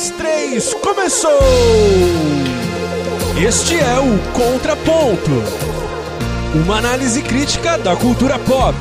dois, três, começou! Este é o Contraponto uma análise crítica da cultura pop.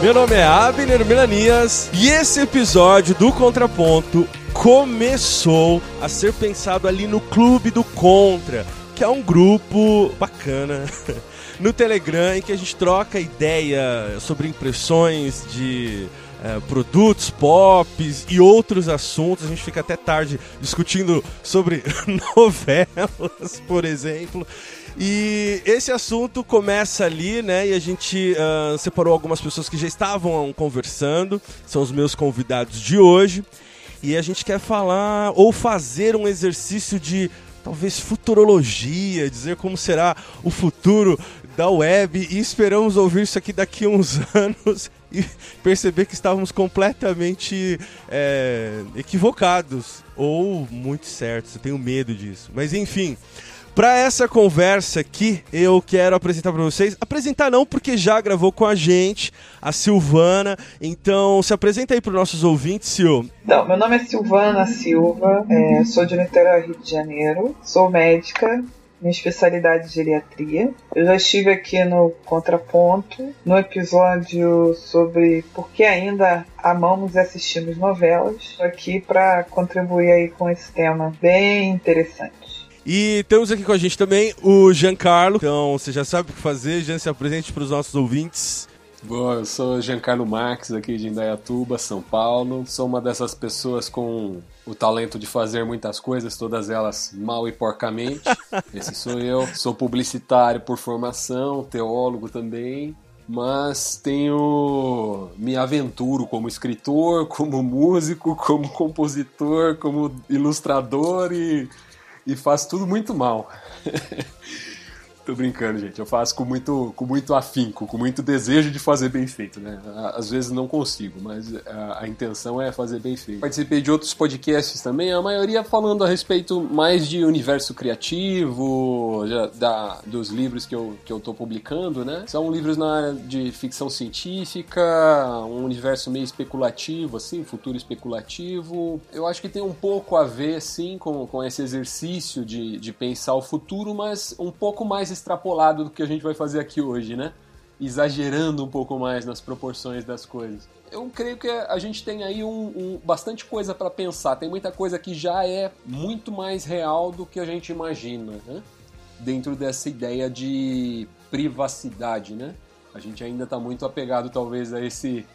Meu nome é Abner Melanias e esse episódio do Contraponto começou a ser pensado ali no Clube do Contra, que é um grupo bacana no Telegram em que a gente troca ideia sobre impressões de é, produtos pop e outros assuntos. A gente fica até tarde discutindo sobre novelas, por exemplo. E esse assunto começa ali, né? E a gente uh, separou algumas pessoas que já estavam conversando, são os meus convidados de hoje. E a gente quer falar ou fazer um exercício de talvez futurologia, dizer como será o futuro da web e esperamos ouvir isso aqui daqui a uns anos e perceber que estávamos completamente é, equivocados ou muito certos. Eu tenho medo disso. Mas enfim, para essa conversa aqui, eu quero apresentar para vocês. Apresentar não, porque já gravou com a gente a Silvana. Então, se apresenta aí para os nossos ouvintes, Sil. Não, meu nome é Silvana Silva, é, sou de Niterói, Rio de Janeiro, sou médica, minha especialidade de geriatria. Eu já estive aqui no Contraponto, no episódio sobre por que ainda amamos e assistimos novelas. Estou aqui para contribuir aí com esse tema bem interessante. E temos aqui com a gente também o Giancarlo. Então, você já sabe o que fazer, Jean, se apresente para os nossos ouvintes. Bom, eu sou Giancarlo Marques, aqui de Indaiatuba, São Paulo. Sou uma dessas pessoas com o talento de fazer muitas coisas, todas elas mal e porcamente. Esse sou eu. Sou publicitário por formação, teólogo também. Mas tenho. me aventuro como escritor, como músico, como compositor, como ilustrador e, e faço tudo muito mal. Tô brincando, gente. Eu faço com muito, com muito afinco, com muito desejo de fazer bem feito, né? Às vezes não consigo, mas a, a, intenção é fazer bem feito. Participei de outros podcasts também, a maioria falando a respeito mais de universo criativo, já, da, dos livros que eu, que eu tô publicando, né? São livros na área de ficção científica, um universo meio especulativo, assim, futuro especulativo. Eu acho que tem um pouco a ver, sim, com, com esse exercício de, de pensar o futuro, mas um pouco mais extrapolado do que a gente vai fazer aqui hoje, né? Exagerando um pouco mais nas proporções das coisas. Eu creio que a gente tem aí um, um bastante coisa para pensar. Tem muita coisa que já é muito mais real do que a gente imagina, né? Dentro dessa ideia de privacidade, né? A gente ainda está muito apegado, talvez, a esse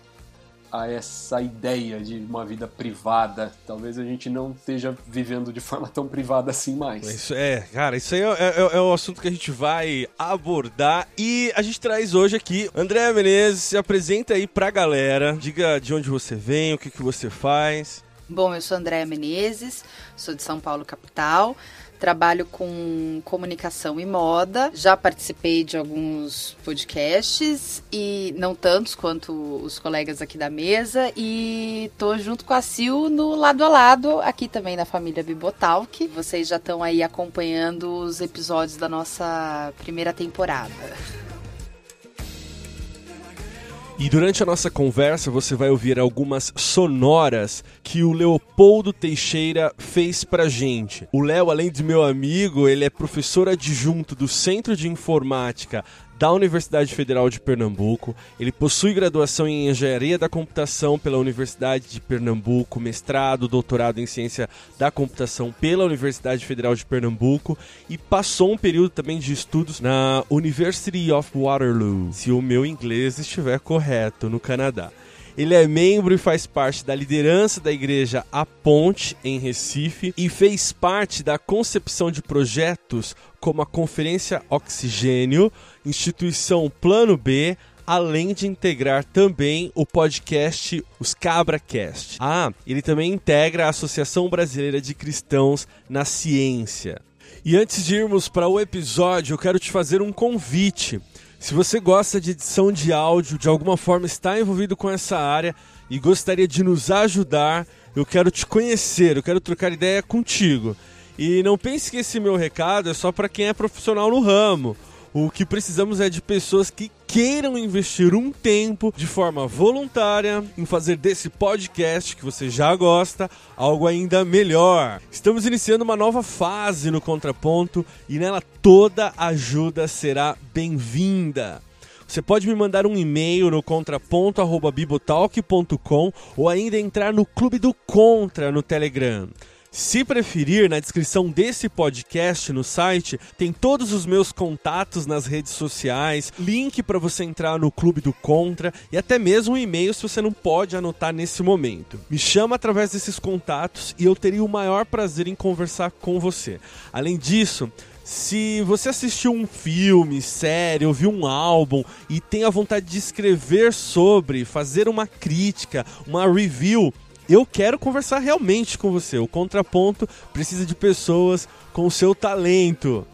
a essa ideia de uma vida privada. Talvez a gente não esteja vivendo de forma tão privada assim mais. Isso é, cara, isso aí é, é, é o assunto que a gente vai abordar e a gente traz hoje aqui André Menezes, se apresenta aí pra galera, diga de onde você vem, o que, que você faz. Bom, eu sou André Menezes, sou de São Paulo, capital trabalho com comunicação e moda. Já participei de alguns podcasts e não tantos quanto os colegas aqui da mesa e tô junto com a Sil no lado a lado aqui também na família Bibotalk. Vocês já estão aí acompanhando os episódios da nossa primeira temporada. E durante a nossa conversa você vai ouvir algumas sonoras que o Leopoldo Teixeira fez pra gente. O Léo, além de meu amigo, ele é professor adjunto do Centro de Informática da Universidade Federal de Pernambuco. Ele possui graduação em Engenharia da Computação pela Universidade de Pernambuco, mestrado, doutorado em Ciência da Computação pela Universidade Federal de Pernambuco e passou um período também de estudos na University of Waterloo, se o meu inglês estiver correto, no Canadá. Ele é membro e faz parte da liderança da igreja A Ponte, em Recife, e fez parte da concepção de projetos como a Conferência Oxigênio, instituição Plano B, além de integrar também o podcast Os CabraCast. Ah, ele também integra a Associação Brasileira de Cristãos na Ciência. E antes de irmos para o episódio, eu quero te fazer um convite. Se você gosta de edição de áudio, de alguma forma está envolvido com essa área e gostaria de nos ajudar, eu quero te conhecer, eu quero trocar ideia contigo. E não pense que esse meu recado é só para quem é profissional no ramo. O que precisamos é de pessoas que queiram investir um tempo de forma voluntária em fazer desse podcast que você já gosta algo ainda melhor. Estamos iniciando uma nova fase no Contraponto e nela toda ajuda será bem-vinda. Você pode me mandar um e-mail no contraponto@bibotalk.com ou ainda entrar no Clube do Contra no Telegram. Se preferir, na descrição desse podcast no site tem todos os meus contatos nas redes sociais, link para você entrar no Clube do Contra e até mesmo um e-mail se você não pode anotar nesse momento. Me chama através desses contatos e eu teria o maior prazer em conversar com você. Além disso, se você assistiu um filme, série, ouviu um álbum e tem a vontade de escrever sobre, fazer uma crítica, uma review, eu quero conversar realmente com você. O Contraponto precisa de pessoas com seu talento.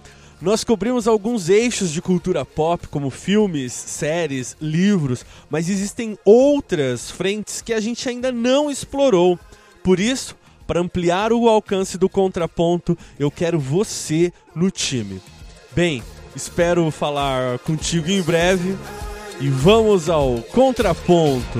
Nós cobrimos alguns eixos de cultura pop, como filmes, séries, livros, mas existem outras frentes que a gente ainda não explorou. Por isso, para ampliar o alcance do contraponto, eu quero você no time. Bem, espero falar contigo em breve e vamos ao contraponto.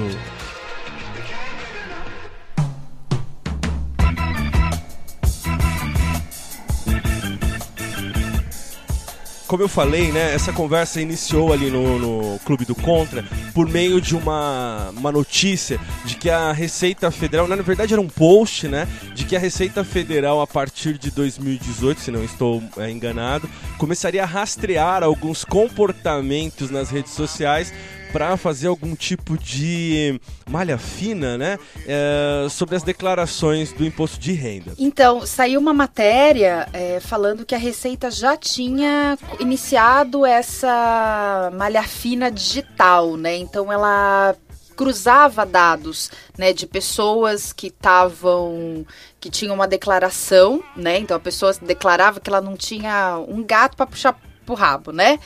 Como eu falei, né, essa conversa iniciou ali no, no Clube do Contra por meio de uma, uma notícia de que a Receita Federal, na verdade era um post, né, de que a Receita Federal a partir de 2018, se não estou é, enganado, começaria a rastrear alguns comportamentos nas redes sociais para fazer algum tipo de malha fina, né, é, sobre as declarações do imposto de renda. Então, saiu uma matéria é, falando que a Receita já tinha iniciado essa malha fina digital, né? Então, ela cruzava dados, né, de pessoas que estavam que tinham uma declaração, né? Então a pessoa declarava que ela não tinha um gato para puxar pro rabo, né?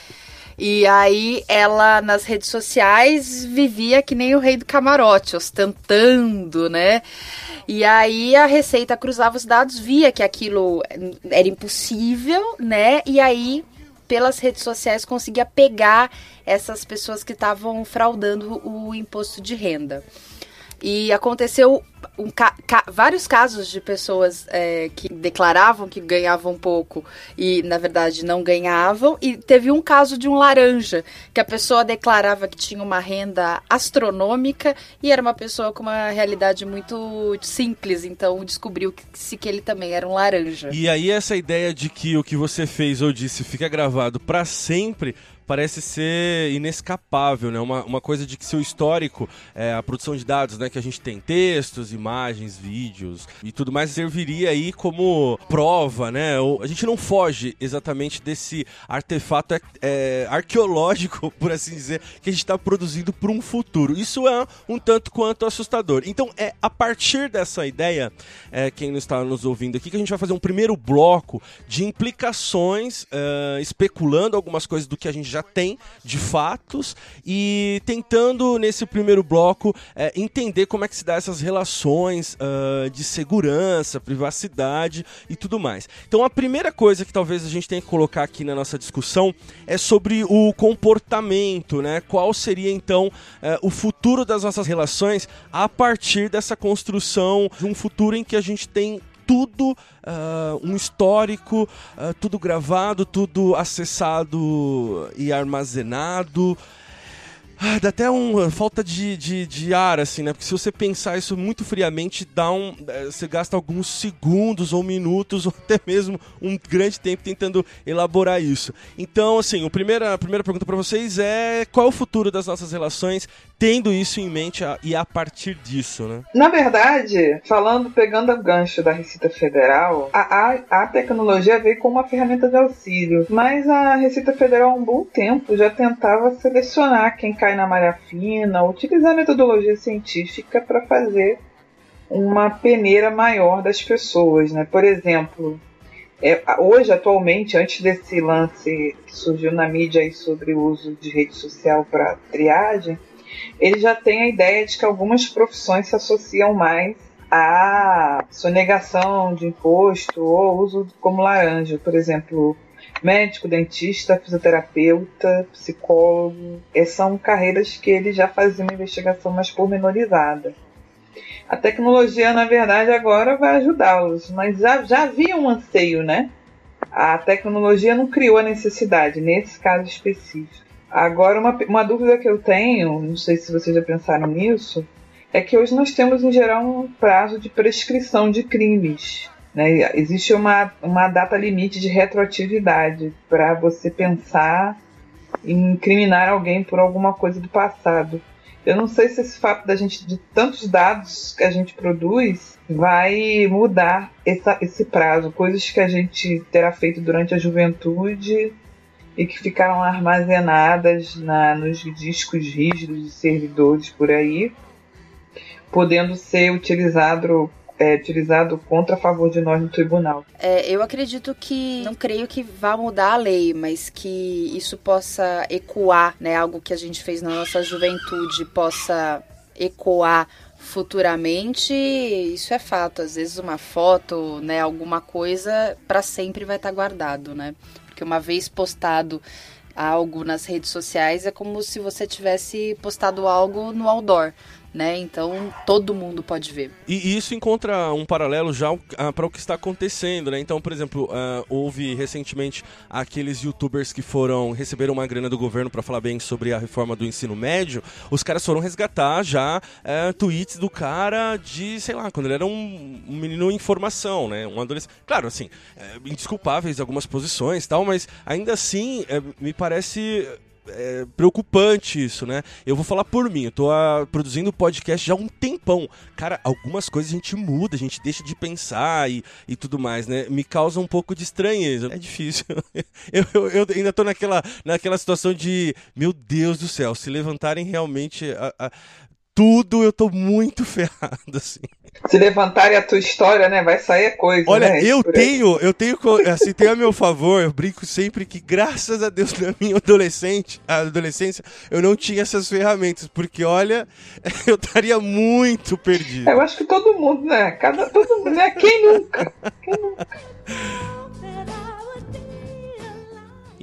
E aí ela nas redes sociais vivia que nem o rei do camarote, ostentando, né? E aí a Receita cruzava os dados, via que aquilo era impossível, né? E aí pelas redes sociais conseguia pegar essas pessoas que estavam fraudando o imposto de renda. E aconteceu um ca ca vários casos de pessoas é, que declaravam que ganhavam pouco e, na verdade, não ganhavam. E teve um caso de um laranja, que a pessoa declarava que tinha uma renda astronômica e era uma pessoa com uma realidade muito simples. Então descobriu que, se que ele também era um laranja. E aí, essa ideia de que o que você fez ou disse fica gravado para sempre parece ser inescapável, né? Uma, uma coisa de que seu histórico, é, a produção de dados, né? Que a gente tem textos, imagens, vídeos e tudo mais, serviria aí como prova, né? A gente não foge exatamente desse artefato é, é, arqueológico, por assim dizer, que a gente está produzindo para um futuro. Isso é um tanto quanto assustador. Então, é a partir dessa ideia, é, quem não está nos ouvindo aqui, que a gente vai fazer um primeiro bloco de implicações, é, especulando algumas coisas do que a gente já tem de fatos e tentando nesse primeiro bloco é, entender como é que se dá essas relações uh, de segurança, privacidade e tudo mais. Então a primeira coisa que talvez a gente tenha que colocar aqui na nossa discussão é sobre o comportamento, né? Qual seria então uh, o futuro das nossas relações a partir dessa construção de um futuro em que a gente tem tudo uh, um histórico, uh, tudo gravado, tudo acessado e armazenado. Ah, dá até um falta de, de, de, ar, assim, né? Porque se você pensar isso muito friamente, dá um. Eh, você gasta alguns segundos ou minutos, ou até mesmo um grande tempo tentando elaborar isso. Então, assim, a primeira, a primeira pergunta para vocês é qual é o futuro das nossas relações, tendo isso em mente a, e a partir disso, né? Na verdade, falando, pegando o gancho da Receita Federal, a, a, a tecnologia veio como uma ferramenta de auxílio, mas a Receita Federal há um bom tempo já tentava selecionar quem cai na malha fina, utilizar metodologia científica para fazer uma peneira maior das pessoas, né? Por exemplo, é, hoje, atualmente, antes desse lance que surgiu na mídia sobre o uso de rede social para triagem, ele já tem a ideia de que algumas profissões se associam mais à sonegação de imposto ou uso como laranja. Por exemplo, médico, dentista, fisioterapeuta, psicólogo. Essas são carreiras que ele já fazia uma investigação mais pormenorizada. A tecnologia, na verdade, agora vai ajudá-los, mas já, já havia um anseio, né? A tecnologia não criou a necessidade, nesse caso específico. Agora, uma, uma dúvida que eu tenho, não sei se vocês já pensaram nisso, é que hoje nós temos, em geral, um prazo de prescrição de crimes. Né? Existe uma, uma data limite de retroatividade para você pensar em incriminar alguém por alguma coisa do passado. Eu não sei se esse fato da gente, de tantos dados que a gente produz, vai mudar essa, esse prazo. Coisas que a gente terá feito durante a juventude e que ficaram armazenadas na, nos discos rígidos de servidores por aí, podendo ser utilizado é, utilizado contra a favor de nós no tribunal. É, eu acredito que não creio que vá mudar a lei, mas que isso possa ecoar, né, algo que a gente fez na nossa juventude possa ecoar futuramente, isso é fato. Às vezes uma foto, né, alguma coisa para sempre vai estar tá guardado, né? Porque uma vez postado algo nas redes sociais é como se você tivesse postado algo no outdoor né? Então todo mundo pode ver. E isso encontra um paralelo já para o que está acontecendo, né? Então, por exemplo, uh, houve recentemente aqueles youtubers que foram receberam uma grana do governo para falar bem sobre a reforma do ensino médio. Os caras foram resgatar já uh, tweets do cara de, sei lá, quando ele era um, menino em formação, né? Um adolescente. Claro, assim, é, indesculpáveis algumas posições, tal, mas ainda assim é, me parece é, preocupante isso, né? Eu vou falar por mim, eu tô a, ah, produzindo podcast já há um tempão. Cara, algumas coisas a gente muda, a gente deixa de pensar e, e tudo mais, né? Me causa um pouco de estranheza. É difícil. eu, eu, eu, ainda tô naquela, naquela situação de, meu Deus do céu, se levantarem realmente a, a tudo, eu tô muito ferrado, assim. Se levantarem a tua história, né? Vai sair coisa. Olha, né? eu tenho, eu tenho, assim, tenho a meu favor, eu brinco sempre que, graças a Deus, na minha adolescente, adolescência, eu não tinha essas ferramentas, porque olha, eu estaria muito perdido. Eu acho que todo mundo, né? Cada, todo mundo, né? Quem nunca? Quem nunca?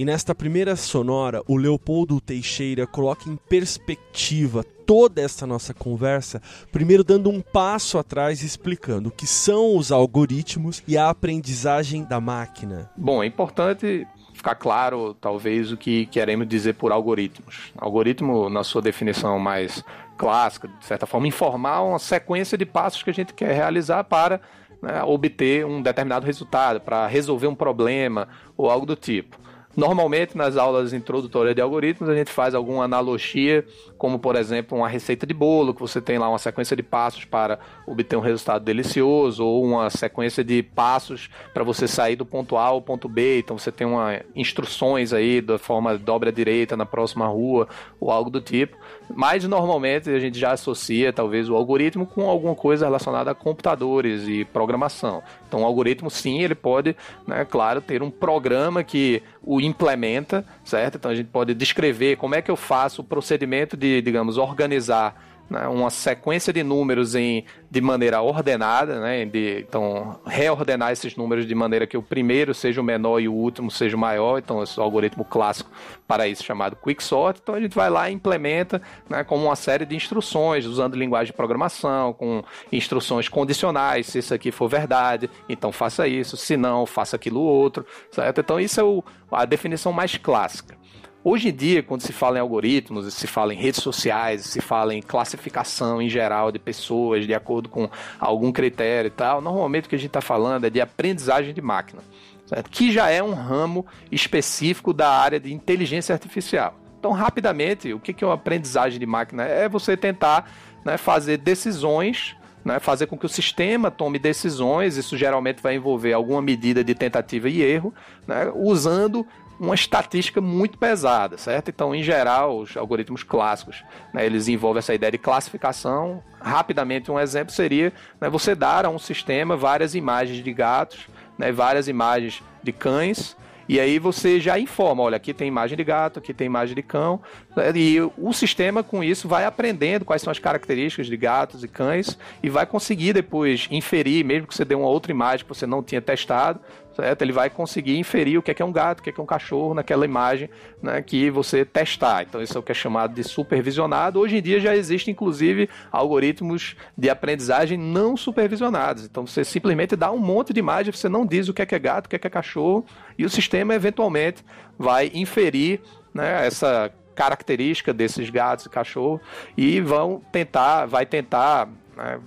E nesta primeira sonora, o Leopoldo Teixeira coloca em perspectiva toda essa nossa conversa, primeiro dando um passo atrás e explicando o que são os algoritmos e a aprendizagem da máquina. Bom, é importante ficar claro, talvez, o que queremos dizer por algoritmos. Algoritmo, na sua definição mais clássica, de certa forma, informar uma sequência de passos que a gente quer realizar para né, obter um determinado resultado, para resolver um problema ou algo do tipo. Normalmente, nas aulas introdutórias de algoritmos, a gente faz alguma analogia, como por exemplo, uma receita de bolo, que você tem lá uma sequência de passos para obter um resultado delicioso, ou uma sequência de passos para você sair do ponto A ao ponto B. Então você tem uma instruções aí da forma dobra à direita na próxima rua, ou algo do tipo. Mas normalmente a gente já associa talvez o algoritmo com alguma coisa relacionada a computadores e programação. Então o algoritmo sim, ele pode, né, claro, ter um programa que o implementa, certo? Então a gente pode descrever como é que eu faço o procedimento de, digamos, organizar né, uma sequência de números em, de maneira ordenada, né, de, então reordenar esses números de maneira que o primeiro seja o menor e o último seja o maior, então esse é algoritmo clássico para isso chamado Quicksort, então a gente vai lá e implementa né, como uma série de instruções, usando linguagem de programação, com instruções condicionais, se isso aqui for verdade, então faça isso, se não, faça aquilo outro, certo? Então isso é o, a definição mais clássica. Hoje em dia, quando se fala em algoritmos, se fala em redes sociais, se fala em classificação em geral de pessoas de acordo com algum critério e tal, normalmente o que a gente está falando é de aprendizagem de máquina, certo? que já é um ramo específico da área de inteligência artificial. Então, rapidamente, o que é uma aprendizagem de máquina? É você tentar né, fazer decisões né, fazer com que o sistema tome decisões, isso geralmente vai envolver alguma medida de tentativa e erro, né, usando uma estatística muito pesada, certo? Então, em geral, os algoritmos clássicos, né, eles envolvem essa ideia de classificação. Rapidamente, um exemplo seria né, você dar a um sistema várias imagens de gatos, né, várias imagens de cães, e aí você já informa, olha, aqui tem imagem de gato, aqui tem imagem de cão, né, e o sistema com isso vai aprendendo quais são as características de gatos e cães e vai conseguir depois inferir, mesmo que você dê uma outra imagem que você não tinha testado, certo? Ele vai conseguir inferir o que é, que é um gato, o que é, que é um cachorro naquela imagem né, que você testar. Então, isso é o que é chamado de supervisionado. Hoje em dia já existe, inclusive, algoritmos de aprendizagem não supervisionados. Então, você simplesmente dá um monte de imagem, você não diz o que é, que é gato, o que é, que é cachorro, e o sistema eventualmente vai inferir né, essa característica desses gatos e cachorros e vão tentar, vai tentar né,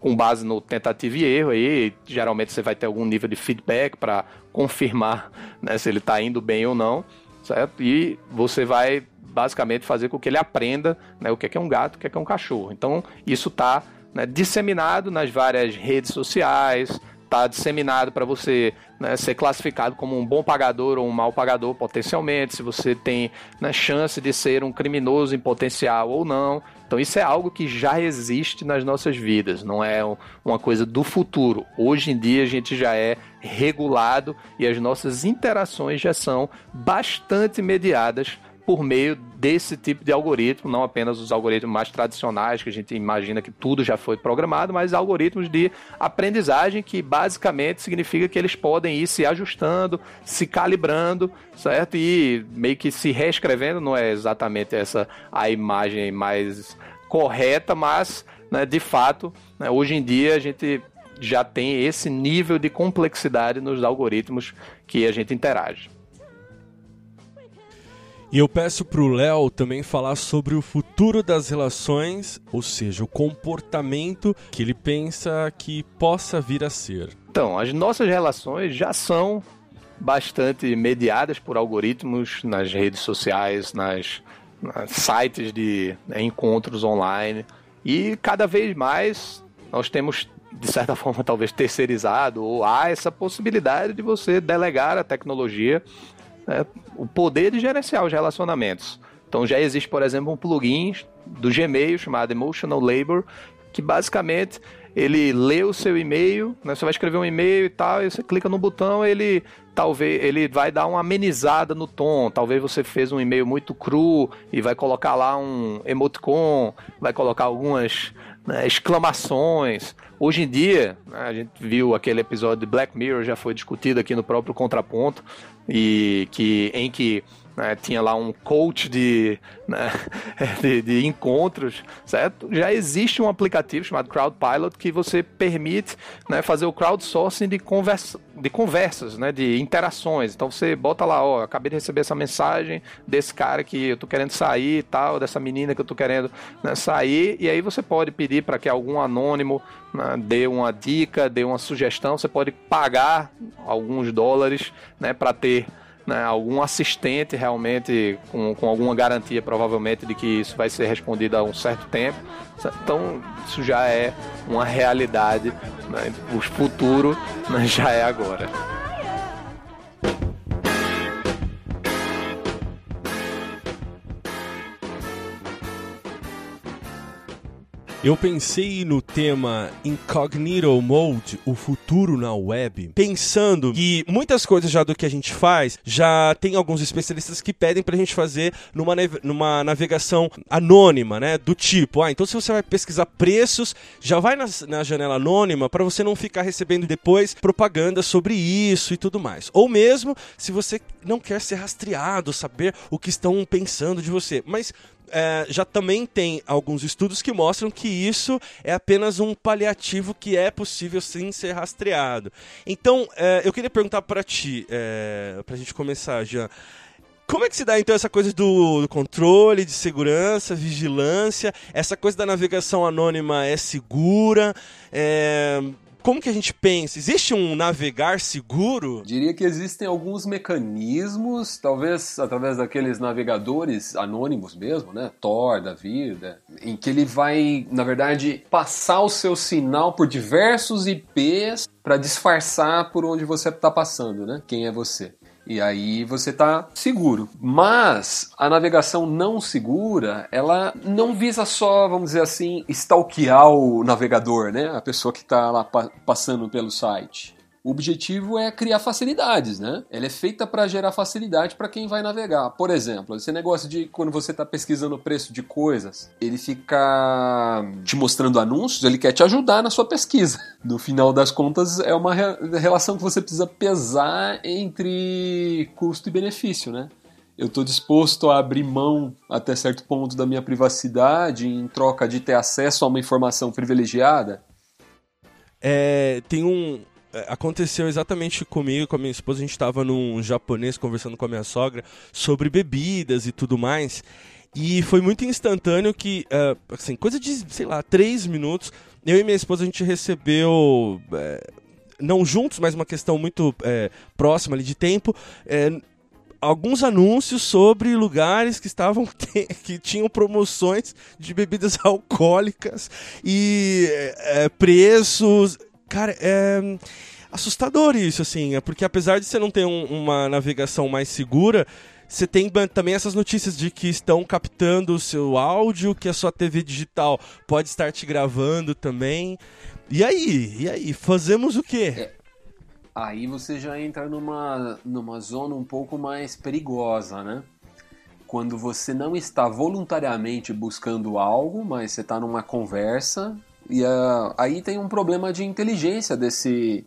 com base no tentativa e erro aí, geralmente você vai ter algum nível de feedback para confirmar né, se ele está indo bem ou não, certo? E você vai basicamente fazer com que ele aprenda né, o que é, um gato, o que é, um cachorro. Então isso está né, disseminado nas várias redes sociais, está disseminado para você né, ser classificado como um bom pagador ou um mau pagador potencialmente, se você tem né, chance de ser um criminoso em potencial ou não. Então isso é algo que já existe nas nossas vidas, não é uma coisa do futuro. Hoje em dia a gente já é regulado e as nossas interações já são bastante mediadas por meio desse tipo de algoritmo, não apenas os algoritmos mais tradicionais, que a gente imagina que tudo já foi programado, mas algoritmos de aprendizagem que basicamente significa que eles podem ir se ajustando, se calibrando, certo? E meio que se reescrevendo, não é exatamente essa a imagem mais correta, mas né, de fato, né, hoje em dia a gente já tem esse nível de complexidade nos algoritmos que a gente interage. E eu peço para o Léo também falar sobre o futuro das relações, ou seja, o comportamento que ele pensa que possa vir a ser. Então, as nossas relações já são bastante mediadas por algoritmos nas redes sociais, nas, nas sites de né, encontros online. E cada vez mais nós temos, de certa forma, talvez terceirizado, ou há essa possibilidade de você delegar a tecnologia né, o poder de gerenciar os relacionamentos. Então já existe, por exemplo, um plugin do Gmail chamado Emotional Labor, que basicamente ele lê o seu e-mail, né, você vai escrever um e-mail e tal, e você clica no botão, ele talvez ele vai dar uma amenizada no tom. Talvez você fez um e-mail muito cru e vai colocar lá um emoticon, vai colocar algumas né, exclamações. Hoje em dia, né, a gente viu aquele episódio de Black Mirror, já foi discutido aqui no próprio Contraponto, e que em que né, tinha lá um coach de, né, de, de, encontros, certo? Já existe um aplicativo chamado Crowdpilot que você permite né, fazer o crowdsourcing de, conversa, de conversas, né, de interações. Então você bota lá, ó, acabei de receber essa mensagem desse cara que eu tô querendo sair e tal, dessa menina que eu tô querendo né, sair, e aí você pode pedir para que algum anônimo né, dê uma dica, dê uma sugestão, você pode pagar alguns dólares né, para ter né, algum assistente realmente com, com alguma garantia provavelmente de que isso vai ser respondido a um certo tempo. Então isso já é uma realidade, né, o futuro né, já é agora. Eu pensei no tema Incognito Mode, o futuro na web, pensando que muitas coisas já do que a gente faz, já tem alguns especialistas que pedem pra gente fazer numa, numa navegação anônima, né? Do tipo, ah, então se você vai pesquisar preços, já vai na, na janela anônima para você não ficar recebendo depois propaganda sobre isso e tudo mais. Ou mesmo se você não quer ser rastreado, saber o que estão pensando de você. Mas é, já também tem alguns estudos que mostram que isso é apenas um paliativo que é possível sim ser rastreado. Então, é, eu queria perguntar para ti, é, para a gente começar, Jean. Como é que se dá então essa coisa do, do, controle, de segurança, vigilância? Essa coisa da navegação anônima é segura? É, como que a gente pensa? Existe um navegar seguro? Diria que existem alguns mecanismos, talvez através daqueles navegadores anônimos mesmo, né? Tor da vida, em que ele vai, na verdade, passar o seu sinal por diversos IPs para disfarçar por onde você está passando, né? Quem é você. E aí você está seguro. Mas a navegação não segura, ela não visa só, vamos dizer assim, stalkear o navegador, né? A pessoa que está lá pa passando pelo site. O objetivo é criar facilidades, né? Ela é feita para gerar facilidade para quem vai navegar. Por exemplo, esse negócio de quando você está pesquisando o preço de coisas, ele fica te mostrando anúncios, ele quer te ajudar na sua pesquisa. No final das contas, é uma relação que você precisa pesar entre custo e benefício, né? eu estou disposto a abrir mão até certo ponto da minha privacidade em troca de ter acesso a uma informação privilegiada? É, tem um. É, aconteceu exatamente comigo, com a minha esposa. A gente estava num japonês conversando com a minha sogra sobre bebidas e tudo mais. E foi muito instantâneo que, uh, assim, coisa de, sei lá, três minutos, eu e minha esposa a gente recebeu. Uh, não juntos, mas uma questão muito é, próxima ali de tempo, é, alguns anúncios sobre lugares que estavam que tinham promoções de bebidas alcoólicas e é, preços. Cara, é assustador isso, assim, é porque apesar de você não ter um, uma navegação mais segura, você tem também essas notícias de que estão captando o seu áudio, que a sua TV digital pode estar te gravando também. E aí? E aí? Fazemos o quê? É aí você já entra numa, numa zona um pouco mais perigosa, né? Quando você não está voluntariamente buscando algo, mas você está numa conversa, e uh, aí tem um problema de inteligência desse,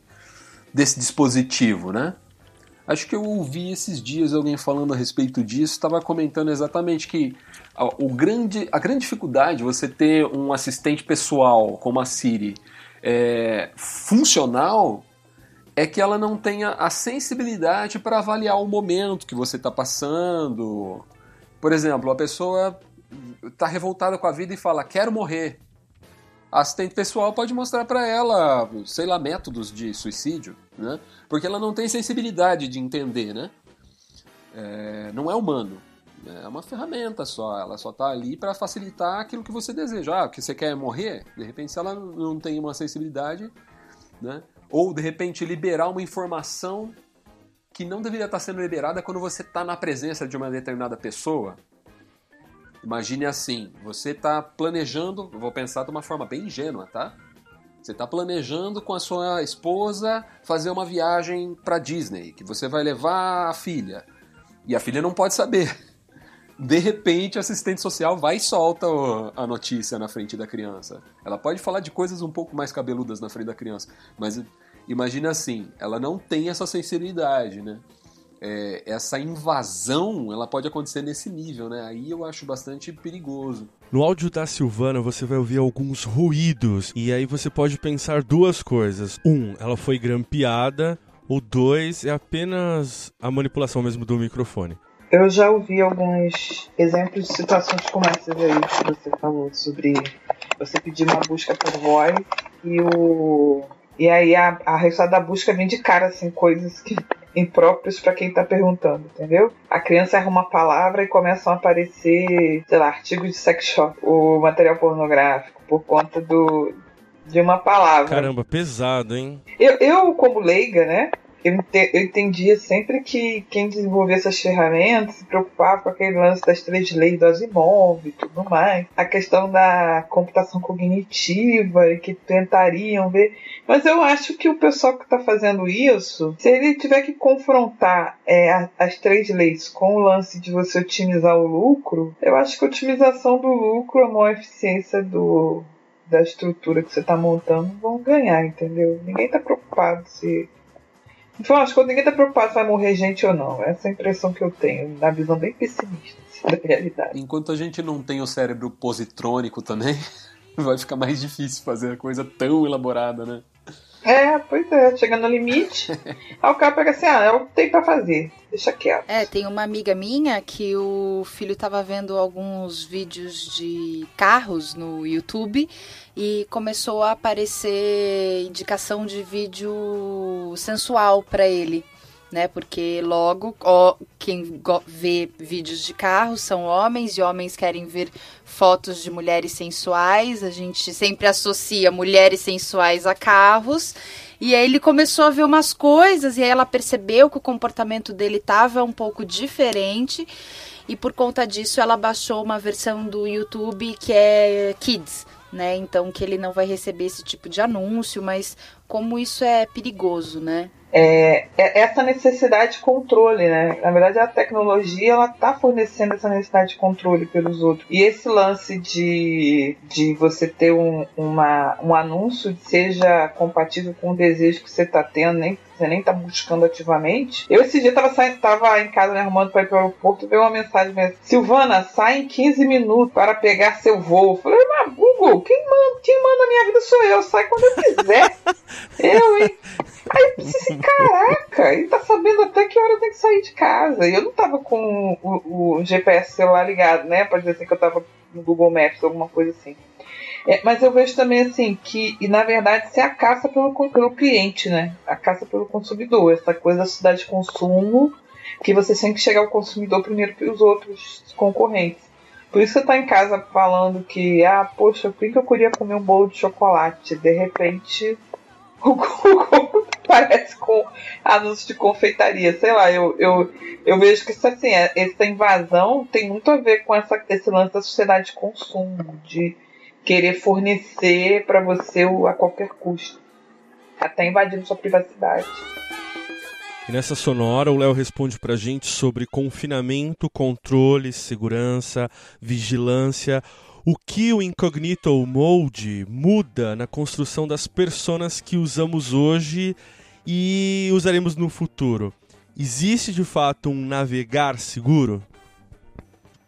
desse dispositivo, né? Acho que eu ouvi esses dias alguém falando a respeito disso, estava comentando exatamente que o grande, a grande dificuldade de você ter um assistente pessoal como a Siri é, funcional é que ela não tenha a sensibilidade para avaliar o momento que você está passando. Por exemplo, a pessoa está revoltada com a vida e fala: Quero morrer. Assistente pessoal pode mostrar para ela, sei lá, métodos de suicídio, né? Porque ela não tem sensibilidade de entender, né? É, não é humano. É uma ferramenta só. Ela só está ali para facilitar aquilo que você deseja. Ah, que você quer morrer? De repente, se ela não tem uma sensibilidade, né? Ou de repente liberar uma informação que não deveria estar sendo liberada quando você está na presença de uma determinada pessoa. Imagine assim, você está planejando, vou pensar de uma forma bem ingênua, tá? Você está planejando com a sua esposa fazer uma viagem para Disney, que você vai levar a filha. E a filha não pode saber. De repente, a assistente social vai e solta a notícia na frente da criança. Ela pode falar de coisas um pouco mais cabeludas na frente da criança, mas imagina assim, ela não tem essa sensibilidade, né? É, essa invasão ela pode acontecer nesse nível, né? Aí eu acho bastante perigoso. No áudio da Silvana você vai ouvir alguns ruídos e aí você pode pensar duas coisas: um, ela foi grampeada, ou dois, é apenas a manipulação mesmo do microfone. Eu já ouvi alguns exemplos de situações como essas aí que você falou, sobre você pedir uma busca por voz e o. E aí a, a resultado da busca vem de cara, assim, coisas que impróprias para quem está perguntando, entendeu? A criança erra uma palavra e começam a aparecer, sei lá, artigos de sex shop, o material pornográfico, por conta do, de uma palavra. Caramba, pesado, hein? Eu, eu como leiga, né? Eu entendia sempre que quem desenvolvia essas ferramentas se preocupava com aquele lance das três leis do Asimov e tudo mais, a questão da computação cognitiva e que tentariam ver. Mas eu acho que o pessoal que está fazendo isso, se ele tiver que confrontar é, as três leis com o lance de você otimizar o lucro, eu acho que a otimização do lucro, a maior eficiência do, da estrutura que você está montando vão ganhar, entendeu? Ninguém está preocupado se então, acho que ninguém tá preocupado se vai morrer gente ou não. Essa é a impressão que eu tenho, na visão bem pessimista assim, da realidade. Enquanto a gente não tem o cérebro positrônico também, vai ficar mais difícil fazer a coisa tão elaborada, né? É, pois é, chegando no limite. aí o cara pega assim, ah, é o que tem pra fazer, deixa quieto. É, tem uma amiga minha que o filho tava vendo alguns vídeos de carros no YouTube e começou a aparecer indicação de vídeo sensual para ele. Né, porque logo ó, quem vê vídeos de carros são homens e homens querem ver fotos de mulheres sensuais. A gente sempre associa mulheres sensuais a carros. E aí ele começou a ver umas coisas e aí ela percebeu que o comportamento dele estava um pouco diferente. E por conta disso ela baixou uma versão do YouTube que é Kids né? Então que ele não vai receber esse tipo de anúncio, mas como isso é perigoso, né? É, é essa necessidade de controle, né? Na verdade, a tecnologia ela está fornecendo essa necessidade de controle pelos outros. E esse lance de, de você ter um, uma, um anúncio que seja compatível com o desejo que você está tendo, nem você nem tá buscando ativamente. Eu esse dia tava, tava em casa me arrumando para ir pro aeroporto e veio uma mensagem mesmo. Silvana, sai em 15 minutos para pegar seu voo. Eu falei, mas Google, quem manda, quem manda a minha vida sou eu, sai quando eu quiser. eu, hein? Aí eu pensei, caraca, ele tá sabendo até que hora eu tenho que sair de casa. E eu não tava com o, o GPS celular ligado, né? Pra dizer assim que eu tava no Google Maps, alguma coisa assim. É, mas eu vejo também assim que, e na verdade, se é a caça pelo, pelo cliente, né? A caça pelo consumidor, essa coisa da cidade de consumo, que você tem que chegar ao consumidor primeiro que os outros concorrentes. Por isso você tá em casa falando que, ah, poxa, por que eu queria comer um bolo de chocolate? De repente, o Google parece com anúncio de confeitaria. Sei lá, eu, eu, eu vejo que isso, assim, é, essa invasão tem muito a ver com essa, esse lance da sociedade de consumo, de querer fornecer para você a qualquer custo, até invadindo sua privacidade. E nessa sonora, o Léo responde para a gente sobre confinamento, controle, segurança, vigilância. O que o Incognito Mode muda na construção das personas que usamos hoje e usaremos no futuro? Existe de fato um navegar seguro?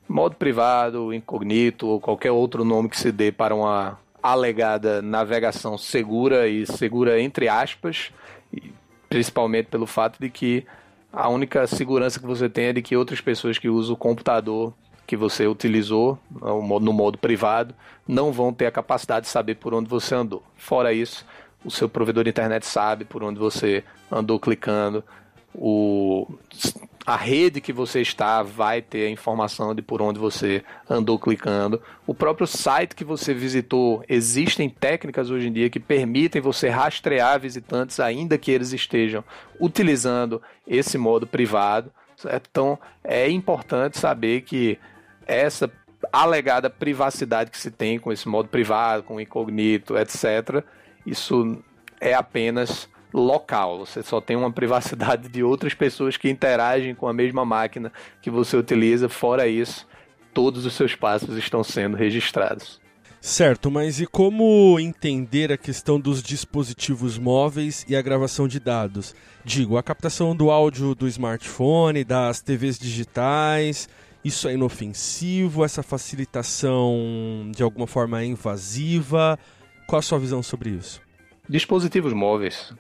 modo privado, incognito ou qualquer outro nome que se dê para uma alegada navegação segura e segura entre aspas, principalmente pelo fato de que a única segurança que você tem é de que outras pessoas que usam o computador que você utilizou no modo privado não vão ter a capacidade de saber por onde você andou. Fora isso, o seu provedor de internet sabe por onde você andou clicando, o a rede que você está vai ter a informação de por onde você andou clicando. O próprio site que você visitou, existem técnicas hoje em dia que permitem você rastrear visitantes, ainda que eles estejam utilizando esse modo privado. Então é importante saber que essa alegada privacidade que se tem com esse modo privado, com incognito, etc., isso é apenas local. Você só tem uma privacidade de outras pessoas que interagem com a mesma máquina que você utiliza. Fora isso, todos os seus passos estão sendo registrados. Certo, mas e como entender a questão dos dispositivos móveis e a gravação de dados? Digo, a captação do áudio do smartphone, das TVs digitais, isso é inofensivo? Essa facilitação de alguma forma é invasiva? Qual a sua visão sobre isso? Dispositivos móveis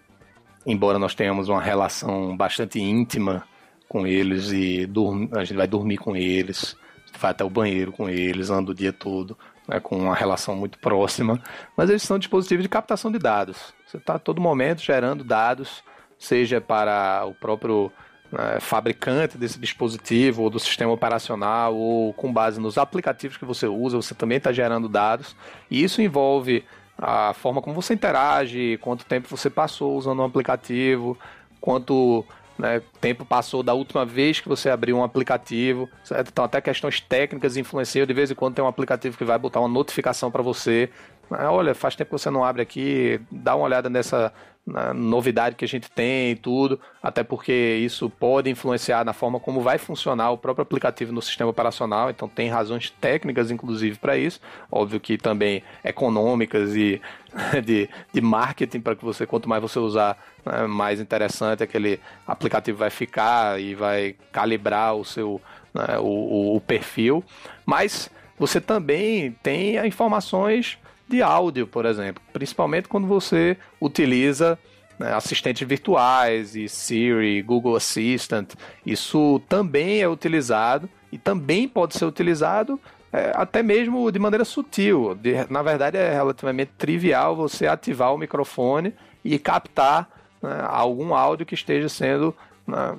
embora nós tenhamos uma relação bastante íntima com eles e a gente vai dormir com eles, vai até o banheiro com eles, anda o dia todo, né, com uma relação muito próxima, mas eles são dispositivos de captação de dados. Você está a todo momento gerando dados, seja para o próprio né, fabricante desse dispositivo ou do sistema operacional ou com base nos aplicativos que você usa, você também está gerando dados. E isso envolve a forma como você interage, quanto tempo você passou usando um aplicativo, quanto né, tempo passou da última vez que você abriu um aplicativo. Certo? Então, até questões técnicas influenciam. De vez em quando tem um aplicativo que vai botar uma notificação para você. Olha, faz tempo que você não abre aqui, dá uma olhada nessa na novidade que a gente tem e tudo, até porque isso pode influenciar na forma como vai funcionar o próprio aplicativo no sistema operacional, então tem razões técnicas, inclusive, para isso. Óbvio que também econômicas e de, de marketing, para que você, quanto mais você usar, né, mais interessante aquele aplicativo vai ficar e vai calibrar o seu né, o, o perfil. Mas você também tem informações de áudio, por exemplo, principalmente quando você utiliza né, assistentes virtuais e Siri, Google Assistant. Isso também é utilizado e também pode ser utilizado é, até mesmo de maneira sutil. De, na verdade, é relativamente trivial você ativar o microfone e captar né, algum áudio que esteja sendo né,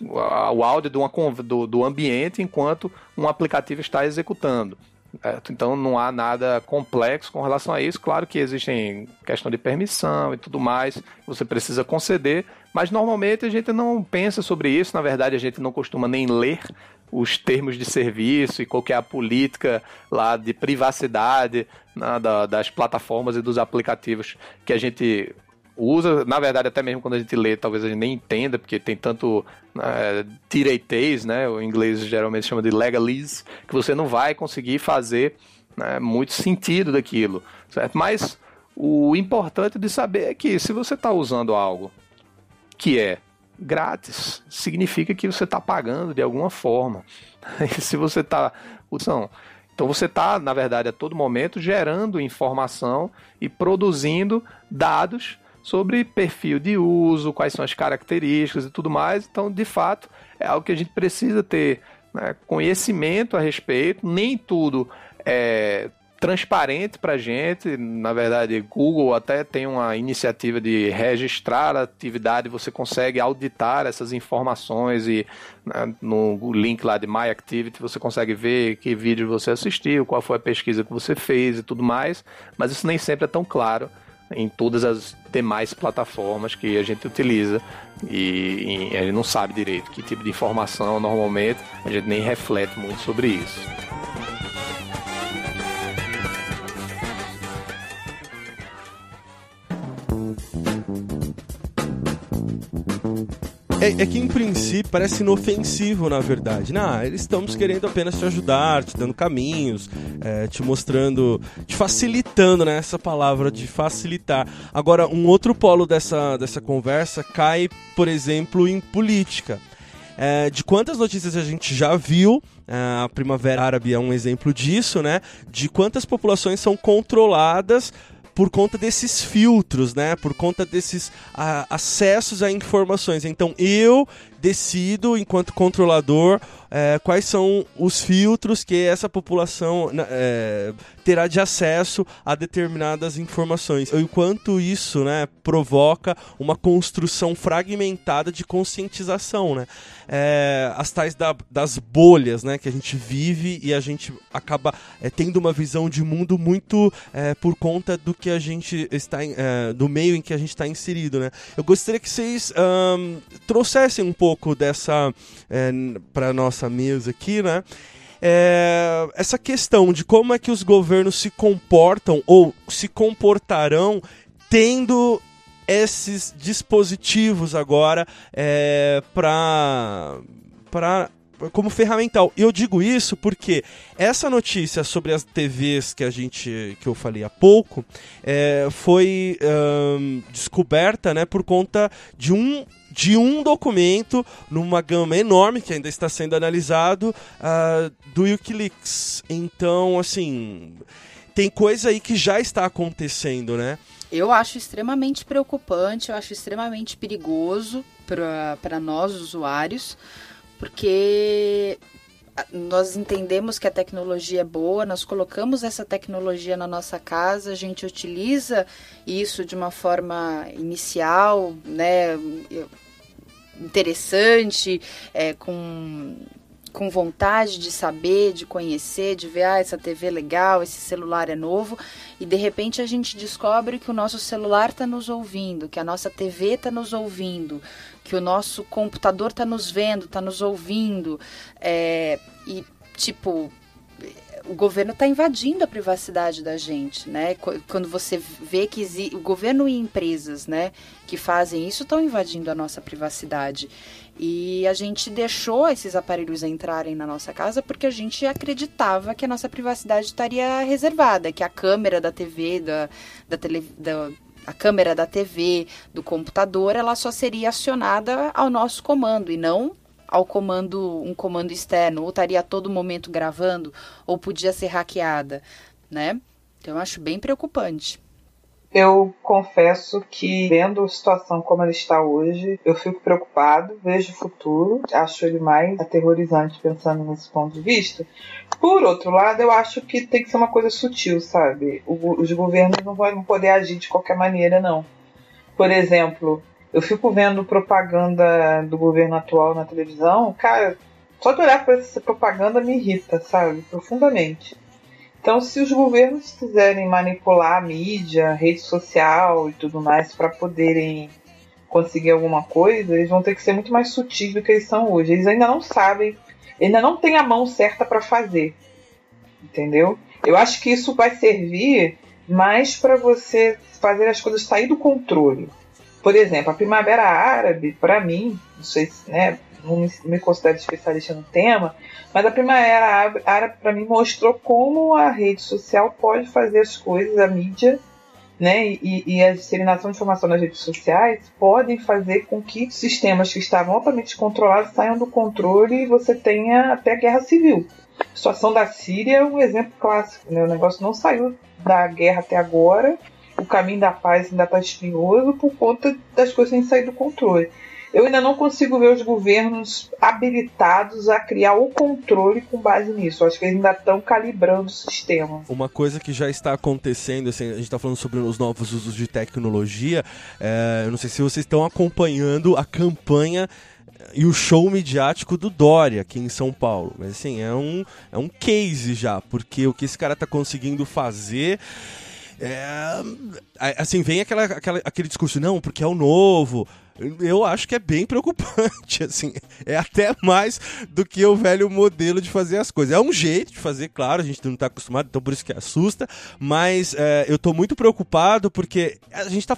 o áudio de uma, do, do ambiente enquanto um aplicativo está executando. Então não há nada complexo com relação a isso. Claro que existem questão de permissão e tudo mais, você precisa conceder, mas normalmente a gente não pensa sobre isso. Na verdade, a gente não costuma nem ler os termos de serviço e qual é a política lá de privacidade né, da, das plataformas e dos aplicativos que a gente usa, na verdade, até mesmo quando a gente lê, talvez a gente nem entenda, porque tem tanto é, né? O inglês geralmente chama de legalese, que você não vai conseguir fazer né, muito sentido daquilo, certo? Mas o importante de saber é que se você está usando algo que é grátis, significa que você está pagando de alguma forma. E se você está então você está, na verdade, a todo momento gerando informação e produzindo dados sobre perfil de uso, quais são as características e tudo mais. Então, de fato, é algo que a gente precisa ter né, conhecimento a respeito. Nem tudo é transparente para a gente. Na verdade, Google até tem uma iniciativa de registrar a atividade, você consegue auditar essas informações e né, no link lá de My Activity você consegue ver que vídeo você assistiu, qual foi a pesquisa que você fez e tudo mais, mas isso nem sempre é tão claro em todas as demais plataformas que a gente utiliza e, e a gente não sabe direito que tipo de informação normalmente a gente nem reflete muito sobre isso. É, é, que em princípio parece inofensivo, na verdade. Não, eles estamos querendo apenas te ajudar, te dando caminhos, é, te mostrando, te facilitando, né? Essa palavra de facilitar. Agora, um outro polo dessa, dessa conversa cai, por exemplo, em política. É, de quantas notícias a gente já viu, é, a Primavera Árabe é um exemplo disso, né? De quantas populações são controladas por conta desses filtros, né? Por conta desses a, acessos a informações. Então eu decido, enquanto controlador, é, quais são os filtros que essa população é, terá de acesso a determinadas informações. E o quanto isso né, provoca uma construção fragmentada de conscientização. Né? É, as tais da, das bolhas né, que a gente vive e a gente acaba é, tendo uma visão de mundo muito é, por conta do que a gente está é, do meio em que a gente está inserido. Né? Eu gostaria que vocês trouxessem um pouco dessa para nossa mesa aqui, né? é, essa questão de como é que os governos se comportam ou se comportarão tendo esses dispositivos agora é, para para como ferramental. Eu digo isso porque essa notícia sobre as TVs que a gente que eu falei há pouco é, foi descoberta, né, por conta de um de um documento numa gama enorme que ainda está sendo analisado uh, do Wikileaks. Então, assim, tem coisa aí que já está acontecendo, né? Eu acho extremamente preocupante, eu acho extremamente perigoso para nós, usuários, porque nós entendemos que a tecnologia é boa, nós colocamos essa tecnologia na nossa casa, a gente utiliza isso de uma forma inicial, né, interessante, é, com com vontade de saber, de conhecer, de ver, ah, essa TV é legal, esse celular é novo, e de repente a gente descobre que o nosso celular está nos ouvindo, que a nossa TV está nos ouvindo, que o nosso computador está nos vendo, está nos ouvindo, é, e tipo o governo está invadindo a privacidade da gente, né? Quando você vê que o governo e empresas, né, que fazem isso estão invadindo a nossa privacidade. E a gente deixou esses aparelhos entrarem na nossa casa porque a gente acreditava que a nossa privacidade estaria reservada, que a câmera da TV, da, da, tele, da a câmera da TV, do computador, ela só seria acionada ao nosso comando e não ao comando, um comando externo, ou estaria a todo momento gravando, ou podia ser hackeada, né? Então eu acho bem preocupante. Eu confesso que, vendo a situação como ela está hoje, eu fico preocupado, vejo o futuro, acho ele mais aterrorizante pensando nesse ponto de vista. Por outro lado, eu acho que tem que ser uma coisa sutil, sabe? os governos não vão poder agir de qualquer maneira, não. Por exemplo, eu fico vendo propaganda do governo atual na televisão, cara, só de olhar para essa propaganda me irrita, sabe? Profundamente. Então, se os governos quiserem manipular a mídia, rede social e tudo mais para poderem conseguir alguma coisa, eles vão ter que ser muito mais sutis do que eles são hoje. Eles ainda não sabem ainda não tem a mão certa para fazer. Entendeu? Eu acho que isso vai servir mais para você fazer as coisas sair do controle. Por exemplo, a Primavera Árabe, para mim, não sei se, né, não me, me considero especialista no tema, mas a Primavera Árabe para mim mostrou como a rede social pode fazer as coisas, a mídia, né, e, e a disseminação de informação nas redes sociais podem fazer com que sistemas que estavam altamente controlados saiam do controle e você tenha até guerra civil. A situação da Síria é um exemplo clássico, né? O negócio não saiu da guerra até agora, o caminho da paz ainda está espinhoso por conta das coisas sem sair do controle. Eu ainda não consigo ver os governos habilitados a criar o controle com base nisso. Acho que eles ainda estão calibrando o sistema. Uma coisa que já está acontecendo, assim, a gente está falando sobre os novos usos de tecnologia. É, eu não sei se vocês estão acompanhando a campanha e o show midiático do Dória aqui em São Paulo. Mas assim, é um, é um case já, porque o que esse cara tá conseguindo fazer. É, assim, vem aquela, aquela, aquele discurso, não, porque é o novo, eu acho que é bem preocupante, assim. É até mais do que o velho modelo de fazer as coisas. É um jeito de fazer, claro, a gente não está acostumado, então por isso que assusta, mas é, eu estou muito preocupado porque a gente está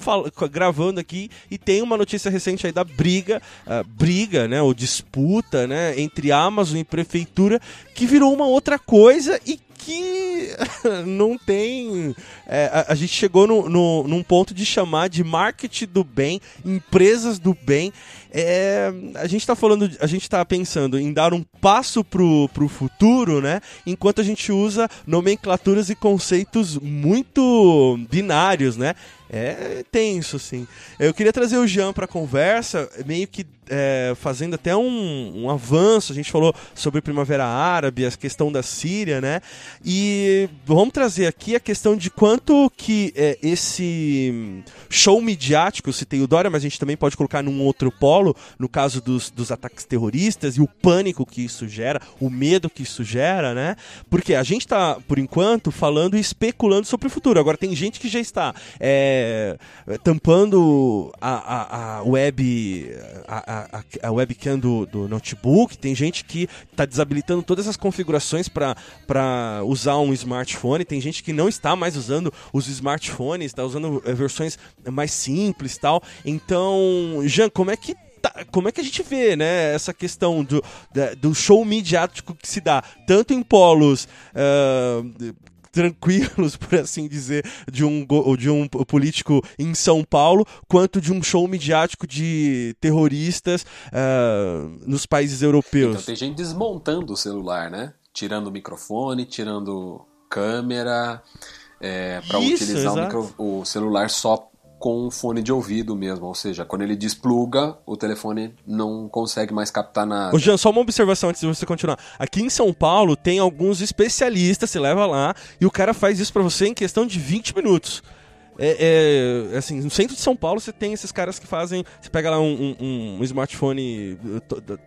gravando aqui e tem uma notícia recente aí da briga, uh, briga, né, ou disputa, né, entre Amazon e prefeitura, que virou uma outra coisa e que não tem. É, a, a, gente chegou no, no, num ponto de chamar de marketing do bem, empresas do bem. É, a gente está falando, a gente está pensando em dar um passo pro, pro futuro, né? Enquanto a gente usa nomenclaturas e conceitos muito binários, né? É tenso, assim. Eu queria trazer o Jean para a conversa, meio que é, fazendo até um, um, avanço. A gente falou sobre Primavera Árabe, a questão da Síria, né? E vamos trazer aqui a questão de quanto que é, esse show midiático, se tem o Dória, mas a gente também pode colocar num outro polo, no caso dos, dos ataques terroristas e o pânico que isso gera, o medo que isso gera, né? Porque a gente está, por enquanto, falando e especulando sobre o futuro. Agora tem gente que já está. É, tampando a, a, a web a, a, a, webcam do, do notebook, tem gente que está desabilitando todas as configurações para usar um smartphone, tem gente que não está mais usando os smartphones, está usando é, versões mais simples tal. Então, Jean, como é que tá, como é que a gente vê, né, essa questão do, do show midiático que se dá tanto em polos uh, tranquilos, por assim dizer, de um, de um político em São Paulo, quanto de um show midiático de terroristas uh, nos países europeus. Então tem gente desmontando o celular, né? Tirando o microfone, tirando câmera, é, para utilizar o, micro, o celular só com fone de ouvido mesmo, ou seja, quando ele despluga, o telefone não consegue mais captar nada. Ô Jean, só uma observação antes de você continuar. Aqui em São Paulo tem alguns especialistas, você leva lá e o cara faz isso para você em questão de 20 minutos. É, é, assim, no centro de São Paulo você tem esses caras que fazem. Você pega lá um, um, um smartphone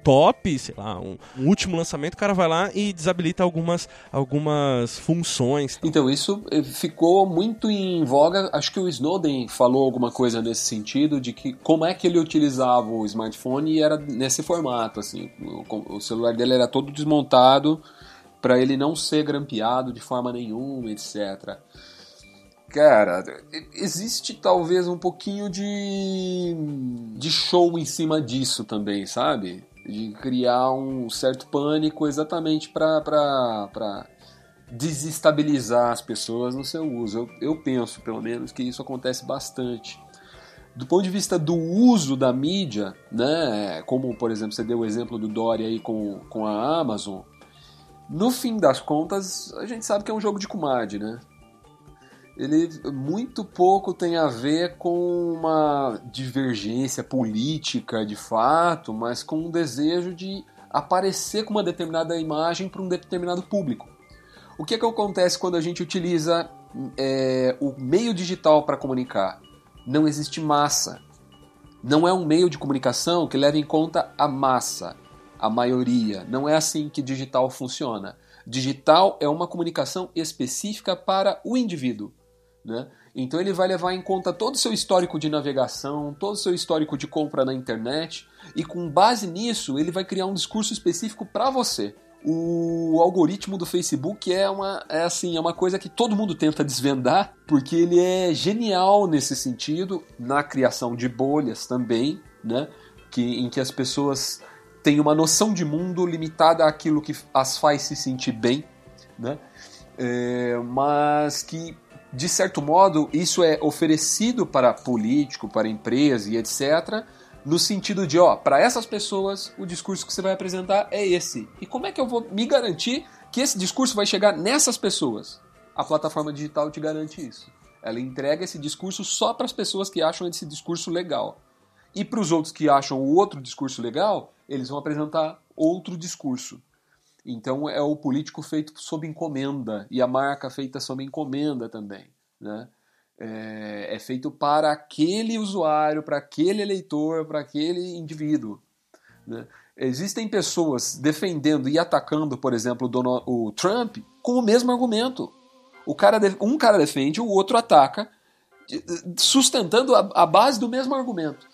top, sei lá, um, um, último lançamento, o cara vai lá e desabilita algumas, algumas funções. Então, isso eh, ficou muito em voga. Acho que o Snowden falou alguma coisa nesse sentido, de que como é que ele utilizava o smartphone e era nesse formato, assim. O, o celular dele era todo desmontado para ele não ser grampeado de forma nenhuma, etc. Cara, existe talvez um pouquinho de, de show em cima disso também, sabe? De criar um certo pânico exatamente para desestabilizar as pessoas no seu uso. Eu, eu penso, pelo menos, que isso acontece bastante. Do ponto de vista do uso da mídia, né, como por exemplo você deu o exemplo do Dory aí com, com a Amazon, no fim das contas a gente sabe que é um jogo de comadre, né? Ele muito pouco tem a ver com uma divergência política de fato, mas com um desejo de aparecer com uma determinada imagem para um determinado público. O que, é que acontece quando a gente utiliza é, o meio digital para comunicar? Não existe massa. Não é um meio de comunicação que leva em conta a massa, a maioria. Não é assim que digital funciona. Digital é uma comunicação específica para o indivíduo. Né? Então ele vai levar em conta todo o seu histórico de navegação, todo o seu histórico de compra na internet, e com base nisso ele vai criar um discurso específico para você. o algoritmo do Facebook é uma, é assim, é uma coisa que todo mundo tenta desvendar, porque ele é genial nesse sentido, na criação de bolhas também, né? Que, em que as pessoas têm uma noção de mundo limitada àquilo que as faz se sentir bem, né? É, mas que de certo modo isso é oferecido para político, para empresa e etc no sentido de, ó, para essas pessoas o discurso que você vai apresentar é esse. E como é que eu vou me garantir que esse discurso vai chegar nessas pessoas? A plataforma digital te garante isso. Ela entrega esse discurso só para as pessoas que acham esse discurso legal. E para os outros que acham o outro discurso legal, eles vão apresentar outro discurso. Então é o político feito sob encomenda e a marca feita sob encomenda também, né? é, é feito para aquele usuário, para aquele eleitor, para aquele indivíduo. Né? Existem pessoas defendendo e atacando, por exemplo, o, Trump com o mesmo argumento. O cara, um cara defende, o outro ataca, sustentando a, a base do mesmo argumento.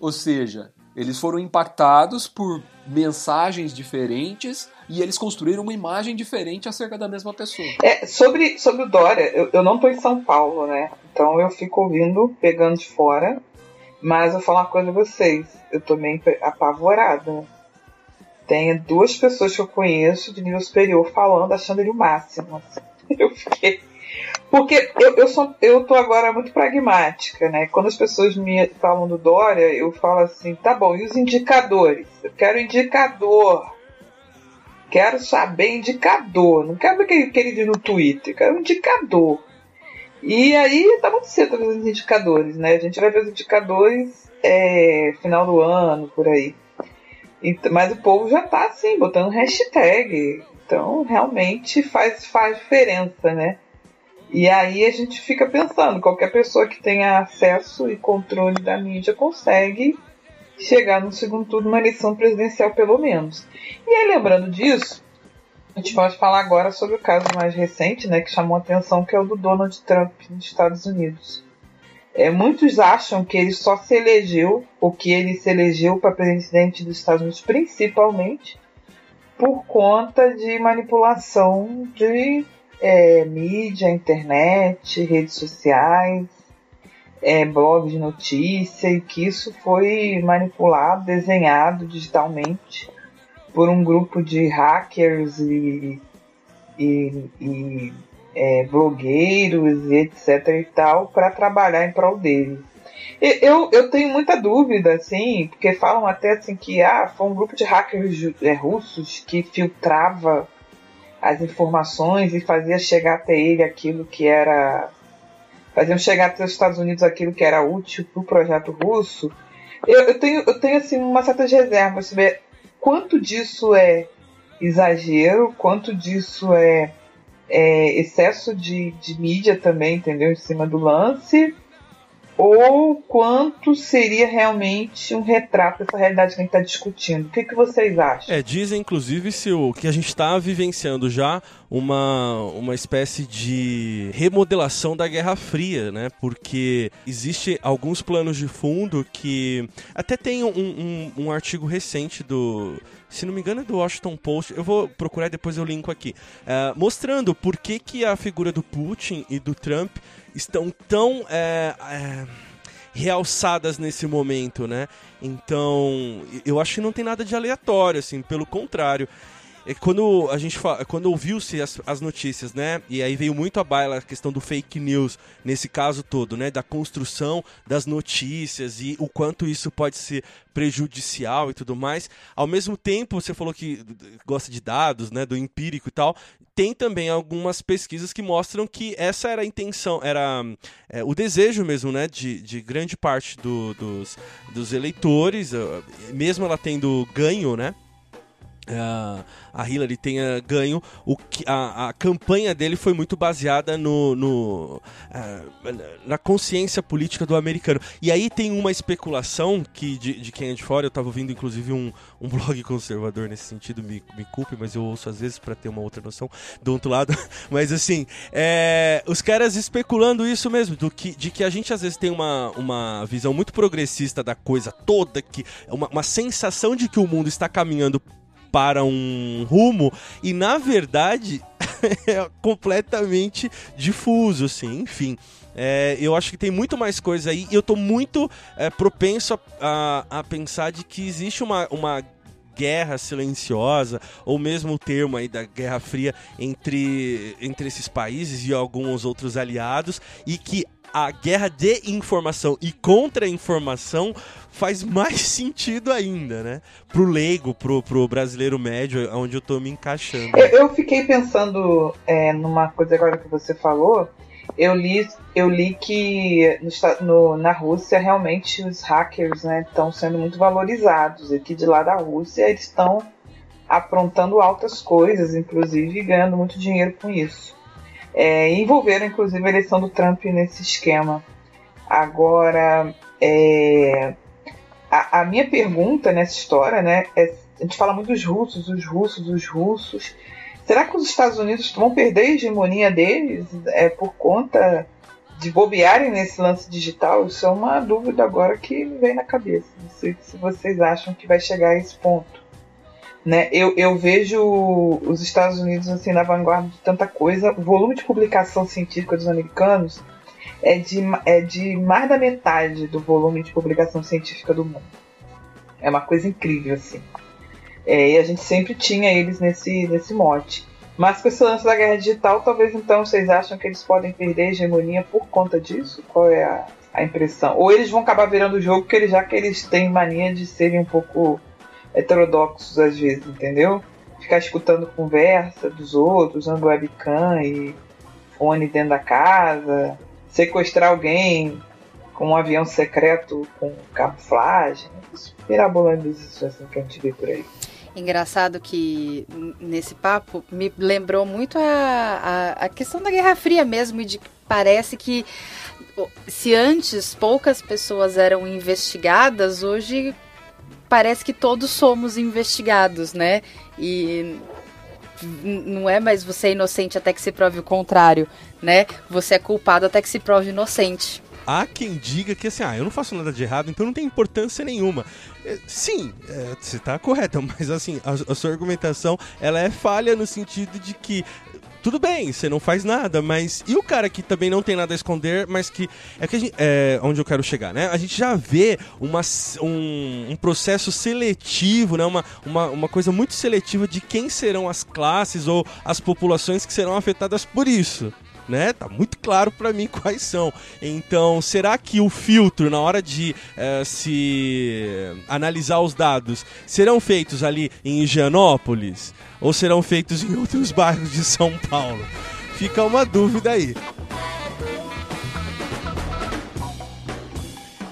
Ou seja, eles foram impactados por mensagens diferentes e eles construíram uma imagem diferente acerca da mesma pessoa. É, sobre, sobre o Dória, eu, eu não estou em São Paulo, né? Então eu fico ouvindo, pegando de fora. Mas eu vou falar uma coisa a vocês. Eu tô meio apavorada. Tem duas pessoas que eu conheço de nível superior falando, achando ele o máximo. Eu fiquei. Porque eu, eu, sou, eu tô agora muito pragmática, né? Quando as pessoas me falam do Dória, eu falo assim, tá bom, e os indicadores? Eu quero indicador. Quero saber indicador. Não quero ver aquele, aquele no Twitter, quero indicador. E aí tá muito cedo os indicadores, né? A gente vai ver os indicadores é, final do ano, por aí. Mas o povo já tá assim, botando hashtag. Então realmente faz, faz diferença, né? E aí a gente fica pensando, qualquer pessoa que tenha acesso e controle da mídia consegue chegar no segundo turno uma eleição presidencial pelo menos. E aí lembrando disso, a gente pode falar agora sobre o caso mais recente, né, que chamou a atenção, que é o do Donald Trump nos Estados Unidos. É, muitos acham que ele só se elegeu, ou que ele se elegeu para presidente dos Estados Unidos principalmente, por conta de manipulação de é, mídia, internet, redes sociais, é, blog de notícia, e que isso foi manipulado, desenhado digitalmente por um grupo de hackers e, e, e é, blogueiros e etc e tal para trabalhar em prol dele. Eu, eu tenho muita dúvida, assim, porque falam até assim que ah, foi um grupo de hackers é, russos que filtrava as informações e fazia chegar até ele aquilo que era. faziam chegar até os Estados Unidos aquilo que era útil para o projeto russo. Eu, eu, tenho, eu tenho assim, uma certa reserva sobre quanto disso é exagero, quanto disso é, é excesso de, de mídia também, entendeu? Em cima do lance ou quanto seria realmente um retrato dessa realidade que a gente está discutindo. O que, que vocês acham? É, dizem inclusive que a gente está vivenciando já uma, uma espécie de remodelação da Guerra Fria, né? Porque existe alguns planos de fundo que até tem um, um, um artigo recente do se não me engano é do Washington Post, eu vou procurar depois eu linko aqui, uh, mostrando por que, que a figura do Putin e do Trump estão tão é, é, realçadas nesse momento, né? Então, eu acho que não tem nada de aleatório, assim, pelo contrário. É quando a gente quando ouviu-se as, as, notícias, né? E aí veio muito a baila a questão do fake news nesse caso todo, né? Da construção das notícias e o quanto isso pode ser prejudicial e tudo mais. Ao mesmo tempo, você falou que gosta de dados, né? Do empírico e tal. Tem também algumas pesquisas que mostram que essa era a intenção, era é, o desejo mesmo, né? De, de grande parte do, dos, dos eleitores, mesmo ela tendo ganho, né? Uh, a Hillary tenha ganho, o que, a, a campanha dele foi muito baseada no, no uh, na consciência política do americano. E aí tem uma especulação que de, de quem é de fora, eu estava ouvindo inclusive um, um blog conservador nesse sentido, me, me culpe, mas eu ouço às vezes para ter uma outra noção do outro lado. Mas assim, é, os caras especulando isso mesmo, do que, de que a gente às vezes tem uma, uma visão muito progressista da coisa toda, que uma, uma sensação de que o mundo está caminhando para um rumo e na verdade é completamente difuso, assim, enfim. É, eu acho que tem muito mais coisa aí eu tô muito é, propenso a, a, a, pensar de que existe uma, uma guerra silenciosa, ou mesmo o termo aí da Guerra Fria entre, entre esses países e alguns outros aliados, e que a guerra de informação e contra-informação faz mais sentido ainda, né? Pro leigo, pro, pro brasileiro médio, onde eu tô me encaixando. Eu, eu fiquei pensando é, numa coisa agora que você falou, eu li, eu li que no, no, na Rússia realmente os hackers estão né, sendo muito valorizados. Aqui de lá da Rússia eles estão aprontando altas coisas, inclusive ganhando muito dinheiro com isso. É, envolveram inclusive a eleição do Trump nesse esquema. Agora, é, a, a, minha pergunta nessa história, né, é, a gente fala muito dos russos, os russos, os russos. Será que os Estados Unidos vão perder a hegemonia deles é, por conta de bobearem nesse lance digital? Isso é uma dúvida agora que me vem na cabeça. Não sei se vocês acham que vai chegar a esse ponto. Né? Eu, eu vejo os Estados Unidos assim na vanguarda de tanta coisa. O volume de publicação científica dos americanos é de, é de mais da metade do volume de publicação científica do mundo. É uma coisa incrível, assim. É, e a gente sempre tinha eles nesse, nesse mote. Mas com esse lance da guerra digital, talvez então vocês acham que eles podem perder a hegemonia por conta disso? Qual é a, a impressão? Ou eles vão acabar virando o jogo, porque já que eles têm mania de serem um pouco heterodoxos às vezes, entendeu? Ficar escutando conversa dos outros, usando webcam e fone dentro da casa, sequestrar alguém com um avião secreto com camuflagem, mirabolantes assim que a gente vê por aí. Engraçado que nesse papo me lembrou muito a, a, a questão da Guerra Fria mesmo, e de parece que se antes poucas pessoas eram investigadas, hoje parece que todos somos investigados, né? E não é mais você é inocente até que se prove o contrário, né? Você é culpado até que se prove inocente há quem diga que assim, ah, eu não faço nada de errado, então não tem importância nenhuma. É, sim, é, você está correto, mas assim, a, a, sua argumentação ela é falha no sentido de que tudo bem, você não faz nada, mas e o cara que também não tem nada a esconder, mas que é que gente, é onde eu quero chegar, né? A gente já vê uma, um, um, processo seletivo, né? Uma, uma, uma coisa muito seletiva de quem serão as classes ou as populações que serão afetadas por isso né? Tá muito claro para mim quais são. Então, será que o filtro na hora de uh, se analisar os dados serão feitos ali em Higienópolis ou serão feitos em outros bairros de São Paulo? Fica uma dúvida aí.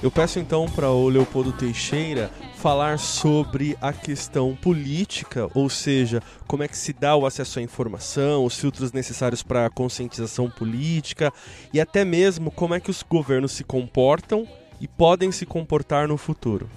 Eu peço então para o Leopoldo Teixeira falar sobre a questão política, ou seja, como é que se dá o acesso à informação, os filtros necessários para a conscientização política e até mesmo como é que os governos se comportam e podem se comportar no futuro.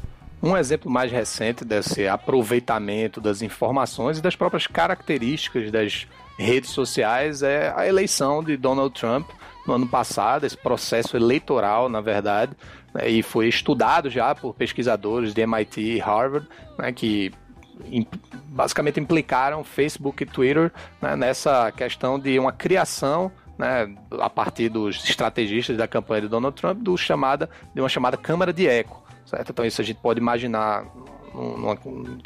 Um exemplo mais recente desse aproveitamento das informações e das próprias características das redes sociais é a eleição de Donald Trump no ano passado, esse processo eleitoral, na verdade, né, e foi estudado já por pesquisadores de MIT e Harvard, né, que basicamente implicaram Facebook e Twitter né, nessa questão de uma criação né, a partir dos estrategistas da campanha de Donald Trump do chamada, de uma chamada câmara de eco. Certo? Então isso a gente pode imaginar numa,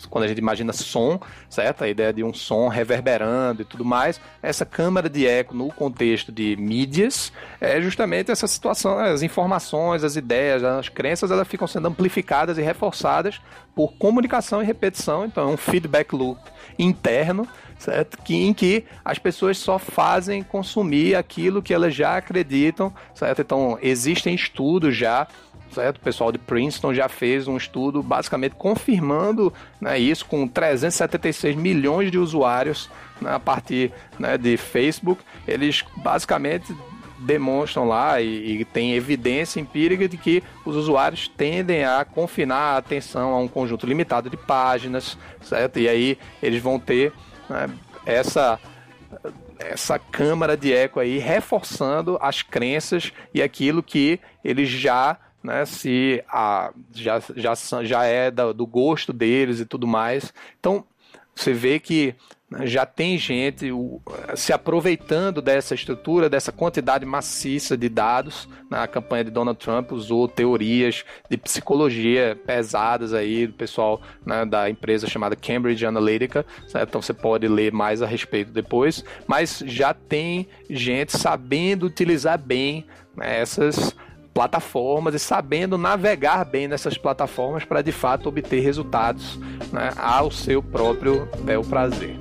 quando a gente imagina som, certo? A ideia de um som reverberando e tudo mais. Essa câmara de eco no contexto de mídias é justamente essa situação, as informações, as ideias, as crenças, elas ficam sendo amplificadas e reforçadas por comunicação e repetição. Então é um feedback loop interno certo? Que, em que as pessoas só fazem consumir aquilo que elas já acreditam, certo? Então, existem estudos já certo? O pessoal de Princeton já fez um estudo basicamente confirmando né, isso com 376 milhões de usuários né, a partir né, de Facebook. Eles basicamente demonstram lá e, e tem evidência empírica de que os usuários tendem a confinar a atenção a um conjunto limitado de páginas, certo? E aí eles vão ter né, essa essa câmara de eco aí reforçando as crenças e aquilo que eles já né, se a, já, já, já é da, do gosto deles e tudo mais. Então, você vê que né, já tem gente se aproveitando dessa estrutura, dessa quantidade maciça de dados. Na campanha de Donald Trump usou teorias de psicologia pesadas aí do pessoal né, da empresa chamada Cambridge Analytica. Certo? Então você pode ler mais a respeito depois. Mas já tem gente sabendo utilizar bem né, essas plataformas e sabendo navegar bem nessas plataformas para de fato obter resultados né, ao seu próprio bel prazer.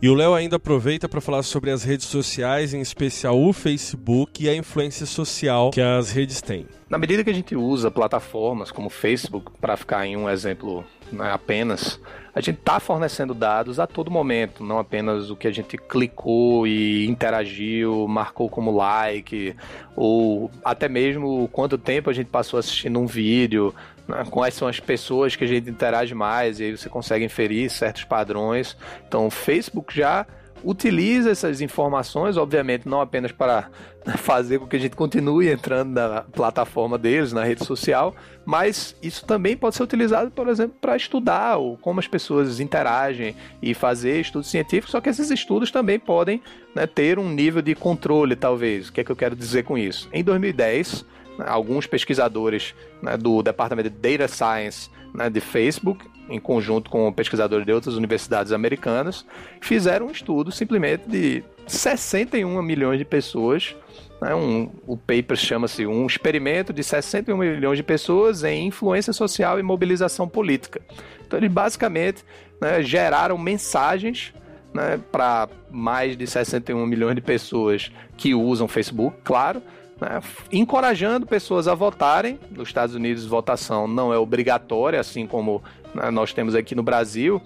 E o Léo ainda aproveita para falar sobre as redes sociais, em especial o Facebook e a influência social que as redes têm. Na medida que a gente usa plataformas como o Facebook, para ficar em um exemplo né, apenas, a gente está fornecendo dados a todo momento, não apenas o que a gente clicou e interagiu, marcou como like, ou até mesmo quanto tempo a gente passou assistindo um vídeo, né, quais são as pessoas que a gente interage mais, e aí você consegue inferir certos padrões. Então, o Facebook já utiliza essas informações, obviamente, não apenas para fazer com que a gente continue entrando na plataforma deles, na rede social, mas isso também pode ser utilizado, por exemplo, para estudar como as pessoas interagem e fazer estudos científicos, só que esses estudos também podem né, ter um nível de controle, talvez. O que é que eu quero dizer com isso? Em 2010, né, alguns pesquisadores né, do Departamento de Data Science né, de Facebook em conjunto com pesquisadores de outras universidades americanas, fizeram um estudo simplesmente de 61 milhões de pessoas. Né, um, o paper chama-se Um Experimento de 61 milhões de pessoas em Influência Social e Mobilização Política. Então, eles basicamente né, geraram mensagens né, para mais de 61 milhões de pessoas que usam Facebook, claro, né, encorajando pessoas a votarem. Nos Estados Unidos, votação não é obrigatória, assim como né, nós temos aqui no Brasil,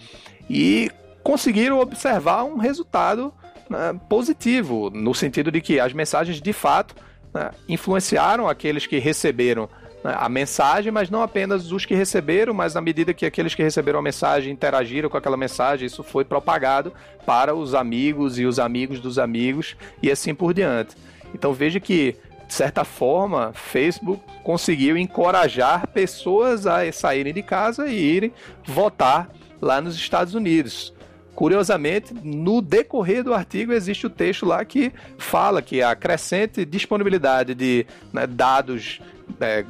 e conseguiram observar um resultado né, positivo, no sentido de que as mensagens de fato né, influenciaram aqueles que receberam né, a mensagem, mas não apenas os que receberam, mas na medida que aqueles que receberam a mensagem interagiram com aquela mensagem, isso foi propagado para os amigos e os amigos dos amigos e assim por diante. Então veja que de certa forma, Facebook conseguiu encorajar pessoas a saírem de casa e irem votar lá nos Estados Unidos. Curiosamente, no decorrer do artigo existe o texto lá que fala que a crescente disponibilidade de né, dados é,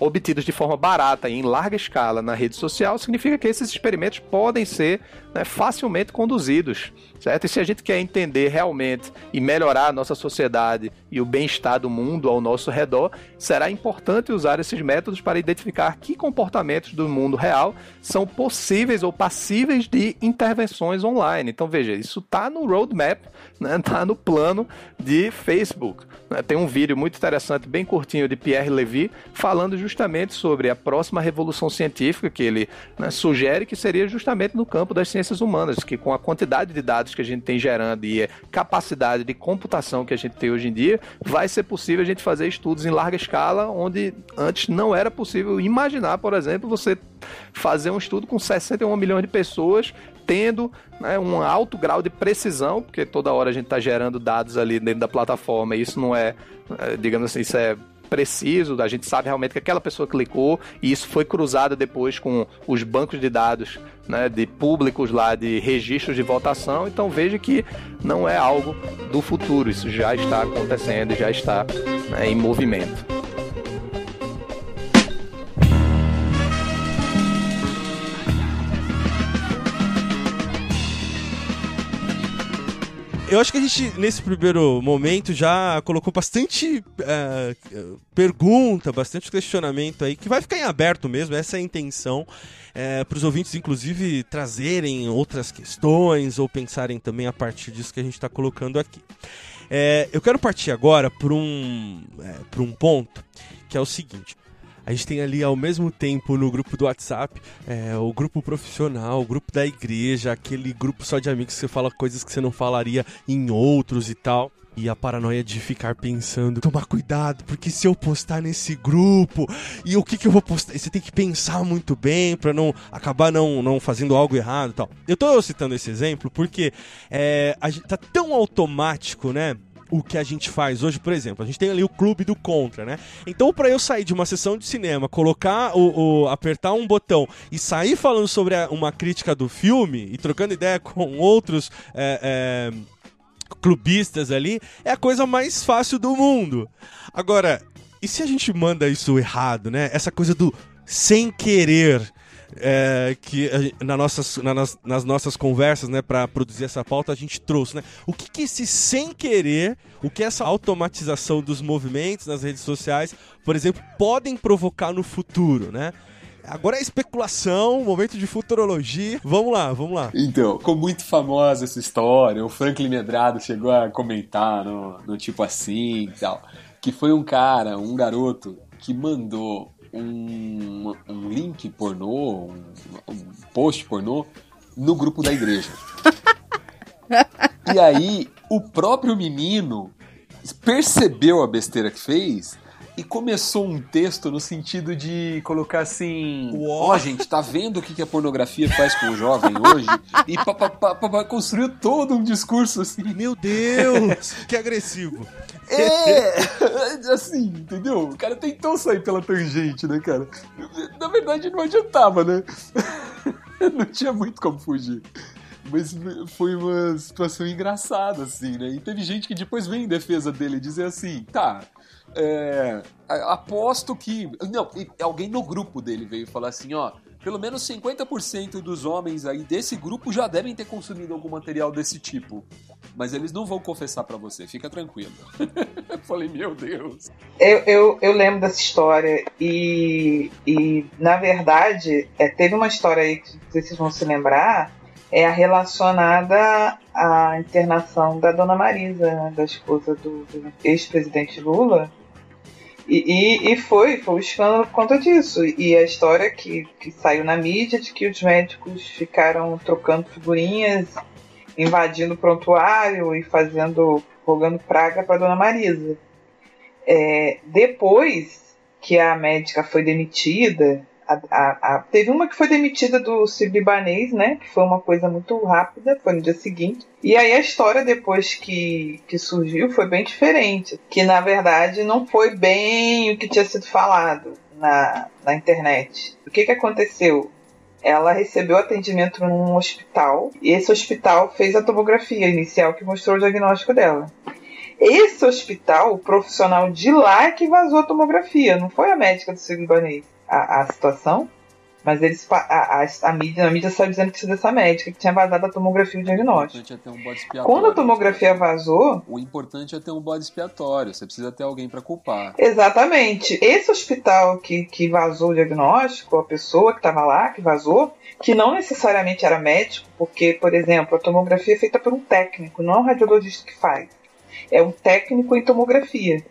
obtidos de forma barata e em larga escala na rede social significa que esses experimentos podem ser né, facilmente conduzidos certo? E se a gente quer entender realmente e melhorar a nossa sociedade e o bem-estar do mundo ao nosso redor, será importante usar esses métodos para identificar que comportamentos do mundo real são possíveis ou passíveis de intervenções online. Então veja, isso está no roadmap, está né? Tá no plano de Facebook. Né? Tem um vídeo muito interessante, bem curtinho, de Pierre Levy, falando justamente sobre a próxima revolução científica que ele né, sugere que seria justamente no campo das ciências humanas, que com a quantidade de dados que a gente tem gerando e a capacidade de computação que a gente tem hoje em dia, vai ser possível a gente fazer estudos em larga escala, onde antes não era possível imaginar, por exemplo, você fazer um estudo com 61 milhões de pessoas tendo né, um alto grau de precisão, porque toda hora a gente está gerando dados ali dentro da plataforma, e isso não é, é digamos assim, isso é preciso, a gente sabe realmente que aquela pessoa clicou e isso foi cruzado depois com os bancos de dados né, de públicos lá de registros de votação. Então veja que não é algo do futuro, isso já está acontecendo já está né, em movimento. Eu acho que a gente, nesse primeiro momento, já colocou bastante uh, pergunta, bastante questionamento aí, que vai ficar em aberto mesmo, essa é a intenção. É, para os ouvintes, inclusive, trazerem outras questões ou pensarem também a partir disso que a gente está colocando aqui. É, eu quero partir agora para um, é, um ponto que é o seguinte. A gente tem ali ao mesmo tempo no grupo do WhatsApp é, o grupo profissional, o grupo da igreja, aquele grupo só de amigos que você fala coisas que você não falaria em outros e tal. E a paranoia de ficar pensando, tomar cuidado, porque se eu postar nesse grupo, e o que, que eu vou postar? Você tem que pensar muito bem para não acabar não, não fazendo algo errado e tal. Eu tô citando esse exemplo porque é, a gente tá tão automático, né? O que a gente faz hoje, por exemplo, a gente tem ali o clube do contra, né? Então, para eu sair de uma sessão de cinema, colocar o, o apertar um botão e sair falando sobre a, uma crítica do filme e trocando ideia com outros é, é, clubistas ali, é a coisa mais fácil do mundo. Agora, e se a gente manda isso errado, né? Essa coisa do sem querer é, que na nossas, na, nas, nas, nossas conversas, né, para produzir essa pauta, a gente trouxe, né? O que, que esse sem querer, o que essa automatização dos movimentos nas redes sociais, por exemplo, podem provocar no futuro, né? Agora é especulação, momento de futurologia. Vamos lá, vamos lá. Então, ficou muito famosa essa história. O Franklin Medrado chegou a comentar no, no tipo assim e tal. Que foi um cara, um garoto, que mandou um, um link pornô, um, um post pornô, no grupo da igreja. e aí, o próprio menino percebeu a besteira que fez e começou um texto no sentido de colocar assim: Ó, oh, gente, tá vendo o que a pornografia faz com o jovem hoje? E pa, pa, pa, construiu todo um discurso assim. Meu Deus, que agressivo. É, assim, entendeu? O cara tentou sair pela tangente, né, cara? Na verdade, não adiantava, né? Não tinha muito como fugir. Mas foi uma situação engraçada, assim, né? E teve gente que depois vem em defesa dele dizer assim: tá, é, aposto que. Não, alguém no grupo dele veio falar assim: ó, pelo menos 50% dos homens aí desse grupo já devem ter consumido algum material desse tipo. Mas eles não vão confessar para você, fica tranquilo. falei, meu Deus. Eu, eu, eu, lembro dessa história e, e na verdade, é, teve uma história aí que vocês vão se lembrar, é a relacionada à internação da dona Marisa, né, da esposa do, do ex-presidente Lula. E, e, e, foi, foi um escândalo por conta disso. E a história que, que saiu na mídia de que os médicos ficaram trocando figurinhas, invadindo o prontuário e fazendo, rogando praga para dona Marisa. É, depois que a médica foi demitida, a, a, a, teve uma que foi demitida do Cibribanês, né? Que foi uma coisa muito rápida, foi no dia seguinte. E aí a história depois que, que surgiu foi bem diferente. Que na verdade não foi bem o que tinha sido falado na, na internet. O que, que aconteceu? Ela recebeu atendimento num hospital e esse hospital fez a tomografia inicial que mostrou o diagnóstico dela. Esse hospital, o profissional de lá é que vazou a tomografia, não foi a médica do Cibribanês a, a situação, mas eles a, a, a, mídia, a mídia saiu dizendo que isso dessa médica que tinha vazado a tomografia e o diagnóstico. É um Quando a tomografia vazou. O importante é ter um bode expiatório, você precisa ter alguém para culpar. Exatamente. Esse hospital que, que vazou o diagnóstico, a pessoa que estava lá, que vazou, que não necessariamente era médico, porque, por exemplo, a tomografia é feita por um técnico, não é um radiologista que faz. É um técnico em tomografia.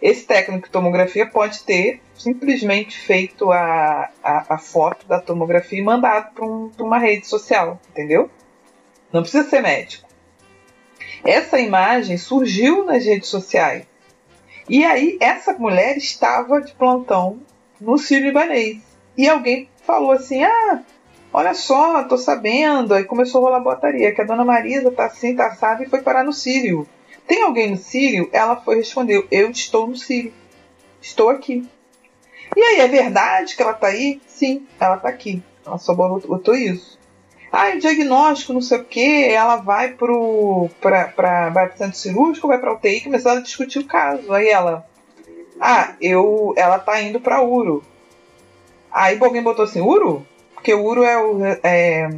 Esse técnico de tomografia pode ter simplesmente feito a, a, a foto da tomografia e mandado para um, uma rede social, entendeu? Não precisa ser médico. Essa imagem surgiu nas redes sociais. E aí, essa mulher estava de plantão no Sírio Libanês. E alguém falou assim: Ah, olha só, tô sabendo. Aí começou a rolar botaria, que a dona Marisa tá assim, tá assada e foi parar no Sírio. Tem alguém no Sírio? Ela foi respondeu: Eu estou no Sírio. Estou aqui. E aí, é verdade que ela está aí? Sim, ela está aqui. Ela só botou isso. Ah, o diagnóstico, não sei o que, ela vai pro pra, pra, vai pro centro cirúrgico, vai pra UTI, começaram a discutir o caso. Aí ela, ah, eu, ela tá indo pra Uro. Aí alguém botou assim, Uro? Porque Uro é o, é,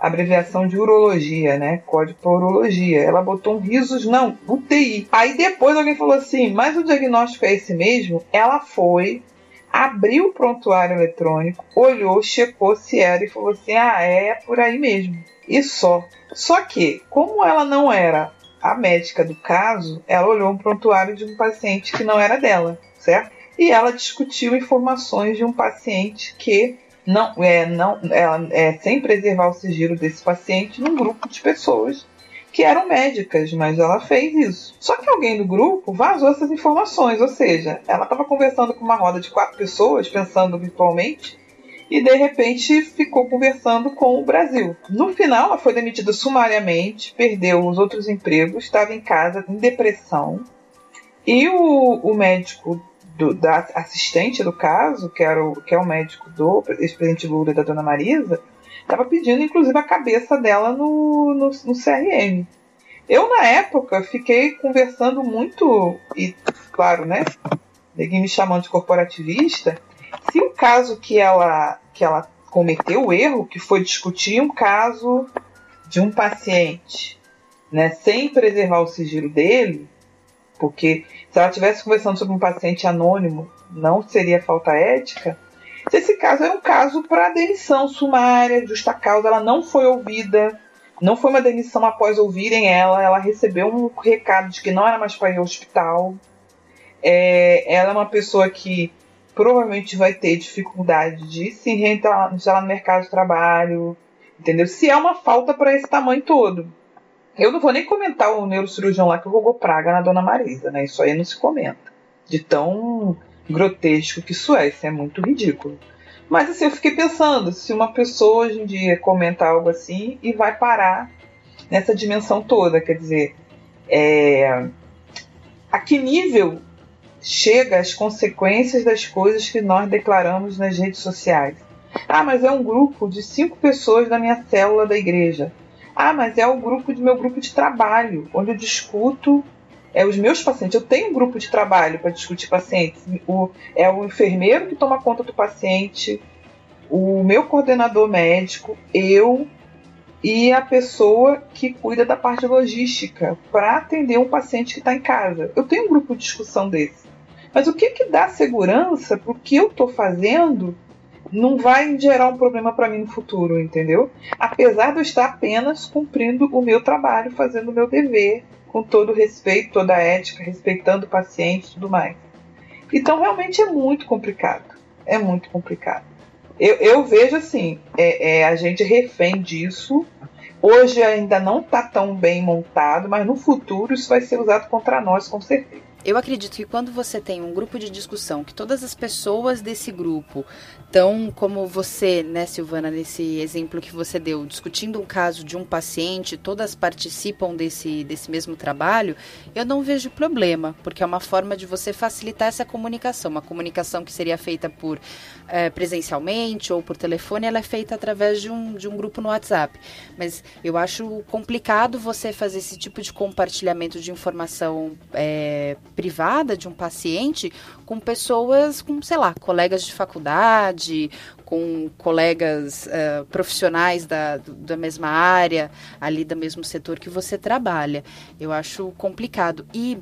abreviação de urologia, né? Código para urologia. Ela botou um risos, não, UTI. Aí depois alguém falou assim, mas o diagnóstico é esse mesmo? Ela foi, abriu o prontuário eletrônico, olhou, checou se era e falou assim, ah, é por aí mesmo. E só. Só que, como ela não era a médica do caso, ela olhou um prontuário de um paciente que não era dela, certo? E ela discutiu informações de um paciente que não, é, não, ela, é, sem preservar o sigilo desse paciente num grupo de pessoas que eram médicas, mas ela fez isso. Só que alguém do grupo vazou essas informações, ou seja, ela estava conversando com uma roda de quatro pessoas, pensando virtualmente, e de repente ficou conversando com o Brasil. No final, ela foi demitida sumariamente, perdeu os outros empregos, estava em casa em depressão. E o, o médico do, da assistente do caso, que, era o, que é o médico do ex-presidente Lula da dona Marisa, estava pedindo inclusive a cabeça dela no, no, no CRM. Eu, na época, fiquei conversando muito, e claro, né? Ninguém me chamando de corporativista, se o caso que ela, que ela cometeu o erro, que foi discutir um caso de um paciente, né, sem preservar o sigilo dele, porque se ela estivesse conversando sobre um paciente anônimo, não seria falta ética. Se esse caso é um caso para demissão sumária, justa causa, ela não foi ouvida, não foi uma demissão após ouvirem ela, ela recebeu um recado de que não era mais para ir ao hospital. É, ela é uma pessoa que provavelmente vai ter dificuldade de se reentrar no mercado de trabalho, entendeu? Se é uma falta para esse tamanho todo. Eu não vou nem comentar o neurocirurgião lá que rogou praga na dona Marisa, né? Isso aí não se comenta. De tão grotesco que isso é, isso é muito ridículo. Mas assim, eu fiquei pensando, se uma pessoa hoje em dia comenta algo assim e vai parar nessa dimensão toda, quer dizer, é... a que nível chega as consequências das coisas que nós declaramos nas redes sociais. Ah, mas é um grupo de cinco pessoas da minha célula da igreja. Ah, mas é o grupo do meu grupo de trabalho, onde eu discuto é os meus pacientes. Eu tenho um grupo de trabalho para discutir pacientes. O, é o enfermeiro que toma conta do paciente, o meu coordenador médico, eu e a pessoa que cuida da parte logística para atender um paciente que está em casa. Eu tenho um grupo de discussão desse. Mas o que, que dá segurança para o que eu estou fazendo não vai gerar um problema para mim no futuro, entendeu? Apesar de eu estar apenas cumprindo o meu trabalho, fazendo o meu dever, com todo respeito, toda a ética, respeitando o paciente e tudo mais. Então, realmente é muito complicado. É muito complicado. Eu, eu vejo assim, é, é, a gente refém disso. Hoje ainda não está tão bem montado, mas no futuro isso vai ser usado contra nós, com certeza. Eu acredito que quando você tem um grupo de discussão, que todas as pessoas desse grupo estão, como você, né, Silvana, nesse exemplo que você deu, discutindo um caso de um paciente, todas participam desse, desse mesmo trabalho, eu não vejo problema, porque é uma forma de você facilitar essa comunicação. Uma comunicação que seria feita por é, presencialmente ou por telefone, ela é feita através de um, de um grupo no WhatsApp. Mas eu acho complicado você fazer esse tipo de compartilhamento de informação. É, privada de um paciente com pessoas, com, sei lá, colegas de faculdade, com colegas uh, profissionais da, da mesma área, ali do mesmo setor que você trabalha. Eu acho complicado. E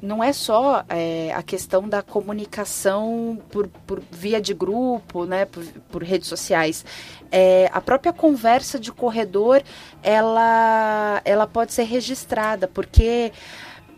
não é só é, a questão da comunicação por, por via de grupo, né, por, por redes sociais. É, a própria conversa de corredor, ela, ela pode ser registrada, porque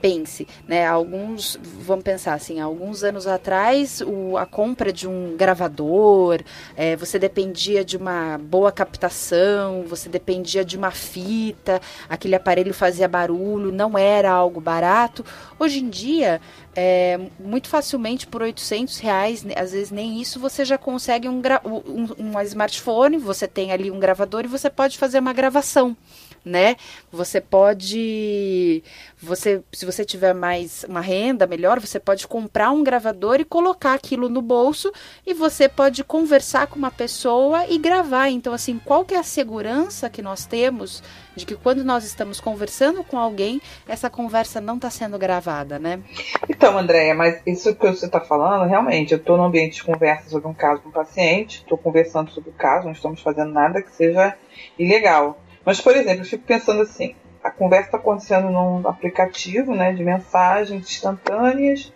pense, né? Alguns, vamos pensar assim, alguns anos atrás, o, a compra de um gravador, é, você dependia de uma boa captação, você dependia de uma fita, aquele aparelho fazia barulho, não era algo barato. Hoje em dia, é, muito facilmente por 800 reais, às vezes nem isso, você já consegue um, um, um smartphone, você tem ali um gravador e você pode fazer uma gravação né? Você pode, você, se você tiver mais uma renda melhor, você pode comprar um gravador e colocar aquilo no bolso e você pode conversar com uma pessoa e gravar. Então, assim, qual que é a segurança que nós temos de que quando nós estamos conversando com alguém, essa conversa não está sendo gravada, né? Então, Andréia, mas isso que você está falando, realmente, eu estou no ambiente de conversa sobre um caso com um paciente, estou conversando sobre o caso, não estamos fazendo nada que seja ilegal. Mas, por exemplo, eu fico pensando assim: a conversa está acontecendo num aplicativo né, de mensagens instantâneas.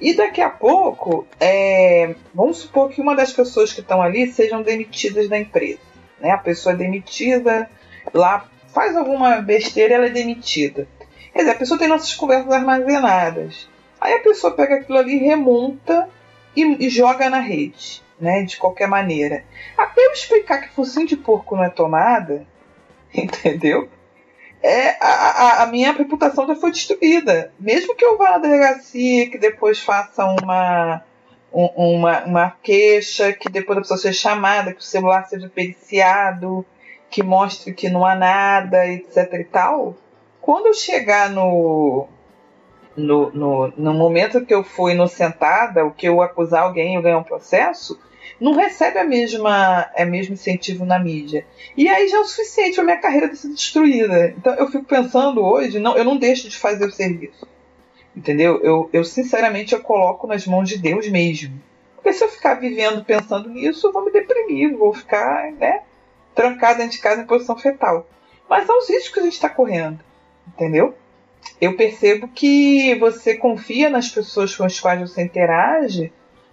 E daqui a pouco, é, vamos supor que uma das pessoas que estão ali sejam demitidas da empresa. Né? A pessoa é demitida, lá faz alguma besteira ela é demitida. Quer dizer, a pessoa tem nossas conversas armazenadas. Aí a pessoa pega aquilo ali, remonta e, e joga na rede, né? De qualquer maneira. Até eu explicar que focinho de porco não é tomada, entendeu? É, a, a, minha reputação já foi destruída. Mesmo que eu vá na delegacia, que depois faça uma, um, uma, uma queixa, que depois a pessoa seja chamada, que o celular seja periciado, que mostre que não há nada, etc e tal. Quando eu chegar no, no, no, no momento que eu fui inocentada, o que eu acusar alguém e ganhar um processo, não recebe a mesma, a mesmo incentivo na mídia. E aí já é o suficiente para minha carreira ter sido destruída. Então eu fico pensando hoje, não, eu não deixo de fazer o serviço. Entendeu? Eu, eu sinceramente eu coloco nas mãos de Deus mesmo. Porque se eu ficar vivendo pensando nisso, eu vou me deprimir, vou ficar, né, trancada dentro de casa em posição fetal. Mas são os riscos que a gente está correndo. Entendeu? Eu percebo que você confia nas pessoas com as quais você interage,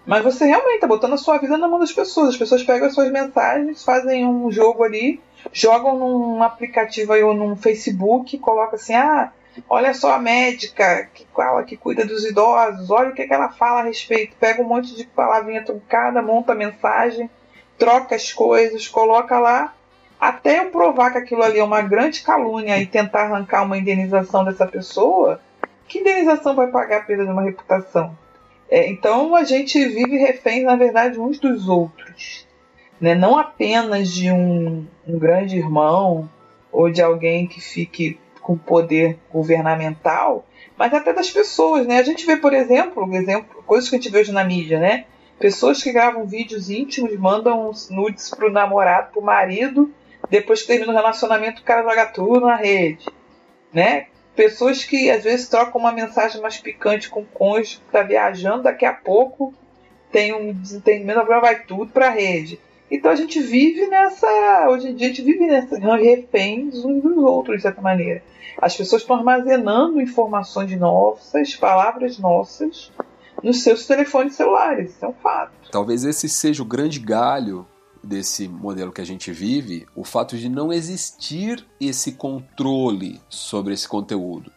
mas você realmente está botando a sua vida na mão das pessoas. As pessoas pegam as suas mensagens, fazem um jogo ali, jogam num aplicativo aí ou num Facebook, colocam assim, ah, olha só a médica que que cuida dos idosos, olha o que, que ela fala a respeito, pega um monte de palavrinha truncada, monta a mensagem, troca as coisas, coloca lá, até eu provar que aquilo ali é uma grande calúnia e tentar arrancar uma indenização dessa pessoa, que indenização vai pagar a perda de uma reputação? É, então a gente vive refém, na verdade, uns dos outros. Né? Não apenas de um, um grande irmão ou de alguém que fique com poder governamental, mas até das pessoas, né? A gente vê, por exemplo, exemplo coisas que a gente vê hoje na mídia, né? Pessoas que gravam vídeos íntimos, mandam nudes pro namorado, pro marido, depois que termina o relacionamento, o cara joga tudo na rede, né? Pessoas que às vezes trocam uma mensagem mais picante com o cônjuge que está viajando, daqui a pouco tem um desentendimento, agora vai tudo para a rede. Então a gente vive nessa. Hoje em dia a gente vive nessa reféns uns dos outros, de certa maneira. As pessoas estão armazenando informações nossas, palavras nossas, nos seus telefones celulares. Isso é um fato. Talvez esse seja o grande galho desse modelo que a gente vive, o fato de não existir esse controle sobre esse conteúdo.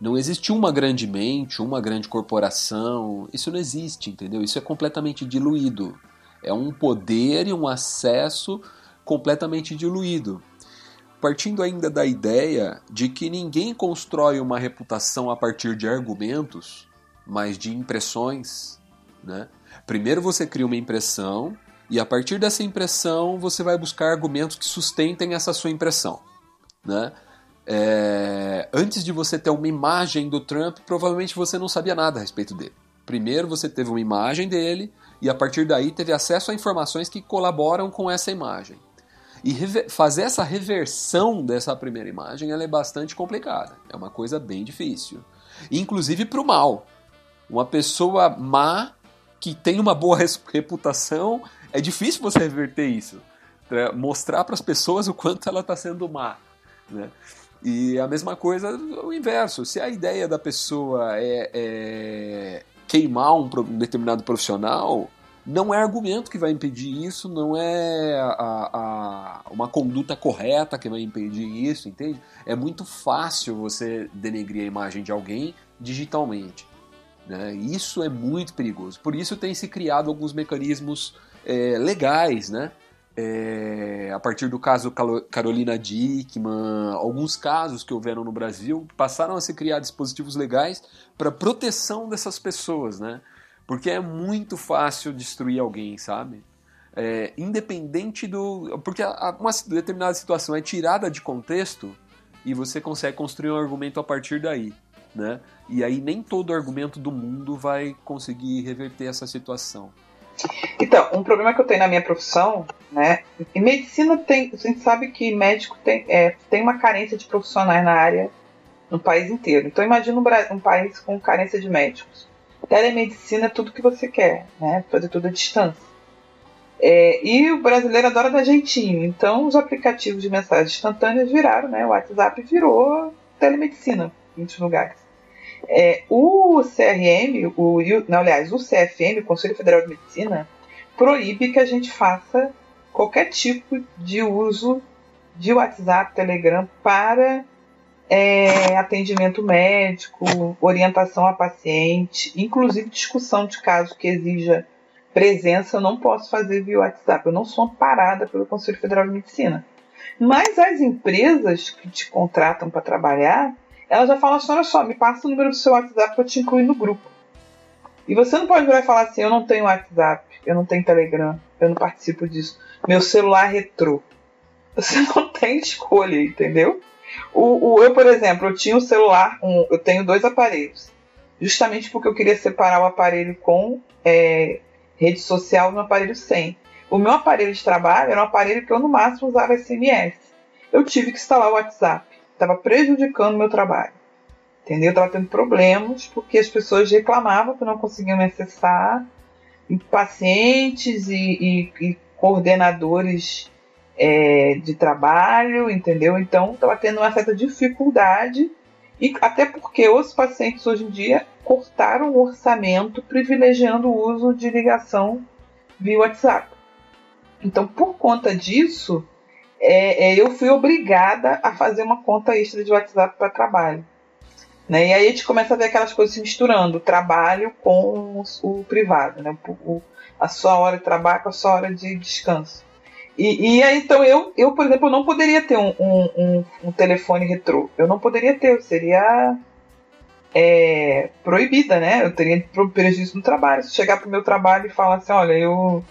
Não existe uma grande mente, uma grande corporação, isso não existe, entendeu? Isso é completamente diluído. É um poder e um acesso completamente diluído. Partindo ainda da ideia de que ninguém constrói uma reputação a partir de argumentos, mas de impressões, né? Primeiro você cria uma impressão, e a partir dessa impressão, você vai buscar argumentos que sustentem essa sua impressão. Né? É... Antes de você ter uma imagem do Trump, provavelmente você não sabia nada a respeito dele. Primeiro você teve uma imagem dele e a partir daí teve acesso a informações que colaboram com essa imagem. E fazer essa reversão dessa primeira imagem é bastante complicada. É uma coisa bem difícil. Inclusive para o mal. Uma pessoa má que tem uma boa reputação é difícil você reverter isso. Mostrar para as pessoas o quanto ela está sendo má. Né? E a mesma coisa o inverso. Se a ideia da pessoa é, é queimar um, um, determinado profissional, não é argumento que vai impedir isso, não é a, a, uma conduta correta que vai impedir isso, entende? É muito fácil você denegrir a imagem de alguém digitalmente. Né? Isso é muito perigoso. Por isso tem se criado alguns mecanismos é, legais, né? É, a partir do caso Carolina Dickman, alguns casos que houveram no Brasil, passaram a se criar dispositivos legais para proteção dessas pessoas, né? Porque é muito fácil destruir alguém, sabe? É, independente do. Porque uma determinada situação é tirada de contexto e você consegue construir um argumento a partir daí. Né? E aí nem todo argumento do mundo vai conseguir reverter essa situação. Então, um problema que eu tenho na minha profissão, né? Em medicina tem, a gente sabe que médico tem, é, tem uma carência de profissionais na área no país inteiro. Então imagina um, um país com carência de médicos. Telemedicina é tudo que você quer, né? Fazer tudo à distância. É, e o brasileiro adora dar jeitinho. Então os aplicativos de mensagens instantâneas viraram, né? O WhatsApp virou telemedicina em muitos lugares. É, o CRM, o, não, aliás, o CFM, o Conselho Federal de Medicina, proíbe que a gente faça qualquer tipo de uso de WhatsApp, Telegram para é, atendimento médico, orientação a paciente, inclusive discussão de caso que exija presença, eu não posso fazer via WhatsApp. Eu não sou amparada pelo Conselho Federal de Medicina. Mas as empresas que te contratam para trabalhar, ela já fala assim: olha só, me passa o número do seu WhatsApp para eu te incluir no grupo. E você não pode virar e falar assim: eu não tenho WhatsApp, eu não tenho Telegram, eu não participo disso. Meu celular é retrô. Você não tem escolha, entendeu? O, o, eu, por exemplo, eu tinha um celular, um, eu tenho dois aparelhos. Justamente porque eu queria separar o aparelho com é, rede social do aparelho sem. O meu aparelho de trabalho era um aparelho que eu no máximo usava SMS. Eu tive que instalar o WhatsApp. Estava prejudicando meu trabalho. Entendeu? Estava tendo problemas porque as pessoas reclamavam que não conseguiam me acessar. E pacientes e, e, e coordenadores é, de trabalho, entendeu? Então estava tendo uma certa dificuldade. E até porque os pacientes hoje em dia cortaram o orçamento privilegiando o uso de ligação via WhatsApp. Então, por conta disso, é, é, eu fui obrigada a fazer uma conta extra de WhatsApp para trabalho. Né? E aí a gente começa a ver aquelas coisas se misturando, o trabalho com o, o privado, né? O, a sua hora de trabalho com a sua hora de descanso. E, e aí, então, eu, eu, por exemplo, não poderia ter um, um, um, um telefone retrô. Eu não poderia ter, eu seria é, proibida, né? Eu teria prejuízo no trabalho. Se chegar pro meu trabalho e falar assim, olha, eu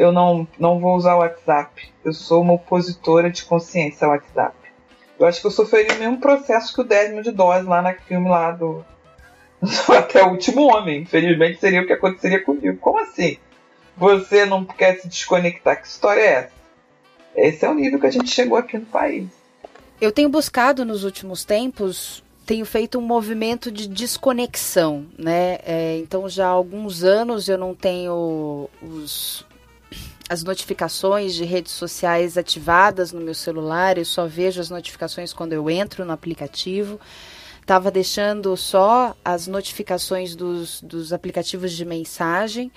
eu não, não vou usar o WhatsApp. Eu sou uma opositora de consciência ao WhatsApp. Eu acho que eu sofreria o mesmo processo que o Desmond de Dose lá no filme lá do, Até o Último Homem. Infelizmente seria o que aconteceria comigo. Como assim? Você não quer se desconectar? Que história é essa? Esse é o nível que a gente chegou aqui no país. Eu tenho buscado nos últimos tempos tenho feito um movimento de desconexão, né? É, então já há alguns anos eu não tenho os, as notificações de redes sociais ativadas no meu celular, eu só vejo as notificações quando eu entro no aplicativo. Estava deixando só as notificações dos, dos aplicativos de mensagem,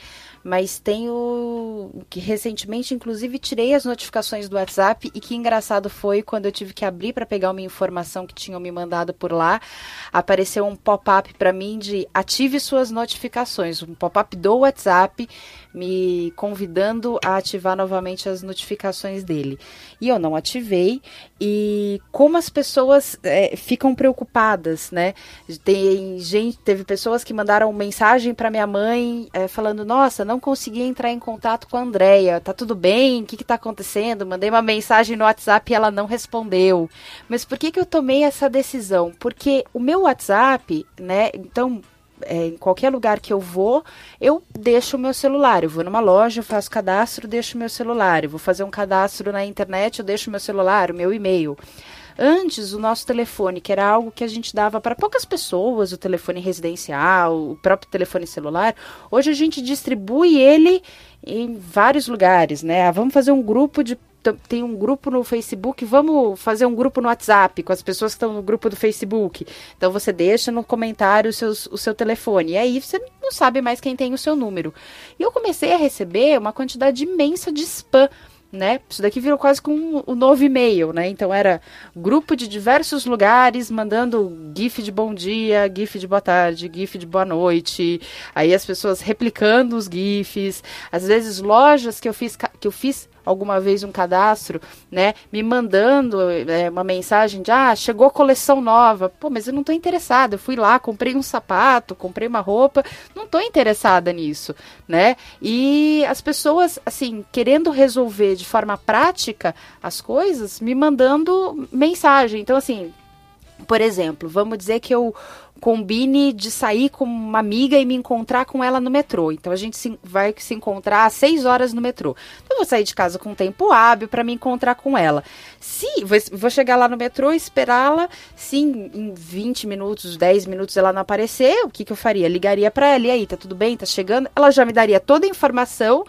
mas tenho que recentemente, inclusive, tirei as notificações do WhatsApp e que engraçado foi quando eu tive que abrir para pegar uma informação que tinham me mandado por lá, apareceu um pop-up para mim de ative suas notificações, um pop-up do WhatsApp me convidando a ativar novamente as notificações dele. E eu não ativei. E como as pessoas é, ficam preocupadas, né? Tem gente, teve pessoas que mandaram mensagem para minha mãe é, falando: Nossa, não consegui entrar em contato com a Andrea. Tá tudo bem? O que, está acontecendo? Mandei uma mensagem no WhatsApp e ela não respondeu. Mas por que, que eu tomei essa decisão? Porque o meu WhatsApp, né? Então, é, em qualquer lugar que eu vou, eu deixo o meu celular. Eu vou numa loja, eu faço cadastro, deixo o meu celular. Eu vou fazer um cadastro na internet, eu deixo o meu celular, o meu e-mail. Antes, o nosso telefone, que era algo que a gente dava para poucas pessoas, o telefone residencial, o próprio telefone celular, hoje a gente distribui ele em vários lugares, né? Ah, vamos fazer um grupo de tem um grupo no Facebook, vamos fazer um grupo no WhatsApp com as pessoas que estão no grupo do Facebook. Então você deixa no comentário o, seus, o seu telefone. E aí você não sabe mais quem tem o seu número. E eu comecei a receber uma quantidade imensa de spam né? Isso daqui virou quase com um, novo e-mail, né? Então era grupo de diversos lugares mandando gif de bom dia, gif de boa tarde, gif de boa noite. Aí as pessoas replicando os gifs, às vezes lojas que eu fiz que eu fiz alguma vez um cadastro, né, me mandando é, uma mensagem de ah, chegou coleção nova. Pô, mas eu não estou interessada. Eu fui lá, comprei um sapato, comprei uma roupa, não estou interessada nisso, né? E as pessoas, assim, querendo resolver de forma prática as coisas, me mandando mensagem. Então, assim, por exemplo, vamos dizer que eu combine de sair com uma amiga e me encontrar com ela no metrô. Então a gente se, vai se encontrar às 6 horas no metrô. Então eu vou sair de casa com tempo hábil para me encontrar com ela. Se vou, vou chegar lá no metrô, esperá-la, se em, em 20 minutos, 10 minutos ela não aparecer, o que, que eu faria? Ligaria para ela, e aí, tá tudo bem? Tá chegando? Ela já me daria toda a informação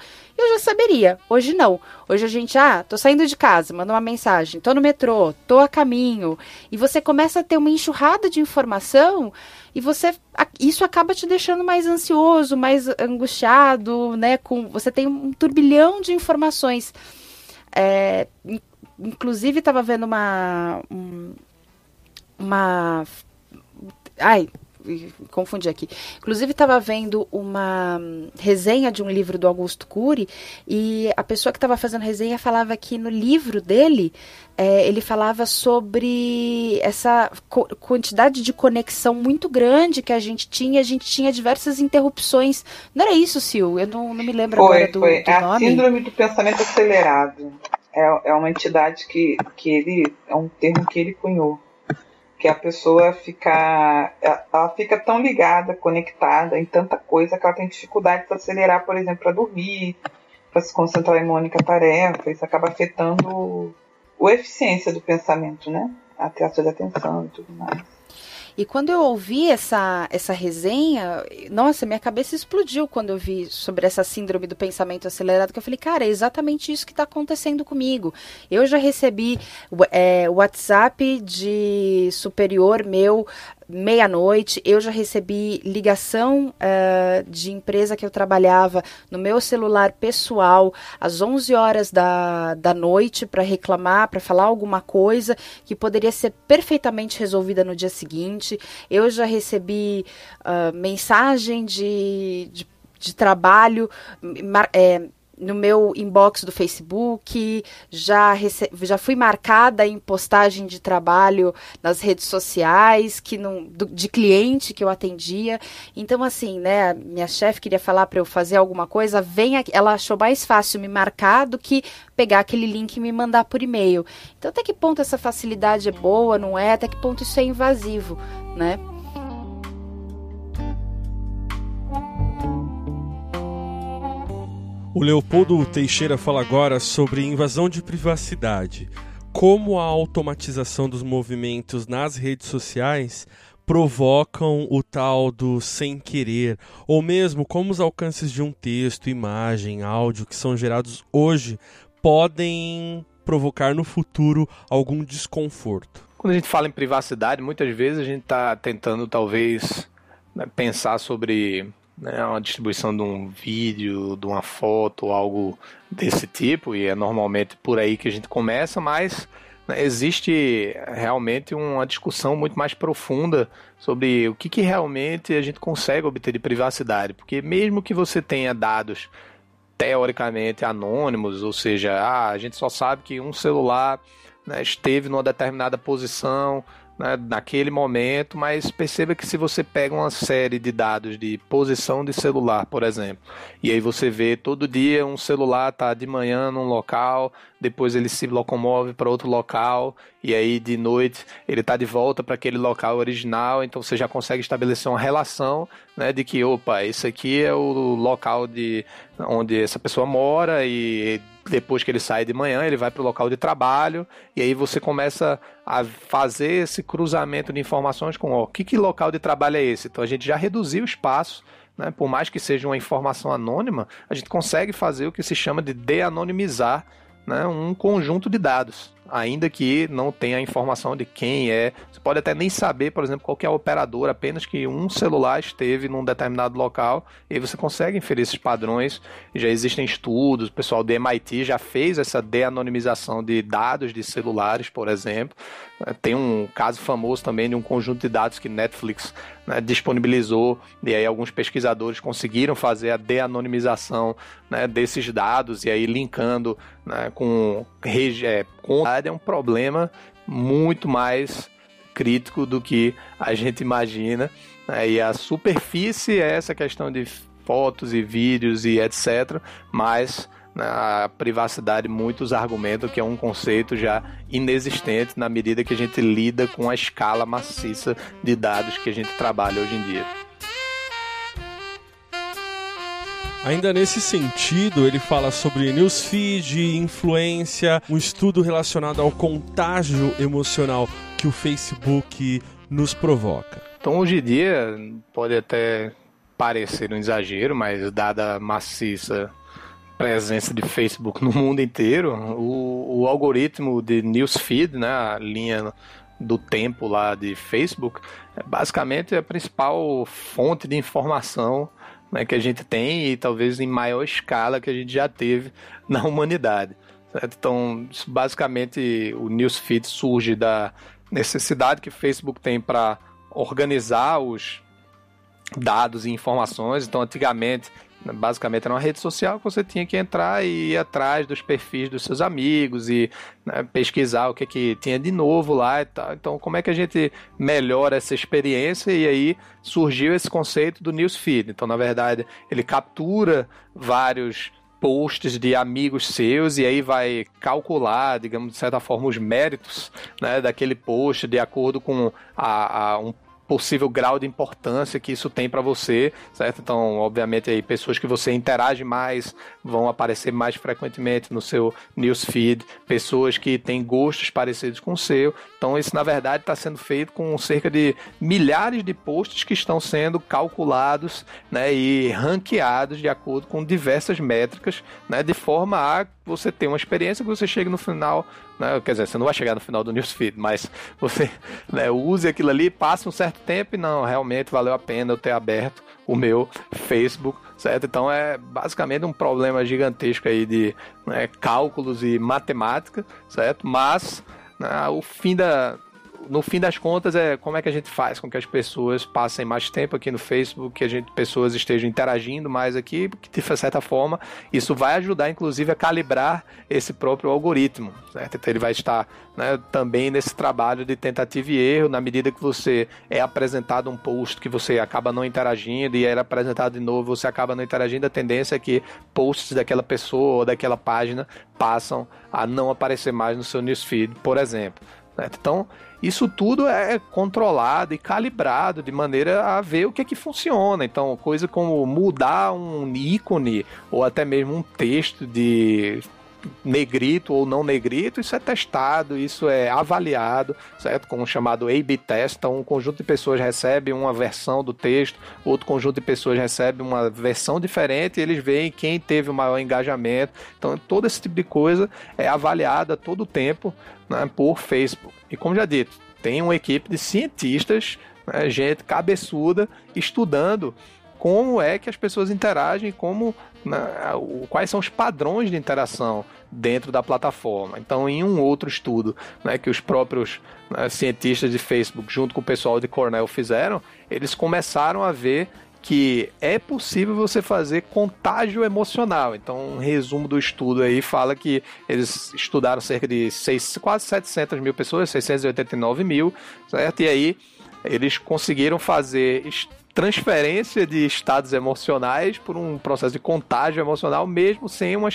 eu já saberia. Hoje não. Hoje a gente, ah, tô saindo de casa, manda uma mensagem, tô no metrô, tô a caminho. E você começa a ter uma enxurrada de informação e você isso acaba te deixando mais ansioso, mais angustiado, né? Com você tem um turbilhão de informações. É, inclusive estava vendo uma uma ai confundi aqui. Inclusive, estava vendo uma resenha de um livro do Augusto Cury e a pessoa que estava fazendo resenha falava que no livro dele é, ele falava sobre essa co quantidade de conexão muito grande que a gente tinha. A gente tinha diversas interrupções. Não era isso, Sil? Eu não, não me lembro foi, agora do, foi. do é nome. A síndrome do pensamento acelerado. É, é uma entidade que, que ele. É um termo que ele cunhou. Que a pessoa fica. Ela fica tão ligada, conectada em tanta coisa que ela tem dificuldade de acelerar, por exemplo, para dormir, para se concentrar em uma única tarefa. Isso acaba afetando a eficiência do pensamento, né? A taxa de atenção e tudo mais. E quando eu ouvi essa, essa resenha, nossa, minha cabeça explodiu quando eu vi sobre essa síndrome do pensamento acelerado, que eu falei, cara, é exatamente isso que está acontecendo comigo. Eu já recebi é, WhatsApp de superior meu meia-noite, eu já recebi ligação uh, de empresa que eu trabalhava no meu celular pessoal às 11 horas da, da noite para reclamar, para falar alguma coisa que poderia ser perfeitamente resolvida no dia seguinte. Eu já recebi uh, mensagem de, de, de trabalho. É, no meu inbox do Facebook, já, já fui marcada em postagem de trabalho nas redes sociais, que não, do, de cliente que eu atendia. Então, assim, né, minha chefe queria falar para eu fazer alguma coisa, vem aqui, ela achou mais fácil me marcar do que pegar aquele link e me mandar por e-mail. Então, até que ponto essa facilidade é boa, não é? Até que ponto isso é invasivo, né? O Leopoldo Teixeira fala agora sobre invasão de privacidade. Como a automatização dos movimentos nas redes sociais provocam o tal do sem querer, ou mesmo como os alcances de um texto, imagem, áudio que são gerados hoje podem provocar no futuro algum desconforto. Quando a gente fala em privacidade, muitas vezes a gente está tentando talvez né, pensar sobre né, uma distribuição de um vídeo, de uma foto, algo desse tipo, e é normalmente por aí que a gente começa, mas né, existe realmente uma discussão muito mais profunda sobre o que, que realmente a gente consegue obter de privacidade, porque mesmo que você tenha dados teoricamente anônimos, ou seja, ah, a gente só sabe que um celular né, esteve numa determinada posição né, naquele momento, mas perceba que se você pega uma série de dados de posição de celular, por exemplo, e aí você vê todo dia um celular tá de manhã num local, depois ele se locomove para outro local e aí de noite ele está de volta para aquele local original, então você já consegue estabelecer uma relação, né, de que opa, esse aqui é o local de onde essa pessoa mora e depois que ele sai de manhã, ele vai para o local de trabalho e aí você começa a fazer esse cruzamento de informações com o que, que local de trabalho é esse. Então a gente já reduziu o espaço né? Por mais que seja uma informação anônima, a gente consegue fazer o que se chama de de-anonimizar né, um conjunto de dados ainda que não tenha a informação de quem é. Você pode até nem saber, por exemplo, qual é a operadora, apenas que um celular esteve num determinado local e você consegue inferir esses padrões. Já existem estudos, o pessoal do MIT já fez essa de-anonimização de dados de celulares, por exemplo. Tem um caso famoso também de um conjunto de dados que Netflix né, disponibilizou e aí alguns pesquisadores conseguiram fazer a de-anonimização né, desses dados e aí linkando né, com, é, com é um problema muito mais crítico do que a gente imagina. Né, e a superfície é essa questão de fotos e vídeos e etc. Mas né, a privacidade, muitos argumentam que é um conceito já inexistente na medida que a gente lida com a escala maciça de dados que a gente trabalha hoje em dia. Ainda nesse sentido, ele fala sobre newsfeed, influência, um estudo relacionado ao contágio emocional que o Facebook nos provoca. Então, hoje em dia, pode até parecer um exagero, mas dada a maciça presença de Facebook no mundo inteiro, o, o algoritmo de newsfeed, né, a linha do tempo lá de Facebook, é basicamente a principal fonte de informação né, que a gente tem e talvez em maior escala que a gente já teve na humanidade. Certo? Então, basicamente, o newsfeed surge da necessidade que o Facebook tem para organizar os dados e informações. Então, antigamente, basicamente era uma rede social que você tinha que entrar e ir atrás dos perfis dos seus amigos e né, pesquisar o que, que tinha de novo lá e tal. Então, como é que a gente melhora essa experiência? E aí surgiu esse conceito do newsfeed. Então, na verdade, ele captura vários posts de amigos seus e aí vai calcular, digamos, de certa forma, os méritos né, daquele post de acordo com a, a um possível grau de importância que isso tem para você, certo? Então, obviamente, aí pessoas que você interage mais vão aparecer mais frequentemente no seu newsfeed, pessoas que têm gostos parecidos com o seu. Então, isso na verdade está sendo feito com cerca de milhares de posts que estão sendo calculados, né, e ranqueados de acordo com diversas métricas, né, de forma a você ter uma experiência que você chegue no final né? Quer dizer, você não vai chegar no final do newsfeed, mas você né, use aquilo ali, passa um certo tempo e não, realmente valeu a pena eu ter aberto o meu Facebook, certo? Então é basicamente um problema gigantesco aí de né, cálculos e matemática, certo? Mas né, o fim da, no fim das contas, é como é que a gente faz com que as pessoas passem mais tempo aqui no Facebook, que a gente, pessoas estejam interagindo mais aqui, de certa forma isso vai ajudar, inclusive, a calibrar esse próprio algoritmo, certo? Então ele vai estar né, também nesse trabalho de tentativa e erro, na medida que você é apresentado um post que você acaba não interagindo e é apresentado de novo, você acaba não interagindo, a tendência é que posts daquela pessoa ou daquela página passam a não aparecer mais no seu newsfeed, por exemplo. Certo? Então, isso tudo é controlado e calibrado de maneira a ver o que é que funciona. Então, coisa como mudar um ícone ou até mesmo um texto de negrito ou não negrito, isso é testado, isso é avaliado, certo? Com o chamado A-B test. Então, um conjunto de pessoas recebe uma versão do texto, outro conjunto de pessoas recebe uma versão diferente e eles veem quem teve o maior engajamento. Então, todo esse tipo de coisa é avaliada todo o tempo né, por Facebook. E como já dito, tem uma equipe de cientistas, né, gente cabeçuda, estudando como é que as pessoas interagem, como né, quais são os padrões de interação dentro da plataforma. Então, em um outro estudo né, que os próprios né, cientistas de Facebook, junto com o pessoal de Cornell, fizeram, eles começaram a ver que é possível você fazer contágio emocional. Então, um resumo do estudo aí fala que eles estudaram cerca de seis, quase 700 mil pessoas, 689 mil, certo? E aí eles conseguiram fazer transferência de estados emocionais por um processo de contágio emocional, mesmo sem uma,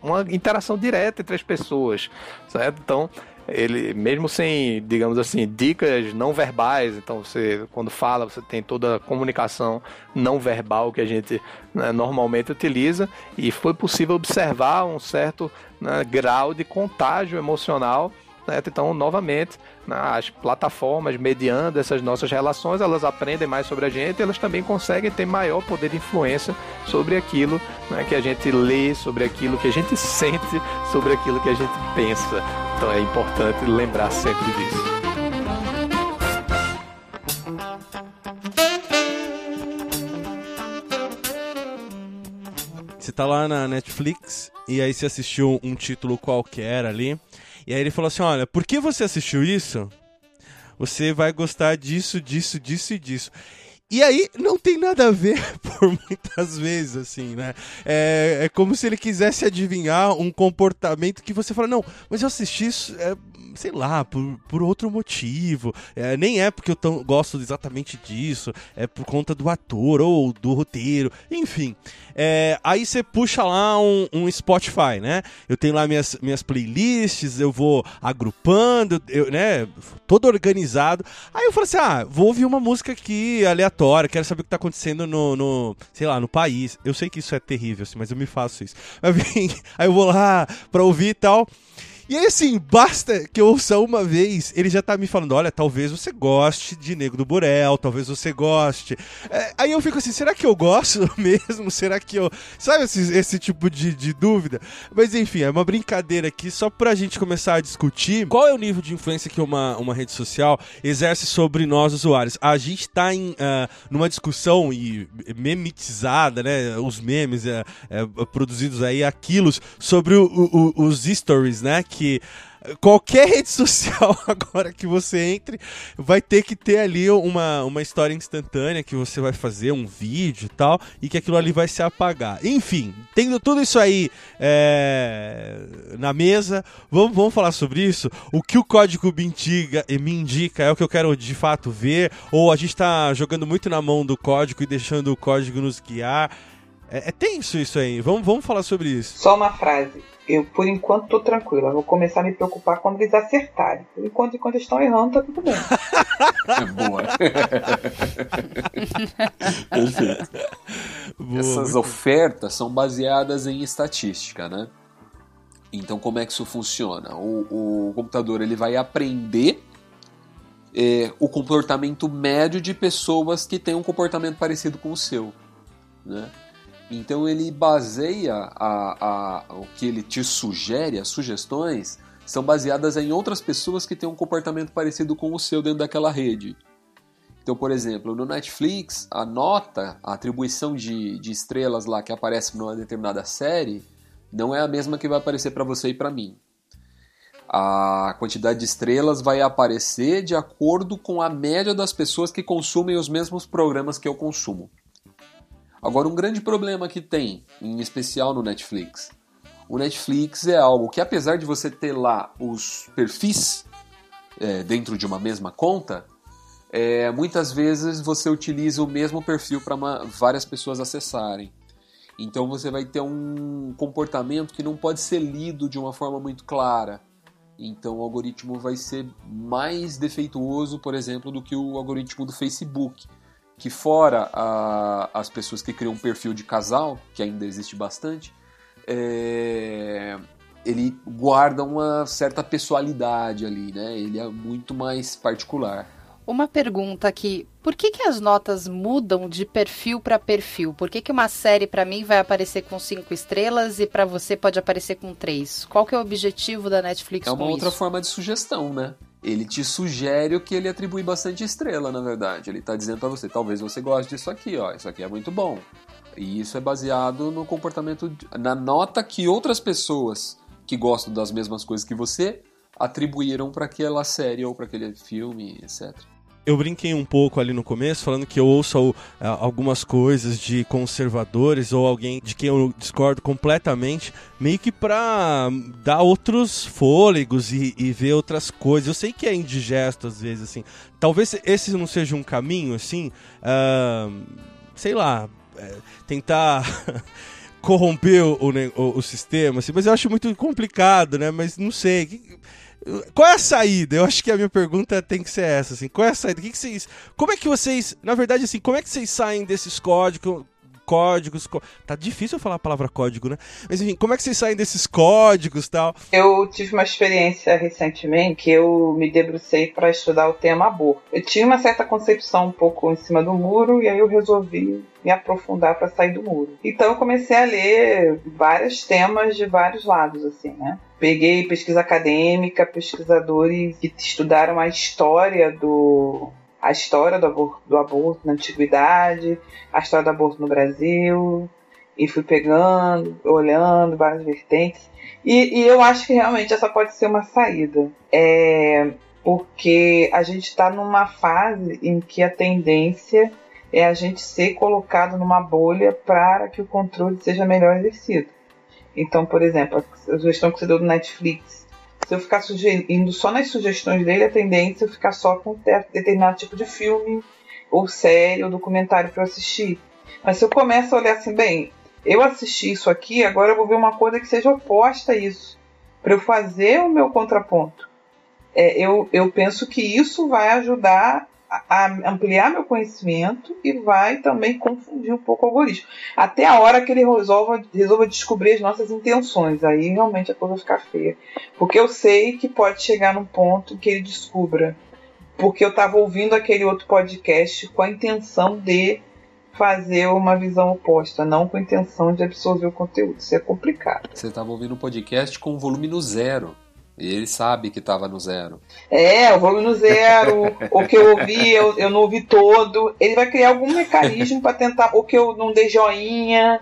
uma interação direta entre as pessoas, certo? Então, ele mesmo sem, digamos assim, dicas não verbais, então você quando fala, você tem toda a comunicação não verbal que a gente né, normalmente utiliza e foi possível observar um certo né, grau de contágio emocional Então, novamente, as plataformas, mediando essas nossas relações, elas aprendem mais sobre a gente elas também conseguem ter maior poder de influência sobre aquilo né, que a gente lê, sobre aquilo que a gente sente, sobre aquilo que a gente pensa. Então é importante lembrar sempre disso. Você tá lá na Netflix e aí você assistiu um título qualquer ali e aí ele falou assim: olha, por que você assistiu isso? Você vai gostar disso, disso, disso e disso. E aí não tem nada a ver por muitas vezes, assim, né? É, é como se ele quisesse adivinhar um comportamento que você fala, não, mas eu assisti isso. É, sei lá, por, por outro motivo. É, nem é porque eu tão, gosto exatamente disso, é por conta do ator ou do roteiro, enfim. É, aí você puxa lá um, um, Spotify, né? Eu tenho lá minhas, minhas playlists, eu vou agrupando, eu, né? Todo organizado. Aí eu falo assim: ah, vou ouvir uma música aqui aleatória, quero saber o que tá acontecendo no, no sei lá, no país. Eu sei que isso é terrível, assim, mas eu me faço isso. Aí eu vou lá pra ouvir e tal. E aí, assim, basta que eu ouça uma vez, ele já tá me falando: olha, talvez você goste de Nego do Borel, talvez você goste. É, aí eu fico assim: será que eu gosto mesmo? Será que eu. Sabe esse, esse tipo de, de dúvida? Mas enfim, é uma brincadeira aqui só pra gente começar a discutir qual é o nível de influência que uma, uma rede social exerce sobre nós usuários. A gente tá em, uh, numa discussão e memitizada, né? Os memes uh, uh, produzidos aí a quilos sobre o, o, os stories, né? Qualquer rede social agora que você entre, vai ter que ter ali uma, uma história instantânea que você vai fazer, um vídeo e tal, e que aquilo ali vai se apagar. Enfim, tendo tudo isso aí é, na mesa, vamos, vamos falar sobre isso? O que o código me indica, me indica é o que eu quero de fato ver, ou a gente está jogando muito na mão do código e deixando o código nos guiar. É, é tenso isso aí, vamos, vamos falar sobre isso. Só uma frase eu, por enquanto, tô tranquila. Vou começar a me preocupar quando eles acertarem. Por enquanto, enquanto eles estão errando, tá tudo bem. É boa. Perfeito. Boa, Essas ofertas são baseadas em estatística, né? Então, como é que isso funciona? O, o computador ele vai aprender é, o comportamento médio de pessoas que têm um comportamento parecido com o seu, né? Então ele baseia a, a, o que ele te sugere, as sugestões, são baseadas em outras pessoas que têm um comportamento parecido com o seu dentro daquela rede. Então, por exemplo, no Netflix, a nota, a atribuição de, de estrelas lá que aparece numa determinada série, não é a mesma que vai aparecer para você e para mim. A quantidade de estrelas vai aparecer de acordo com a média das pessoas que consumem os mesmos programas que eu consumo. Agora, um grande problema que tem, em especial no Netflix, o Netflix é algo que, apesar de você ter lá os perfis é, dentro de uma mesma conta, é, muitas vezes você utiliza o mesmo perfil para várias pessoas acessarem. Então você vai ter um comportamento que não pode ser lido de uma forma muito clara. Então o algoritmo vai ser mais defeituoso, por exemplo, do que o algoritmo do Facebook que fora a, as pessoas que criam um perfil de casal, que ainda existe bastante, é, ele guarda uma certa pessoalidade ali, né? Ele é muito mais particular. Uma pergunta aqui: por que, que as notas mudam de perfil para perfil? Por que, que uma série para mim vai aparecer com cinco estrelas e para você pode aparecer com três? Qual que é o objetivo da Netflix É uma outra isso? forma de sugestão, né? Ele te sugere o que ele atribui bastante estrela, na verdade. Ele está dizendo para você, talvez você goste disso aqui, ó, isso aqui é muito bom. E isso é baseado no comportamento, na nota que outras pessoas que gostam das mesmas coisas que você atribuíram para aquela série ou para aquele filme, etc eu brinquei um pouco ali no começo, falando que eu ouço algumas coisas de conservadores ou alguém de quem eu discordo completamente, meio que pra dar outros fôlegos e, e ver outras coisas. Eu sei que é indigesto às vezes, assim. Talvez esse não seja um caminho, assim, uh, sei lá, é, tentar. corromper o, o, o, sistema, assim, mas eu acho muito complicado, né? Mas não sei. Qual é a saída? Eu acho que a minha pergunta tem que ser essa, assim. Qual é a saída? O que, que vocês. Como é que vocês. Na verdade, assim, como é que vocês saem desses códigos? Códigos. Tá difícil eu falar a palavra código, né? Mas enfim, como é que vocês saem desses códigos tal? Eu tive uma experiência recentemente que eu me debrucei para estudar o tema aborto. Eu tinha uma certa concepção um pouco em cima do muro e aí eu resolvi me aprofundar para sair do muro. Então eu comecei a ler vários temas de vários lados, assim, né? Peguei pesquisa acadêmica, pesquisadores que estudaram a história do a história do aborto, do aborto na antiguidade, a história do aborto no Brasil, e fui pegando, olhando várias vertentes. E, e eu acho que realmente essa pode ser uma saída. É, porque a gente está numa fase em que a tendência é a gente ser colocado numa bolha para que o controle seja melhor exercido. Então, por exemplo, a sugestão que você deu do Netflix, se eu ficar indo só nas sugestões dele, a tendência é eu ficar só com determinado tipo de filme, ou série, ou documentário para assistir. Mas se eu começo a olhar assim, bem, eu assisti isso aqui, agora eu vou ver uma coisa que seja oposta a isso, para eu fazer o meu contraponto. É, eu, eu penso que isso vai ajudar ampliar meu conhecimento e vai também confundir um pouco o algoritmo. Até a hora que ele resolva, resolva descobrir as nossas intenções. Aí realmente a coisa vai ficar feia. Porque eu sei que pode chegar num ponto que ele descubra. Porque eu estava ouvindo aquele outro podcast com a intenção de fazer uma visão oposta, não com a intenção de absorver o conteúdo. Isso é complicado. Você estava ouvindo um podcast com volume no zero. E ele sabe que estava no zero. É, o volume no zero, o que eu ouvi, eu, eu não ouvi todo. Ele vai criar algum mecanismo para tentar, o que eu não dei joinha.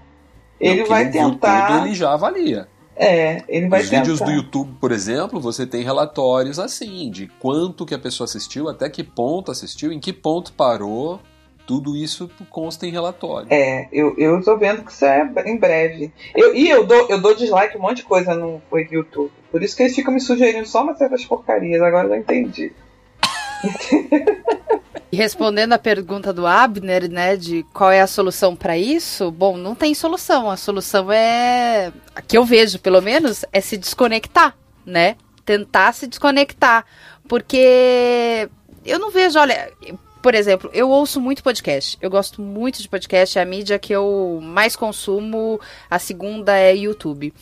Ele vai tentar. Tudo, ele já avalia. É, ele vai Os tentar. vídeos do YouTube, por exemplo, você tem relatórios assim, de quanto que a pessoa assistiu, até que ponto assistiu, em que ponto parou. Tudo isso consta em relatório. É, eu, eu tô vendo que isso é em breve. Eu, e eu dou, eu dou dislike um monte de coisa no YouTube. Por isso que eles ficam me sugerindo só umas certas porcarias. Agora eu já entendi. E respondendo a pergunta do Abner, né, de qual é a solução para isso, bom, não tem solução. A solução é, a que eu vejo, pelo menos, é se desconectar, né? Tentar se desconectar, porque eu não vejo, olha, por exemplo, eu ouço muito podcast. Eu gosto muito de podcast, é a mídia que eu mais consumo. A segunda é YouTube.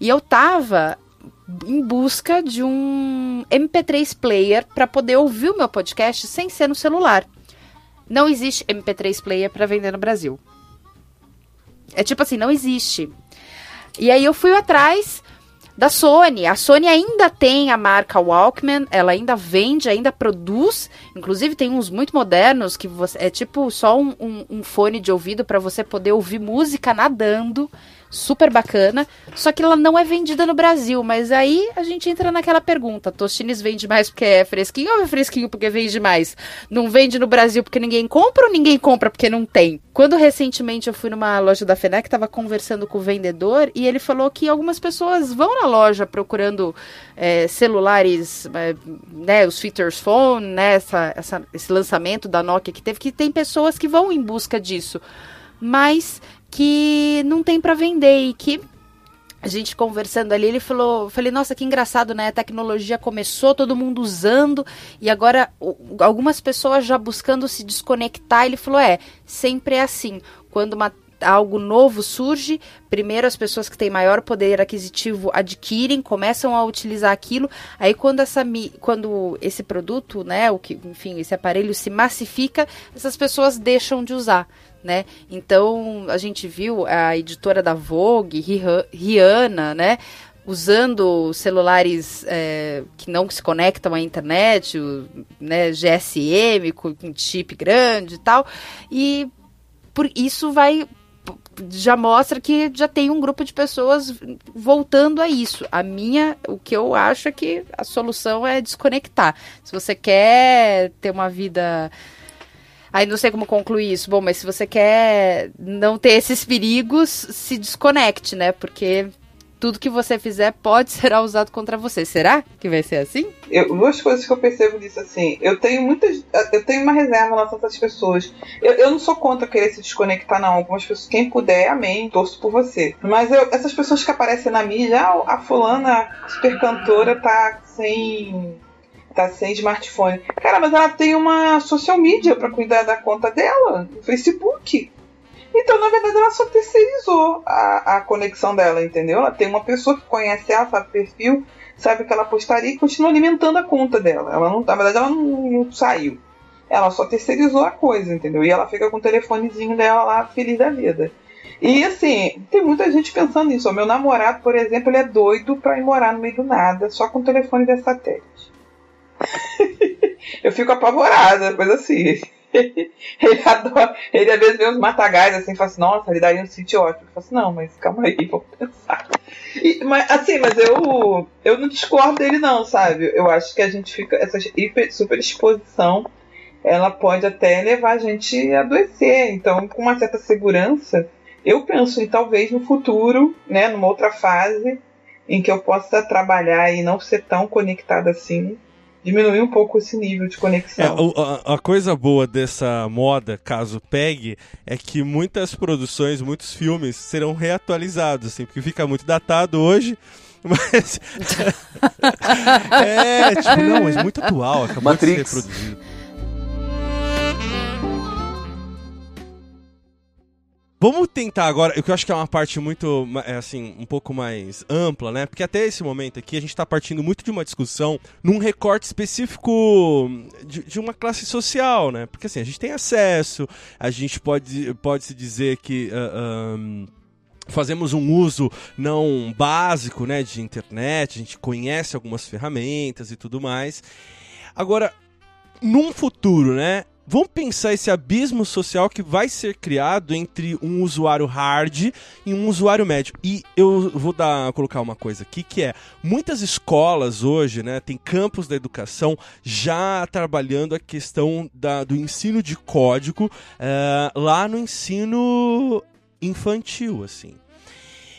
E eu tava em busca de um MP3 player para poder ouvir o meu podcast sem ser no celular. Não existe MP3 player para vender no Brasil. É tipo assim, não existe. E aí eu fui atrás da Sony. A Sony ainda tem a marca Walkman, ela ainda vende, ainda produz. Inclusive tem uns muito modernos que você, é tipo só um, um, um fone de ouvido para você poder ouvir música nadando super bacana, só que ela não é vendida no Brasil, mas aí a gente entra naquela pergunta, Tostines vende mais porque é fresquinho ou é fresquinho porque vende mais? Não vende no Brasil porque ninguém compra ou ninguém compra porque não tem? Quando recentemente eu fui numa loja da FENEC, estava conversando com o vendedor e ele falou que algumas pessoas vão na loja procurando é, celulares, é, né, os features phone, né, essa, essa, esse lançamento da Nokia que teve, que tem pessoas que vão em busca disso. Mas que não tem para vender e que a gente conversando ali, ele falou, falei, nossa, que engraçado, né? A tecnologia começou, todo mundo usando, e agora algumas pessoas já buscando se desconectar. Ele falou, é, sempre é assim. Quando uma, algo novo surge, primeiro as pessoas que têm maior poder aquisitivo adquirem, começam a utilizar aquilo. Aí quando essa quando esse produto, né, o que, enfim, esse aparelho se massifica, essas pessoas deixam de usar né? Então a gente viu a editora da Vogue, Rihanna, né? Usando celulares é, que não se conectam à internet, o, né, GSM com, chip grande e tal, e por isso vai já mostra que já tem um grupo de pessoas voltando a isso. A minha, o que eu acho é que a solução é desconectar. Se você quer ter uma vida Aí não sei como concluir isso. Bom, mas se você quer não ter esses perigos, se desconecte, né? Porque tudo que você fizer pode ser usado contra você. Será que vai ser assim? Eu, duas coisas que eu percebo disso assim. Eu tenho muitas. Eu tenho uma reserva nas outras pessoas. Eu, eu não sou contra querer se desconectar, não. Algumas pessoas, quem puder, amém, torço por você. Mas eu, essas pessoas que aparecem na mídia, ah, a fulana super cantora tá sem tá sem smartphone. Cara, mas ela tem uma social media para cuidar da conta dela, o Facebook. Então, na verdade, ela só terceirizou a, a conexão dela, entendeu? Ela tem uma pessoa que conhece ela, sabe perfil, sabe o que ela postaria e continua alimentando a conta dela. Ela não, na verdade, ela não, não saiu. Ela só terceirizou a coisa, entendeu? E ela fica com o telefonezinho dela lá, feliz da vida. E assim, tem muita gente pensando nisso. O meu namorado, por exemplo, ele é doido pra ir morar no meio do nada, só com o telefone de satélite. eu fico apavorada, coisa assim. ele adora, ele às vezes vê uns matagais assim, fala assim, nossa, ele daria um sítio ótimo. Eu falo assim, não, mas calma aí, vamos pensar. E, mas, assim, mas eu, eu não discordo dele não, sabe? Eu acho que a gente fica, essa hiper, super exposição, ela pode até levar a gente a adoecer. Então, com uma certa segurança, eu penso em talvez no futuro, né, numa outra fase, em que eu possa trabalhar e não ser tão conectada assim, diminuir um pouco esse nível de conexão. É, a, a, coisa boa dessa moda, caso pegue, é que muitas produções, muitos filmes serão reatualizados, assim, porque fica muito datado hoje. Mas. é, tipo, não, mas muito atual, acabou Matrix. de ser reproduzido. Vamos tentar agora, o que eu acho que é uma parte muito, é, assim, um pouco mais ampla, né? Porque até esse momento aqui a gente está partindo muito de uma discussão num recorte específico de, de, uma classe social, né? Porque assim, a gente tem acesso, a gente pode, pode se dizer que. Uh, um, fazemos um uso não básico né, de internet, a gente conhece algumas ferramentas e tudo mais. Agora, num futuro, né? Vamos pensar esse abismo social que vai ser criado entre um usuário hard e um usuário médio. E eu vou dar, colocar uma coisa aqui que é muitas escolas hoje, né, tem campos da educação já trabalhando a questão da, do ensino de código uh, lá no ensino infantil, assim.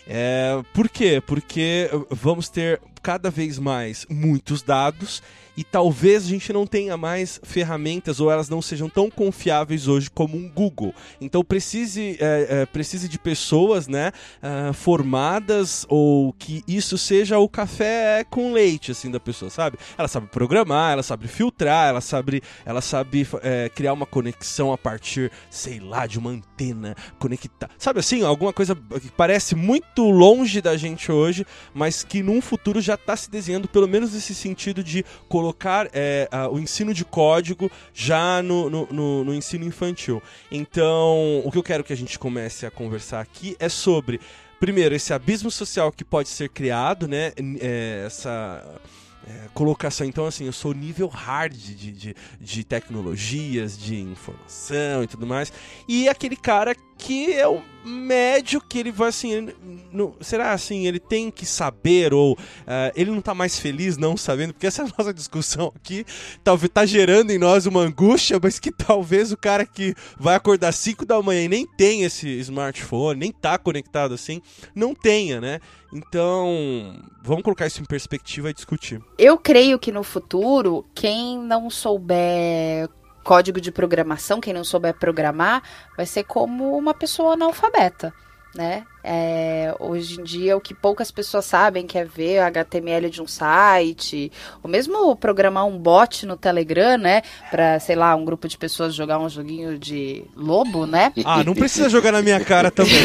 É, por quê? Porque vamos ter cada vez mais muitos dados e talvez a gente não tenha mais ferramentas ou elas não sejam tão confiáveis hoje como um Google. Então precise, é, é, precise de pessoas né, uh, formadas ou que isso seja o café com leite assim da pessoa, sabe? Ela sabe programar, ela sabe filtrar, ela sabe, ela sabe é, criar uma conexão a partir, sei lá, de uma antena conectar. Sabe assim, alguma coisa que parece muito longe da gente hoje, mas que num futuro já está se desenhando, pelo menos nesse sentido de colocar é, a, o ensino de código já no, no, no, no ensino infantil. Então, o que eu quero que a gente comece a conversar aqui é sobre primeiro, esse abismo social que pode ser criado, né? É, essa é, colocação. Então, assim, eu sou nível hard de, de, de, tecnologias, de informação e tudo mais. E aquele cara que é o médio que ele vai assim. No, será assim? Ele tem que saber ou uh, ele não tá mais feliz não sabendo? Porque essa nossa discussão aqui. Talvez tá gerando em nós uma angústia, mas que talvez o cara que vai acordar 5 da manhã e nem tem esse smartphone, nem tá conectado assim, não tenha, né? Então, vamos colocar isso em perspectiva e discutir. Eu creio que no futuro, quem não souber código de programação, quem não souber programar, vai ser como uma pessoa analfabeta né? É, hoje em dia, o que poucas pessoas sabem que é ver o HTML de um site, ou mesmo programar um bot no Telegram, né? Pra, sei lá, um grupo de pessoas jogar um joguinho de lobo, né? Ah, não precisa jogar na minha cara também.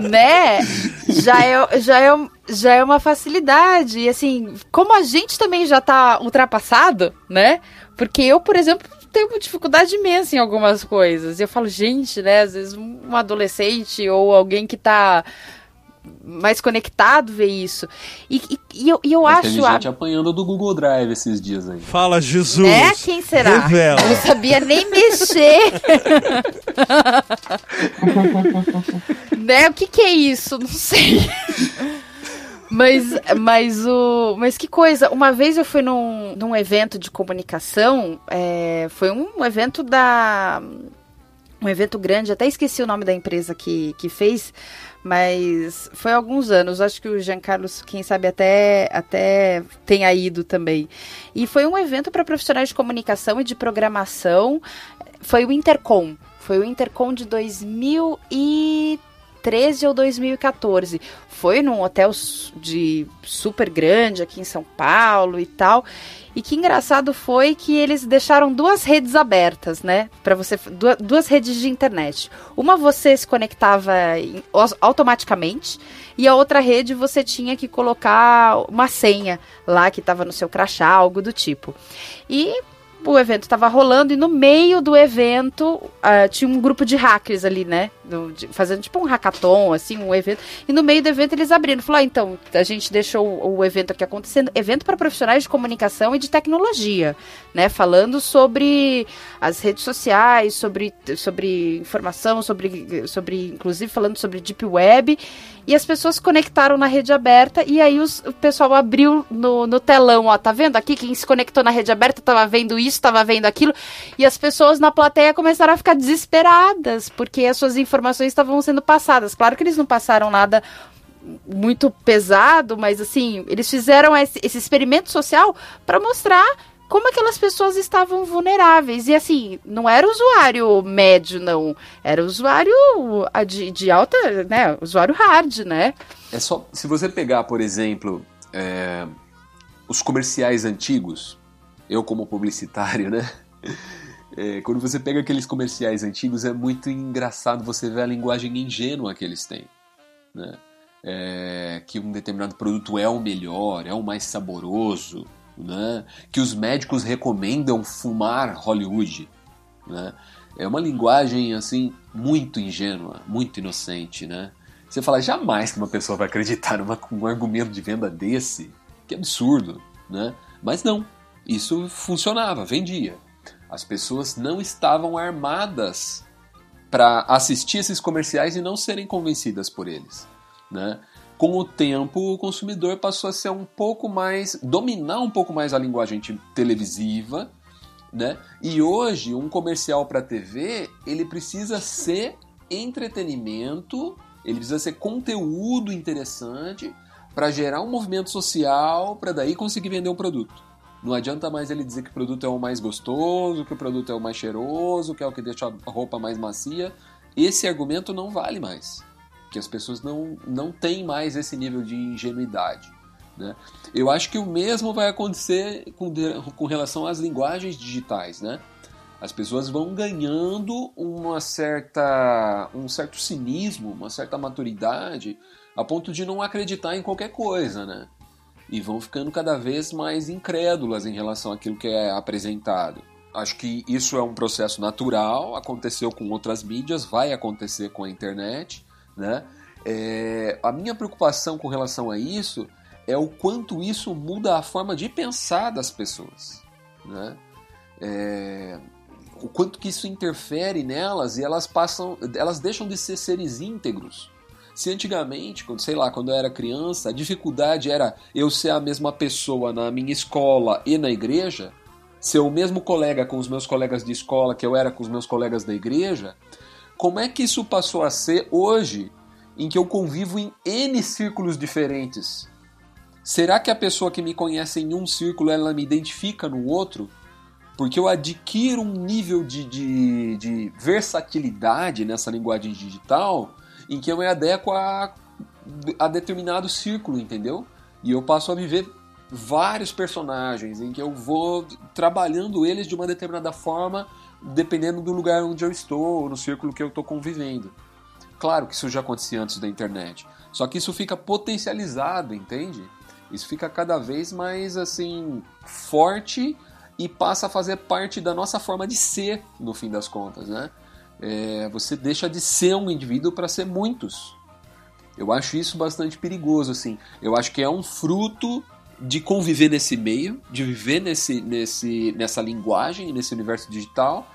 né? Já é, já, é, já é uma facilidade. E assim, como a gente também já tá ultrapassado, né? Porque eu, por exemplo, tenho dificuldade imensa em algumas coisas. E eu falo, gente, né? Às vezes um adolescente ou alguém que tá mais conectado vê isso. E, e, e eu, e eu Mas acho. Tem gente a... apanhando do Google Drive esses dias aí. Fala, Jesus! É? Quem será? Revela. Eu não sabia nem mexer. né? O que, que é isso? Não sei. Mas, mas o. Mas que coisa, uma vez eu fui num, num evento de comunicação, é, foi um evento da. Um evento grande, até esqueci o nome da empresa que, que fez, mas foi alguns anos. Acho que o Jean Carlos, quem sabe, até, até tenha ido também. E foi um evento para profissionais de comunicação e de programação. Foi o Intercom. Foi o Intercom de 2013 2013 ou 2014. Foi num hotel de super grande aqui em São Paulo e tal. E que engraçado foi que eles deixaram duas redes abertas, né? Para você duas, redes de internet. Uma você se conectava automaticamente e a outra rede você tinha que colocar uma senha lá que estava no seu crachá, algo do tipo. E o evento estava rolando e no meio do evento uh, tinha um grupo de hackers ali, né? Do, de, fazendo tipo um hackathon, assim, um evento. E no meio do evento eles abriram. Falaram, ah, então, a gente deixou o, o evento aqui acontecendo. Evento para profissionais de comunicação e de tecnologia, né? Falando sobre as redes sociais, sobre, sobre informação, sobre, sobre, inclusive falando sobre Deep Web. E as pessoas conectaram na rede aberta e aí os, o pessoal abriu no, no telão, ó, tá vendo aqui? Quem se conectou na rede aberta tava vendo isso, tava vendo aquilo. E as pessoas na plateia começaram a ficar desesperadas, porque as suas informações estavam sendo passadas. Claro que eles não passaram nada muito pesado, mas assim, eles fizeram esse, esse experimento social para mostrar como aquelas pessoas estavam vulneráveis. E assim, não era usuário médio, não. Era usuário de, de alta, né? Usuário hard, né? É só. Se você pegar, por exemplo, é, os comerciais antigos, eu como publicitário, né? É, quando você pega aqueles comerciais antigos, é muito engraçado você ver a linguagem ingênua que eles têm. Né? É, que um determinado produto é o melhor, é o mais saboroso, né? que os médicos recomendam fumar Hollywood. Né? É uma linguagem assim muito ingênua, muito inocente. Né? Você fala, jamais que uma pessoa vai acreditar num argumento de venda desse. Que absurdo. Né? Mas não. Isso funcionava, vendia. As pessoas não estavam armadas para assistir esses comerciais e não serem convencidas por eles. Né? Com o tempo, o consumidor passou a ser um pouco mais. dominar um pouco mais a linguagem televisiva. Né? E hoje, um comercial para TV ele precisa ser entretenimento, ele precisa ser conteúdo interessante para gerar um movimento social, para daí conseguir vender um produto. Não adianta mais ele dizer que o produto é o mais gostoso, que o produto é o mais cheiroso, que é o que deixa a roupa mais macia. Esse argumento não vale mais. Que as pessoas não, não têm mais esse nível de ingenuidade. Né? Eu acho que o mesmo vai acontecer com, com relação às linguagens digitais. Né? As pessoas vão ganhando uma certa, um certo cinismo, uma certa maturidade, a ponto de não acreditar em qualquer coisa. Né? e vão ficando cada vez mais incrédulas em relação àquilo que é apresentado. Acho que isso é um processo natural, aconteceu com outras mídias, vai acontecer com a internet. Né? É, a minha preocupação com relação a isso é o quanto isso muda a forma de pensar das pessoas. Né? É, o quanto que isso interfere nelas e elas passam, elas deixam de ser seres íntegros se antigamente, quando, sei lá, quando eu era criança, a dificuldade era eu ser a mesma pessoa na minha escola e na igreja, ser o mesmo colega com os meus colegas de escola que eu era com os meus colegas da igreja, como é que isso passou a ser hoje, em que eu convivo em N círculos diferentes? Será que a pessoa que me conhece em um círculo, ela me identifica no outro? Porque eu adquiro um nível de, de, de versatilidade nessa linguagem digital em que eu me adequo a, a determinado círculo, entendeu? E eu passo a viver vários personagens, em que eu vou trabalhando eles de uma determinada forma, dependendo do lugar onde eu estou, no círculo que eu estou convivendo. Claro que isso já acontecia antes da internet, só que isso fica potencializado, entende? Isso fica cada vez mais assim forte e passa a fazer parte da nossa forma de ser, no fim das contas, né? é, você deixa de ser um indivíduo para ser muitos. Eu acho isso bastante perigoso, assim. Eu acho que é um fruto de conviver nesse meio, de viver nesse, nesse, nessa linguagem, nesse universo digital,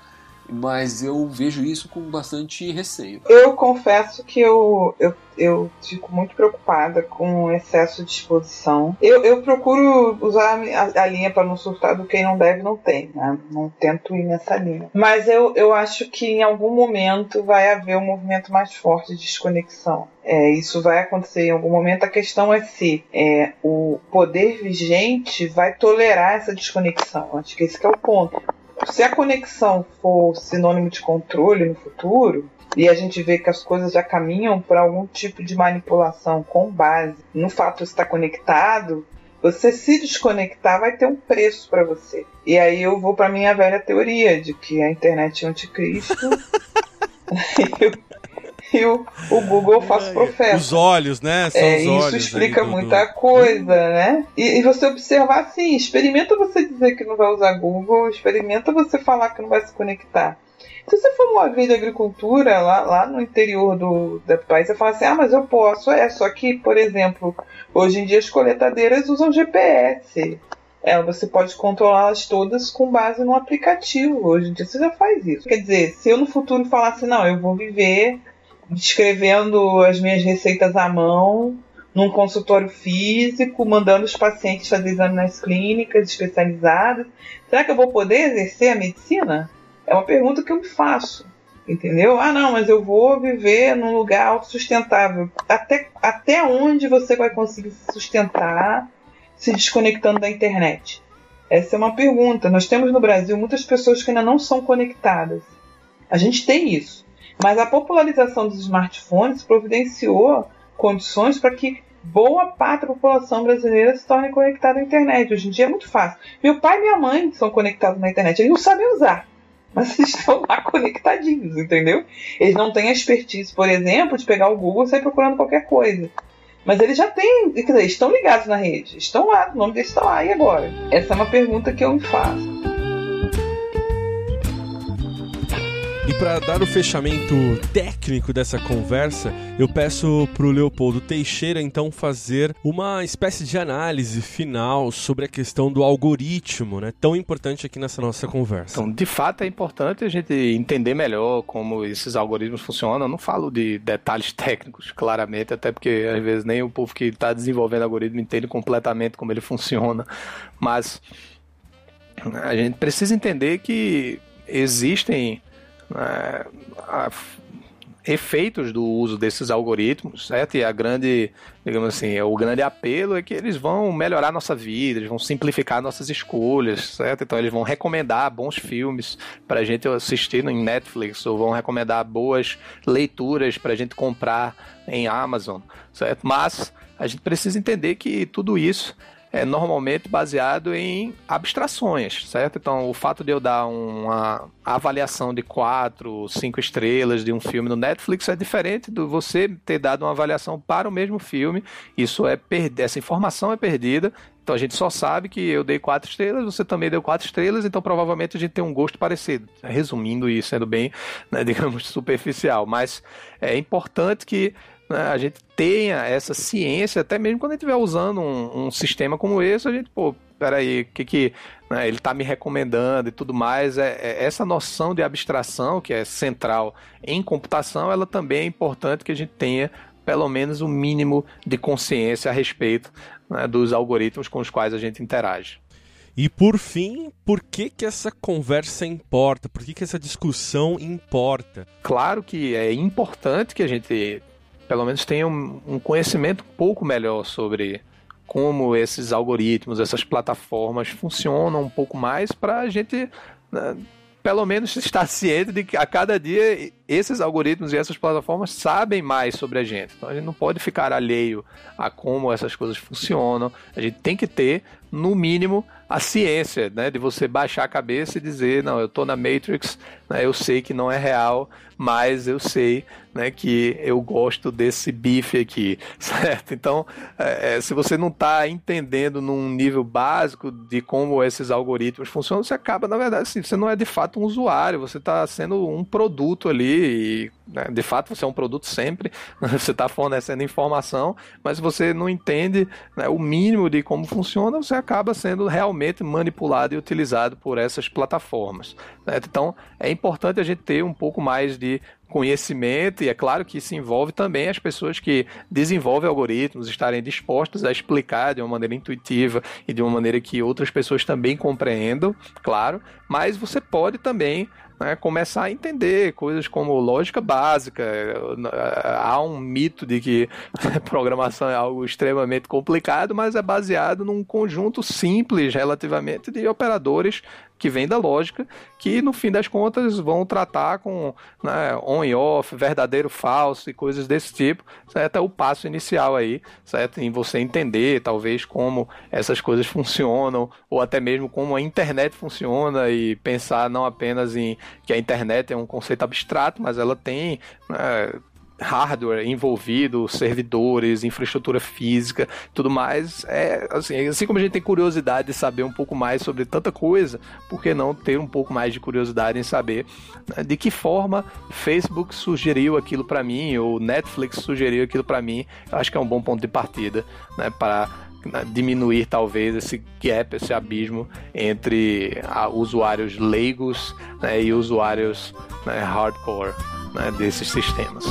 mas eu vejo isso com bastante receio. Eu confesso que eu, eu, eu fico muito preocupada com o excesso de exposição. Eu, eu procuro usar a, a linha para não surtar do quem não deve não tem, né? Não tento ir nessa linha. Mas eu, eu acho que em algum momento vai haver um movimento mais forte de desconexão. É, isso vai acontecer em algum momento. A questão é se é, o poder vigente vai tolerar essa desconexão. Acho que esse que é o ponto se a conexão for sinônimo de controle no futuro, e a gente vê que as coisas já caminham para algum tipo de manipulação com base no fato de estar conectado, você se desconectar vai ter um preço para você. E aí eu vou para minha velha teoria de que a internet é anticristo. o, o Google faz profeta. Os olhos, né? São é, os isso olhos explica muita coisa, né? E, e, você observar assim, experimenta você dizer que não vai usar Google, experimenta você falar que não vai se conectar. Se você for uma vez de agricultura lá, lá no interior do, do país, você fala assim, ah, mas eu posso, é, só que, por exemplo, hoje em dia as coletadeiras usam GPS. É, você pode controlá-las todas com base no aplicativo. Hoje em dia você já faz isso. Quer dizer, se eu no futuro falasse, não, eu vou viver escrevendo as minhas receitas à mão, num consultório físico, mandando os pacientes fazer exame nas clínicas especializadas. Será que eu vou poder exercer a medicina? É uma pergunta que eu me faço. Entendeu? Ah, não, mas eu vou viver num lugar sustentável. Até, até onde você vai conseguir se sustentar se desconectando da internet? Essa é uma pergunta. Nós temos no Brasil muitas pessoas que ainda não são conectadas. A gente tem isso. Mas a popularização dos smartphones providenciou condições para que boa parte da população brasileira se torne conectada à internet. Hoje em dia é muito fácil. Meu pai e minha mãe são conectados na internet. Eles não sabem usar, mas eles estão lá conectadinhos, entendeu? Eles não têm a expertise, por exemplo, de pegar o Google e sair procurando qualquer coisa. Mas eles já têm, quer dizer, estão ligados na rede, estão lá, o nome deles está lá, e agora? Essa é uma pergunta que eu me faço. E para dar o fechamento técnico dessa conversa, eu peço para o Leopoldo Teixeira então fazer uma espécie de análise final sobre a questão do algoritmo, né, tão importante aqui nessa nossa conversa. Então, de fato é importante a gente entender melhor como esses algoritmos funcionam. Eu não falo de detalhes técnicos, claramente, até porque às vezes nem o povo que está desenvolvendo algoritmo entende completamente como ele funciona, mas a gente precisa entender que existem é, a, efeitos do uso desses algoritmos, certo? E a grande, digamos assim, o grande apelo é que eles vão melhorar nossa vida, eles vão simplificar nossas escolhas, certo? Então eles vão recomendar bons filmes para a gente assistir em Netflix, ou vão recomendar boas leituras para a gente comprar em Amazon, certo? Mas a gente precisa entender que tudo isso é normalmente baseado em abstrações, certo? Então, o fato de eu dar uma avaliação de quatro, cinco estrelas de um filme no Netflix é diferente do você ter dado uma avaliação para o mesmo filme. Isso é perder, essa informação é perdida. Então a gente só sabe que eu dei quatro estrelas, você também deu quatro estrelas, então provavelmente a gente tem um gosto parecido. Resumindo e sendo bem, né, digamos, superficial. Mas é importante que né, a gente tenha essa ciência, até mesmo quando a gente estiver usando um, um, sistema como esse, a gente, pô, peraí, o que que né, ele está me recomendando e tudo mais, é, é, essa noção de abstração, que é central em computação, ela também é importante que a gente tenha pelo menos o um mínimo de consciência a respeito né, dos algoritmos com os quais a gente interage. E por fim, por que que essa conversa importa? Por que que essa discussão importa? Claro que é importante que a gente pelo menos tenha um, um conhecimento um pouco melhor sobre como esses algoritmos, essas plataformas funcionam um pouco mais para a gente, né, pelo menos, estar ciente de que a cada dia esses algoritmos e essas plataformas sabem mais sobre a gente. Então a gente não pode ficar alheio a como essas coisas funcionam. A gente tem que ter, no mínimo, a ciência, né, de você baixar a cabeça e dizer, não, eu estou na Matrix, né, eu sei que não é real, mas eu sei né, que eu gosto desse bife aqui, certo? Então, é, é se você não está entendendo num nível básico de como esses algoritmos funcionam, você acaba, na verdade, assim, você não é de fato um usuário, você está sendo um produto ali e né, de fato você é um produto sempre, você está fornecendo informação, mas você não entende né, o mínimo de como funciona, você acaba sendo realmente manipulado e utilizado por essas plataformas. Né? Então é importante a gente ter um pouco mais de conhecimento, e é claro que isso envolve também as pessoas que desenvolvem algoritmos estarem dispostas a explicar de uma maneira intuitiva e de uma maneira que outras pessoas também compreendam, claro, mas você pode também né, começar a entender coisas como lógica básica. Há um mito de que programação é algo extremamente complicado, mas é baseado num conjunto simples relativamente de operadores que vem da lógica, que no fim das contas vão tratar com né, on e off, verdadeiro, falso e coisas desse tipo, certo? É o passo inicial aí, certo? Em você entender, talvez, como essas coisas funcionam, ou até mesmo como a internet funciona e pensar não apenas em que a internet é um conceito abstrato, mas ela tem né, hardware envolvido, servidores, infraestrutura física, tudo mais. É assim, assim como a gente tem curiosidade de saber um pouco mais sobre tanta coisa, por que não ter um pouco mais de curiosidade em saber né, de que forma Facebook sugeriu aquilo para mim ou Netflix sugeriu aquilo para mim? Eu acho que é um bom ponto de partida, né, para diminuir talvez esse gap, esse abismo entre usuários leigos né, e usuários né, hardcore né, desses sistemas.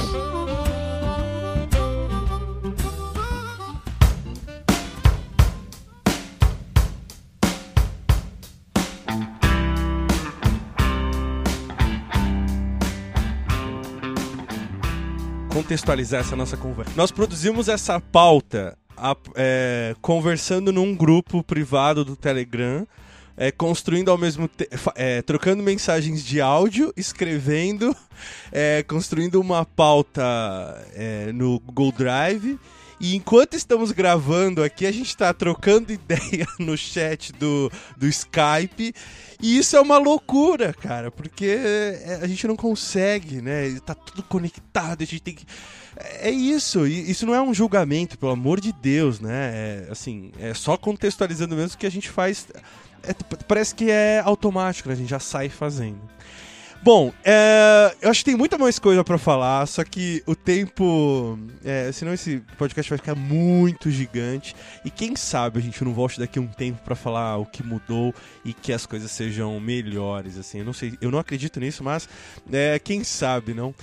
contextualizar essa nossa conversa. Nós produzimos essa pauta a, é, conversando num grupo privado do Telegram é, construindo ao mesmo tempo, é, trocando mensagens de áudio, escrevendo, é, construindo uma pauta é, no Google Drive. E enquanto estamos gravando aqui, a gente está trocando ideia no chat do, do Skype. E isso é uma loucura, cara, porque é, a gente não consegue, né? Tá tudo conectado, a gente tem que. É isso, isso não é um julgamento, pelo amor de Deus, né? É, assim, é só contextualizando mesmo que a gente faz é, parece que é automático, né? A gente já sai fazendo. Bom, é, eu acho que tem muita mais coisa para falar, só que o tempo. É, senão esse podcast vai ficar muito gigante. E quem sabe a gente não volte daqui a um tempo para falar o que mudou e que as coisas sejam melhores. Assim, eu não sei, eu não acredito nisso, mas é, quem sabe, não?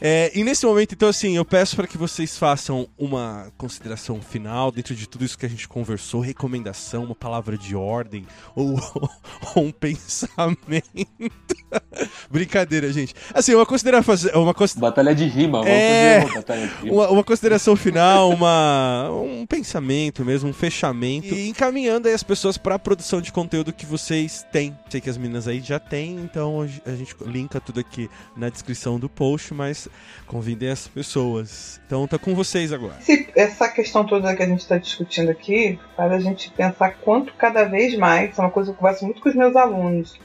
É, e nesse momento, então, assim, eu peço para que vocês façam uma consideração final dentro de tudo isso que a gente conversou, recomendação, uma palavra de ordem ou, ou um pensamento. Brincadeira, gente. Assim, uma consideração. Uma considera... Batalha de rima, vamos é... fazer uma batalha de rima. Uma, uma, consideração final, uma, um pensamento mesmo, um fechamento. E encaminhando aí as pessoas para a produção de conteúdo que vocês têm. Sei que as meninas aí já têm, então a gente linka tudo aqui na descrição do post, mas convidem as pessoas. Então tá com vocês agora. essa questão toda que a gente está discutindo aqui faz a gente pensar quanto cada vez mais, é uma coisa que eu converso muito com os meus alunos,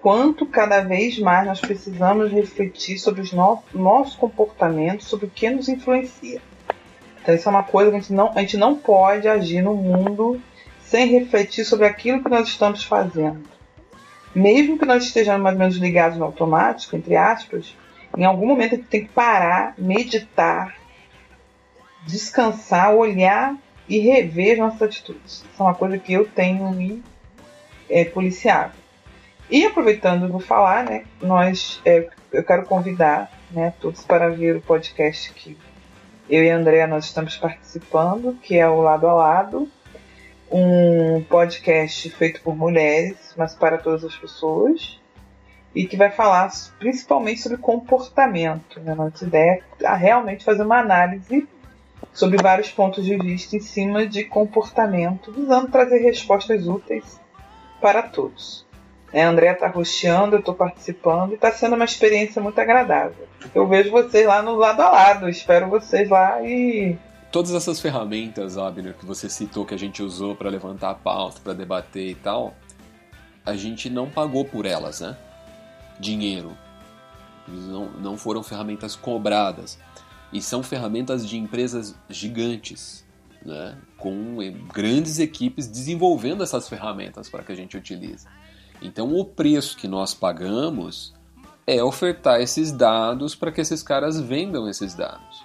quanto cada vez mais nós precisamos refletir sobre o no nosso comportamento, sobre o que nos influencia. Então isso é uma coisa que a gente não, a gente não pode agir no mundo sem refletir sobre aquilo que nós estamos fazendo. Mesmo que nós estejamos mais ou menos ligados no automático, entre aspas, em algum momento gente tem que parar, meditar, descansar, olhar e rever nossas atitudes. Isso é uma coisa que eu tenho me é, policiado. E aproveitando, vou falar, né? Nós, é, eu quero convidar, né, todos para ver o podcast que eu e a Andrea nós estamos participando, que é o Lado a Lado, um podcast feito por mulheres, mas para todas as pessoas e que vai falar principalmente sobre comportamento. Né? Nossa ideia é realmente fazer uma análise sobre vários pontos de vista em cima de comportamento, visando trazer respostas úteis para todos. É, a Andrea está rosteando, eu estou participando e está sendo uma experiência muito agradável. Eu vejo vocês lá no lado a lado, espero vocês lá e. Todas essas ferramentas, Abner, que você citou que a gente usou para levantar a pauta, para debater e tal, a gente não pagou por elas, né? Dinheiro. Não, não foram ferramentas cobradas. E são ferramentas de empresas gigantes, né? com grandes equipes desenvolvendo essas ferramentas para que a gente utilize. Então, o preço que nós pagamos é ofertar esses dados para que esses caras vendam esses dados.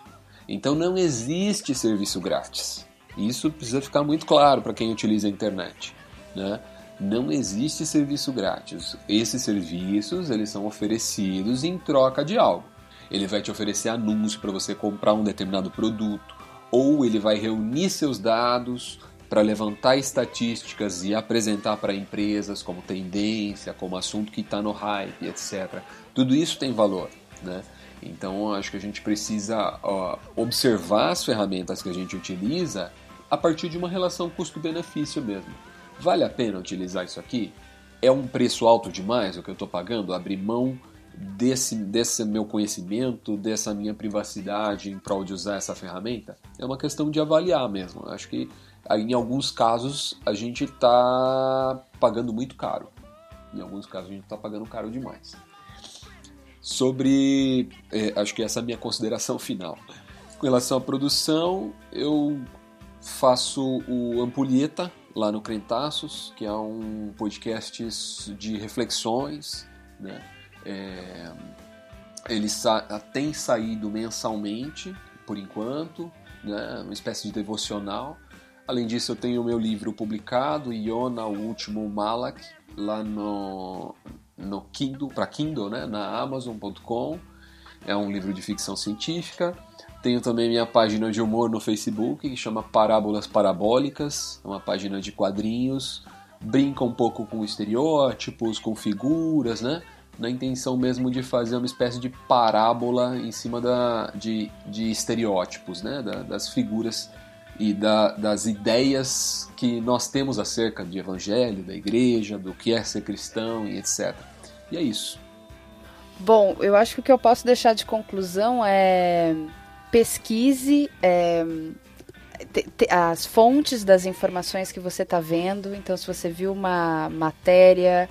Então, não existe serviço grátis. Isso precisa ficar muito claro para quem utiliza a internet. Né? Não existe serviço grátis. Esses serviços eles são oferecidos em troca de algo. Ele vai te oferecer anúncio para você comprar um determinado produto, ou ele vai reunir seus dados para levantar estatísticas e apresentar para empresas como tendência, como assunto que está no hype, etc. Tudo isso tem valor, né? Então acho que a gente precisa ó, observar as ferramentas que a gente utiliza a partir de uma relação custo-benefício mesmo. Vale a pena utilizar isso aqui? É um preço alto demais o que eu estou pagando? Abrir mão desse, desse meu conhecimento, dessa minha privacidade em prol de usar essa ferramenta? É uma questão de avaliar mesmo. Acho que em alguns casos a gente está pagando muito caro. Em alguns casos a gente está pagando caro demais. Sobre. É, acho que essa é a minha consideração final. Com relação à produção, eu faço o Ampulheta, lá no Crentaços, que é um podcast de reflexões, né? É, ele sa tem saído mensalmente, por enquanto, né? uma espécie de devocional. Além disso, eu tenho o meu livro publicado, Iona, o Último Malak, lá no, no Kindle, para Kindle, né? na Amazon.com. É um livro de ficção científica. Tenho também minha página de humor no Facebook, que chama Parábolas Parabólicas, é uma página de quadrinhos, brinca um pouco com estereótipos, com figuras, né? Na intenção mesmo de fazer uma espécie de parábola em cima da, de, de estereótipos, né? Da, das figuras e da, das ideias que nós temos acerca de evangelho, da igreja, do que é ser cristão e etc. E é isso. Bom, eu acho que o que eu posso deixar de conclusão é pesquise é, te, te, as fontes das informações que você está vendo. Então, se você viu uma matéria,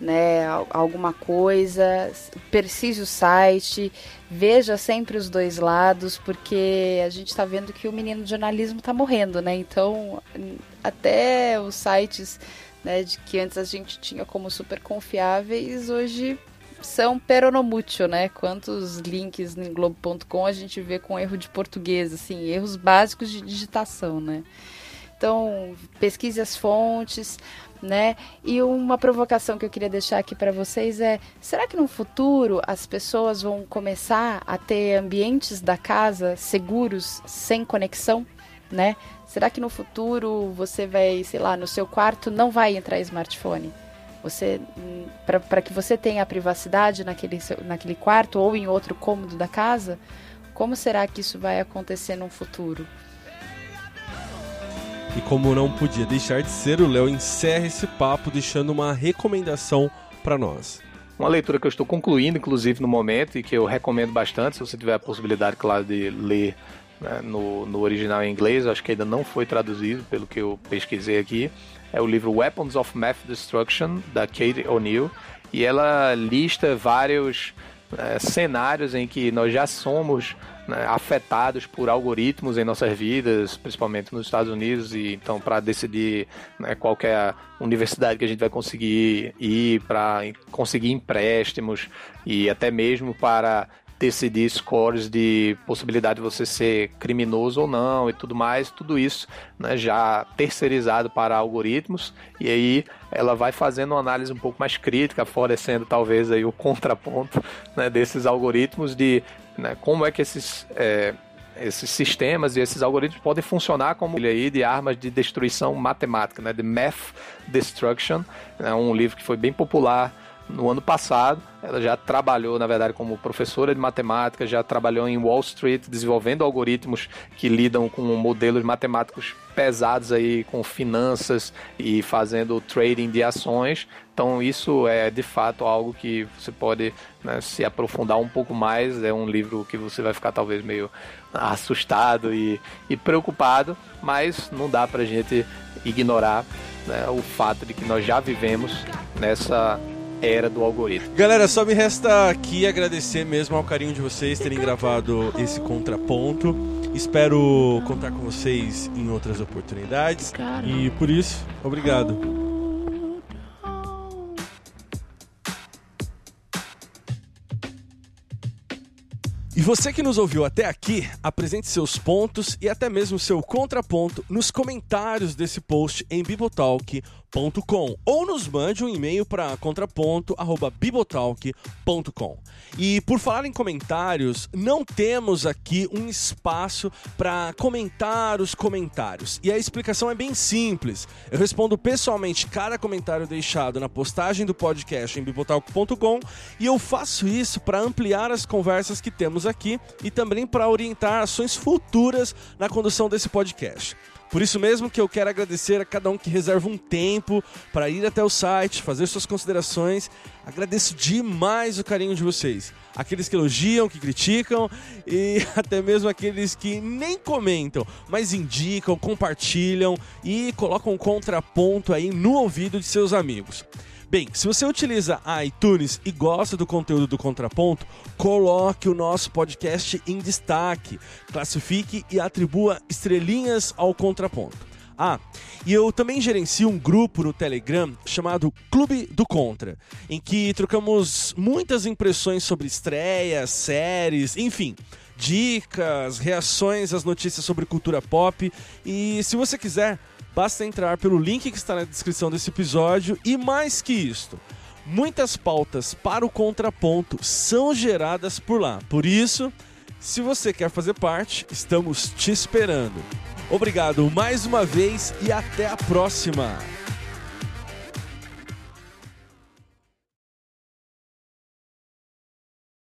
né, alguma coisa, precise o site, veja sempre os dois lados, porque a gente está vendo que o menino de jornalismo está morrendo, né? Então, até os sites né, de que antes a gente tinha como super confiáveis, hoje são peronomútil, né? Quantos links em globo.com a gente vê com erro de português, assim, erros básicos de digitação, né? Então, pesquise as fontes, né? E uma provocação que eu queria deixar aqui para vocês é: será que no futuro as pessoas vão começar a ter ambientes da casa seguros sem conexão, né? Será que no futuro você vai, sei lá, no seu quarto não vai entrar smartphone? Você para que você tenha a privacidade naquele, naquele quarto ou em outro cômodo da casa, como será que isso vai acontecer no futuro? E como não podia deixar de ser, o Léo encerra esse papo deixando uma recomendação para nós. Uma leitura que eu estou concluindo, inclusive, no momento, e que eu recomendo bastante, se você tiver a possibilidade, claro, de ler né, no, no original em inglês, acho que ainda não foi traduzido, pelo que eu pesquisei aqui, é o livro Weapons of Math Destruction, da Kate O'Neill, e ela lista vários é, cenários em que nós já somos né, afetados por algoritmos em nossas vidas, principalmente nos Estados Unidos, e então para decidir né, qual é a universidade que a gente vai conseguir ir, para conseguir empréstimos e até mesmo para decidir scores de possibilidade de você ser criminoso ou não e tudo mais, tudo isso né, já terceirizado para algoritmos e aí ela vai fazendo uma análise um pouco mais crítica, favorecendo talvez aí o contraponto né, desses algoritmos de né, como é que esses é, esses sistemas e esses algoritmos podem funcionar como aí de armas de destruição matemática, né, de Math Destruction, é um livro que foi bem popular no ano passado. Ela já trabalhou, na verdade, como professora de matemática, já trabalhou em Wall Street desenvolvendo algoritmos que lidam com modelos matemáticos pesados aí com finanças e fazendo trading de ações. Então isso é de fato algo que você pode né, se aprofundar um pouco mais. É um livro que você vai ficar talvez meio assustado e, e preocupado, mas não dá pra gente ignorar né, o fato de que nós já vivemos nessa era do algoritmo. Galera, só me resta aqui agradecer mesmo ao carinho de vocês terem gravado esse contraponto. Espero contar com vocês em outras oportunidades. E por isso, obrigado. E você que nos ouviu até aqui, apresente seus pontos e até mesmo seu contraponto nos comentários desse post em bibotalk.com ou nos mande um e-mail para contraponto@bibotalk.com. E por falar em comentários, não temos aqui um espaço para comentar os comentários. E a explicação é bem simples. Eu respondo pessoalmente cada comentário deixado na postagem do podcast em bibotalk.com e eu faço isso para ampliar as conversas que temos aqui e também para orientar ações futuras na condução desse podcast. Por isso mesmo que eu quero agradecer a cada um que reserva um tempo para ir até o site, fazer suas considerações. Agradeço demais o carinho de vocês. Aqueles que elogiam, que criticam e até mesmo aqueles que nem comentam, mas indicam, compartilham e colocam um contraponto aí no ouvido de seus amigos. Bem, se você utiliza a iTunes e gosta do conteúdo do Contraponto, coloque o nosso podcast em destaque, classifique e atribua estrelinhas ao Contraponto. Ah, e eu também gerencio um grupo no Telegram chamado Clube do Contra, em que trocamos muitas impressões sobre estreias, séries, enfim, dicas, reações às notícias sobre cultura pop. E se você quiser, Basta entrar pelo link que está na descrição desse episódio e mais que isto, muitas pautas para o contraponto são geradas por lá. Por isso, se você quer fazer parte, estamos te esperando. Obrigado mais uma vez e até a próxima!